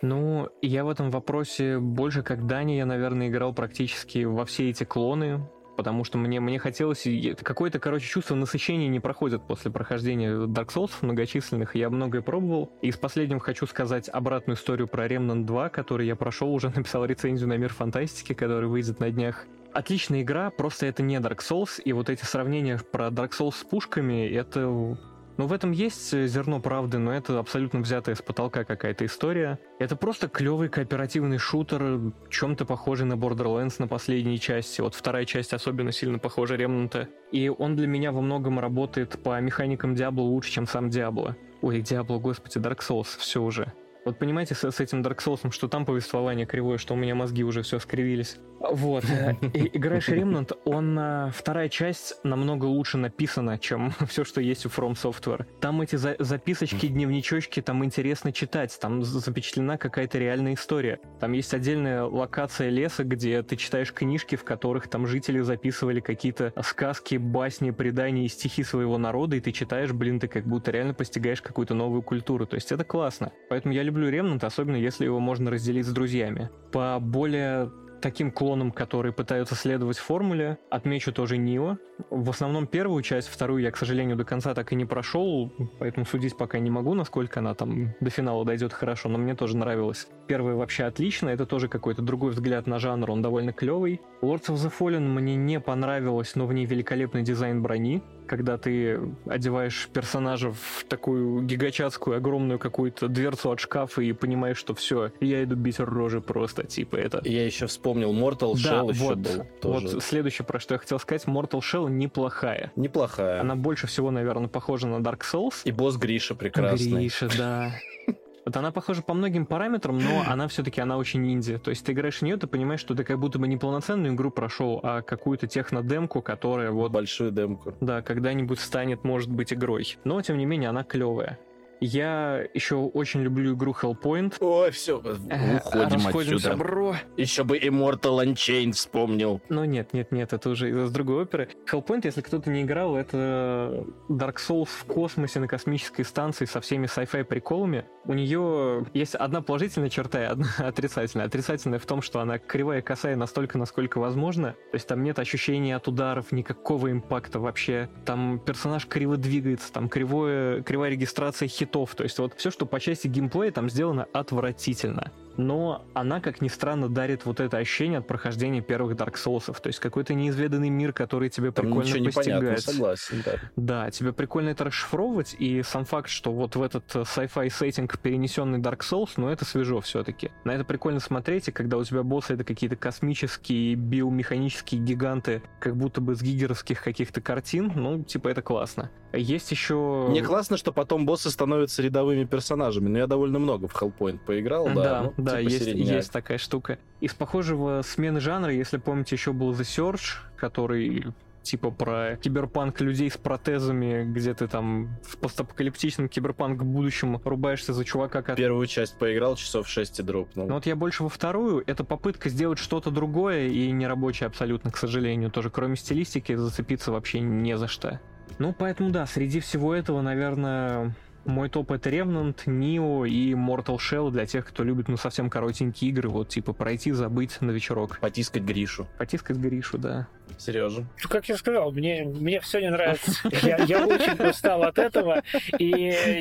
Speaker 2: Ну, я в этом вопросе больше как Дани, я, наверное, играл практически во все эти клоны, потому что мне, мне хотелось... Какое-то, короче, чувство насыщения не проходит после прохождения Dark Souls многочисленных. Я многое пробовал. И с последним хочу сказать обратную историю про Remnant 2, который я прошел, уже *laughs* написал рецензию на Мир Фантастики, который выйдет на днях. Отличная игра, просто это не Dark Souls, и вот эти сравнения про Dark Souls с пушками, это ну, в этом есть э, зерно правды, но это абсолютно взятая с потолка какая-то история. Это просто клевый кооперативный шутер, чем-то похожий на Borderlands на последней части. Вот вторая часть особенно сильно похожа Ремнанта. И он для меня во многом работает по механикам Диабло лучше, чем сам Диабло. Ой, Диабло, господи, Dark Souls, все уже. Вот понимаете, с, с этим Dark Souls, что там повествование кривое, что у меня мозги уже все скривились. Вот. Э, играешь Remnant, он... Э, вторая часть намного лучше написана, чем *laughs* все, что есть у From Software. Там эти за записочки, дневничочки, там интересно читать, там запечатлена какая-то реальная история. Там есть отдельная локация леса, где ты читаешь книжки, в которых там жители записывали какие-то сказки, басни, предания и стихи своего народа, и ты читаешь, блин, ты как будто реально постигаешь какую-то новую культуру. То есть это классно. Поэтому я люблю Remnant, особенно если его можно разделить с друзьями. По более таким клонам, которые пытаются следовать формуле. Отмечу тоже Нио. В основном первую часть, вторую я, к сожалению, до конца так и не прошел, поэтому судить пока не могу, насколько она там до финала дойдет хорошо, но мне тоже нравилось. Первая вообще отлично, это тоже какой-то другой взгляд на жанр, он довольно клевый. Lords of the Fallen мне не понравилось, но в ней великолепный дизайн брони когда ты одеваешь персонажа в такую гигачатскую, огромную какую-то дверцу от шкафа и понимаешь, что все, я иду бить рожи просто, типа это.
Speaker 1: Я еще вспомнил, Mortal
Speaker 2: да,
Speaker 1: Shell
Speaker 2: вот,
Speaker 1: еще был.
Speaker 2: Тоже. Вот следующее, про что я хотел сказать, Mortal Shell неплохая.
Speaker 1: Неплохая.
Speaker 2: Она больше всего, наверное, похожа на Dark Souls.
Speaker 1: И босс Гриша прекрасный.
Speaker 2: Гриша, да. *laughs* Вот она похожа по многим параметрам, но *clears throat* она все-таки она очень инди. То есть ты играешь в нее, ты понимаешь, что ты как будто бы не полноценную игру прошел, а какую-то технодемку, которая вот...
Speaker 1: Большую демку.
Speaker 2: Да, когда-нибудь станет, может быть, игрой. Но, тем не менее, она клевая. Я еще очень люблю игру Hellpoint.
Speaker 1: Ой, все,
Speaker 2: э, уходим отсюда. бро.
Speaker 1: Еще бы Immortal Unchained вспомнил.
Speaker 2: Ну нет, нет, нет, это уже из другой оперы. Hellpoint, если кто-то не играл, это Dark Souls в космосе на космической станции со всеми sci-fi приколами. У нее есть одна положительная черта и одна *laughs* отрицательная. Отрицательная в том, что она кривая косая настолько, насколько возможно. То есть там нет ощущения от ударов, никакого импакта вообще. Там персонаж криво двигается, там кривое, кривая регистрация хит хитов. То есть вот все, что по части геймплея там сделано отвратительно но она, как ни странно, дарит вот это ощущение от прохождения первых Dark Souls. То есть какой-то неизведанный мир, который тебе Там прикольно постигает.
Speaker 1: Согласен, да.
Speaker 2: Да, тебе прикольно это расшифровывать, и сам факт, что вот в этот э, sci-fi сеттинг перенесенный Dark Souls, ну это свежо все-таки. На это прикольно смотреть, и когда у тебя боссы это какие-то космические, биомеханические гиганты, как будто бы с гигеровских каких-то картин, ну, типа это классно. Есть еще...
Speaker 1: Мне классно, что потом боссы становятся рядовыми персонажами, но я довольно много в Hellpoint поиграл, да.
Speaker 2: Да, ну, да, типа есть, есть такая штука. Из похожего смены жанра, если помните, еще был The Search, который типа про киберпанк людей с протезами, где ты там в постапокалиптичном киберпанк будущем рубаешься за чувака,
Speaker 1: который... Первую часть поиграл, часов 6 и дропнул.
Speaker 2: Ну вот я больше во вторую. Это попытка сделать что-то другое и не рабочее абсолютно, к сожалению. Тоже кроме стилистики зацепиться вообще не за что. Ну, поэтому да, среди всего этого, наверное, мой топ это Remnant, Neo и Mortal Shell для тех, кто любит, ну, совсем коротенькие игры, вот, типа, пройти, забыть на вечерок.
Speaker 1: Потискать Гришу.
Speaker 2: Потискать Гришу, да.
Speaker 1: Сережа.
Speaker 3: Ну, как я сказал, мне, мне все не нравится. *laughs* Я, я очень устал от этого. И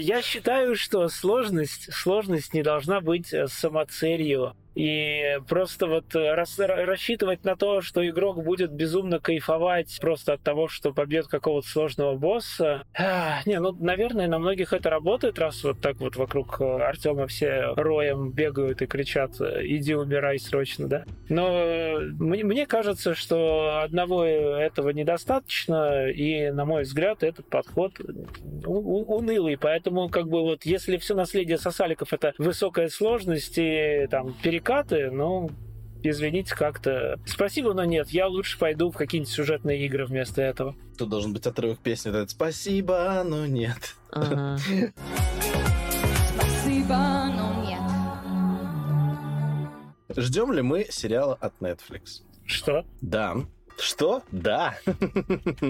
Speaker 3: я считаю, что сложность, сложность не должна быть самоцелью и просто вот э, рас, рассчитывать на то, что игрок будет безумно кайфовать просто от того, что побьет какого-то сложного босса. Не, ну, наверное, на многих это работает, раз вот так вот вокруг э, Артема все роем бегают и кричат «иди умирай срочно», да? Но мне, кажется, что одного этого недостаточно, и, на мой взгляд, этот подход унылый, поэтому как бы вот если все наследие сосаликов это высокая сложность и там перекрытие дубликаты, но извините, как-то... Спасибо, но нет, я лучше пойду в какие-нибудь сюжетные игры вместо этого.
Speaker 1: Тут должен быть отрывок песни, это «Спасибо, но нет». Спасибо, но нет. Ждем ли мы сериала от Netflix?
Speaker 3: Что?
Speaker 1: Да. Что? Да.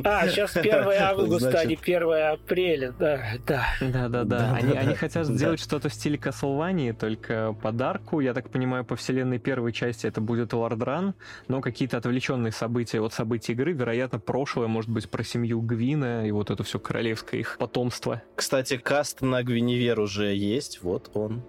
Speaker 3: А, сейчас 1 августа, Значит... а не 1 апреля. Да, да.
Speaker 2: Да-да-да. Они, да, они да. хотят сделать что-то в стиле Castlevania, только подарку. Я так понимаю, по вселенной первой части это будет Лордран, но какие-то отвлеченные события от событий игры, вероятно, прошлое, может быть, про семью Гвина и вот это все королевское их потомство.
Speaker 1: Кстати, каст на Гвиневер уже есть, вот он.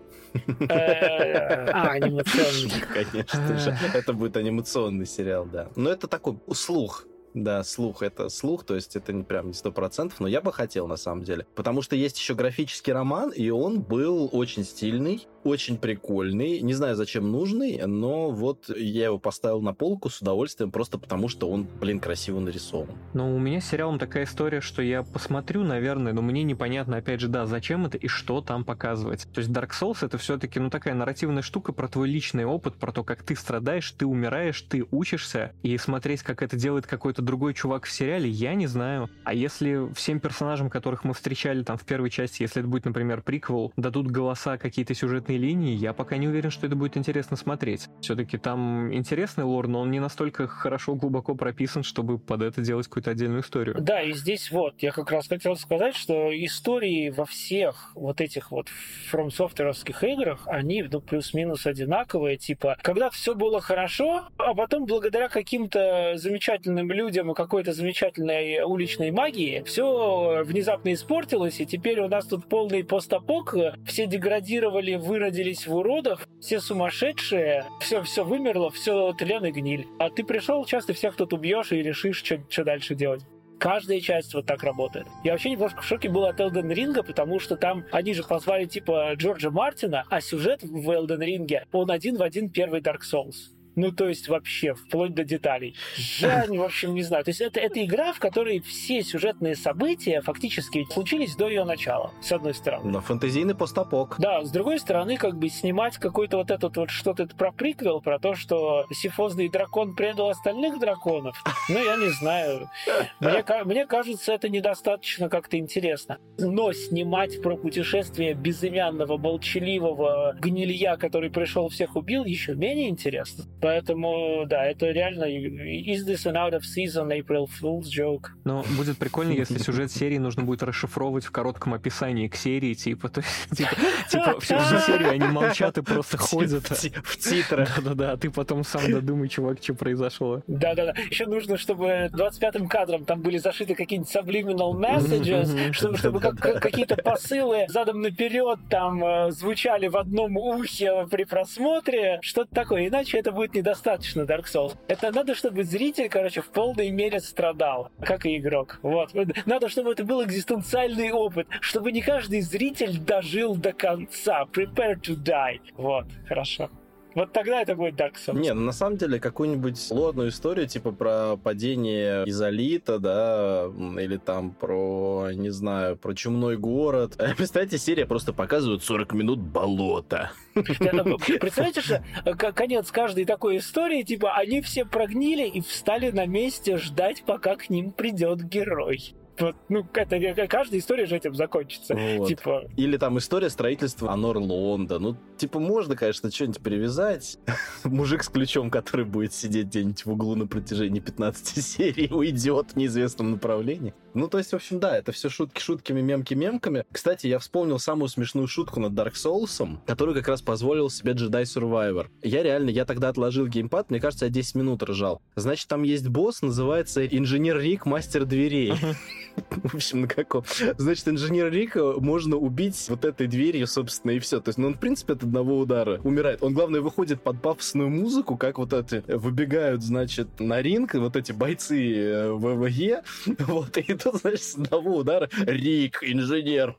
Speaker 3: А, анимационный.
Speaker 1: Конечно же. Это будет анимационный сериал, да. Но это такой слух. Да, слух это слух, то есть это не прям не сто процентов, но я бы хотел на самом деле. Потому что есть еще графический роман, и он был очень стильный, очень прикольный. Не знаю, зачем нужный, но вот я его поставил на полку с удовольствием, просто потому что он, блин, красиво нарисован.
Speaker 2: Ну, у меня с сериалом такая история, что я посмотрю, наверное, но мне непонятно, опять же, да, зачем это и что там показывать. То есть Dark Souls это все-таки, ну, такая нарративная штука про твой личный опыт, про то, как ты страдаешь, ты умираешь, ты учишься, и смотреть, как это делает какой-то другой чувак в сериале, я не знаю. А если всем персонажам, которых мы встречали там в первой части, если это будет, например, приквел, дадут голоса какие-то сюжетные линии, я пока не уверен, что это будет интересно смотреть. Все-таки там интересный лор, но он не настолько хорошо, глубоко прописан, чтобы под это делать какую-то отдельную историю.
Speaker 3: Да, и здесь вот, я как раз хотел сказать, что истории во всех вот этих вот From Software'овских играх, они ну, плюс-минус одинаковые, типа, когда все было хорошо, а потом благодаря каким-то замечательным людям и какой-то замечательной уличной магии все внезапно испортилось, и теперь у нас тут полный постапок, все деградировали, выродили родились в уродах, все сумасшедшие, все, все вымерло, все тлен и гниль. А ты пришел, часто всех тут убьешь и решишь, что дальше делать. Каждая часть вот так работает. Я вообще немножко в шоке был от Elden Ring, потому что там они же позвали типа Джорджа Мартина, а сюжет в Elden Ring, он один в один первый Dark Souls. Ну, то есть вообще, вплоть до деталей. Я, в общем, не знаю. То есть это, это игра, в которой все сюжетные события фактически случились до ее начала, с одной стороны.
Speaker 1: Но фэнтезийный постапок.
Speaker 3: Да, с другой стороны, как бы снимать какой-то вот этот вот что-то про приквел, про то, что сифозный дракон предал остальных драконов. Ну, я не знаю. Мне, мне кажется, это недостаточно как-то интересно. Но снимать про путешествие безымянного, молчаливого гнилья, который пришел всех убил, еще менее интересно. Поэтому, да, это реально is this an out of season April Fool's joke?
Speaker 2: Но будет прикольно, *laughs* если сюжет серии нужно будет расшифровывать в коротком описании к серии, типа, то, типа, *laughs* типа всю серию они молчат и просто ходят.
Speaker 1: В титрах. *laughs*
Speaker 2: Да-да-да, а ты потом сам додумай, чувак, что произошло.
Speaker 3: Да-да-да. Еще нужно, чтобы 25-м кадром там были зашиты какие-нибудь subliminal messages, чтобы, чтобы как, какие-то посылы задом наперед там э, звучали в одном ухе при просмотре, что-то такое. Иначе это будет недостаточно Dark Souls. Это надо, чтобы зритель, короче, в полной мере страдал, как и игрок. Вот. Надо, чтобы это был экзистенциальный опыт, чтобы не каждый зритель дожил до конца. Prepare to die. Вот, хорошо. Вот тогда это будет Dark Souls.
Speaker 1: Не, ну на самом деле какую-нибудь лодную историю, типа про падение изолита, да, или там про, не знаю, про чумной город. *laughs* Представьте, серия просто показывает 40 минут болота. *laughs*
Speaker 3: Представляете, что э, конец каждой такой истории, типа, они все прогнили и встали на месте ждать, пока к ним придет герой вот, ну, это, каждая история же этим закончится. Вот. Типа...
Speaker 1: Или там история строительства Анор Лонда. Ну, типа, можно, конечно, что-нибудь привязать. *laughs* Мужик с ключом, который будет сидеть где-нибудь в углу на протяжении 15 *laughs* серий, уйдет в неизвестном направлении. Ну, то есть, в общем, да, это все шутки шутками, мемки мемками. Кстати, я вспомнил самую смешную шутку над Dark Souls, которую как раз позволил себе Jedi Survivor. Я реально, я тогда отложил геймпад, мне кажется, я 10 минут ржал. Значит, там есть босс, называется Инженер Рик, мастер дверей. *laughs* В общем, на каком? Значит, инженер Рика можно убить вот этой дверью, собственно, и все. То есть, ну, он, в принципе, от одного удара умирает. Он, главное, выходит под пафосную музыку, как вот эти выбегают, значит, на ринг, вот эти бойцы э, ВВЕ, *laughs* вот, и тут, значит, с одного удара Рик, инженер,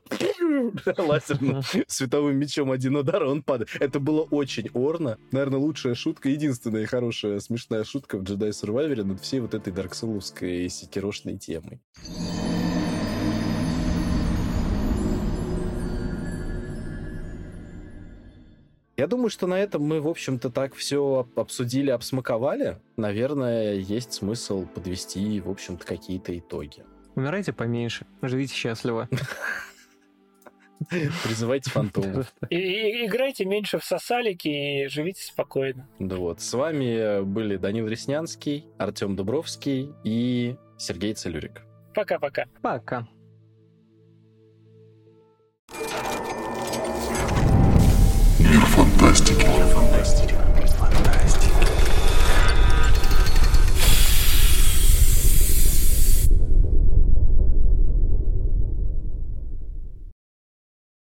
Speaker 1: *laughs* лазерным световым мечом один удар, он падает. Это было очень орно. Наверное, лучшая шутка, единственная хорошая смешная шутка в Jedi Survivor над всей вот этой дарксоуловской секирошной темой. Я думаю, что на этом мы, в общем-то, так все обсудили, обсмаковали. Наверное, есть смысл подвести, в общем-то, какие-то итоги.
Speaker 2: Умирайте поменьше, живите счастливо. *laughs*
Speaker 1: Призывайте фантомов.
Speaker 3: И, и- играйте меньше в сосалики и живите спокойно.
Speaker 1: Да вот. С вами были Данил Реснянский, Артем Дубровский и Сергей Целюрик.
Speaker 3: Пока-пока.
Speaker 2: Пока.
Speaker 4: Мир фантастики.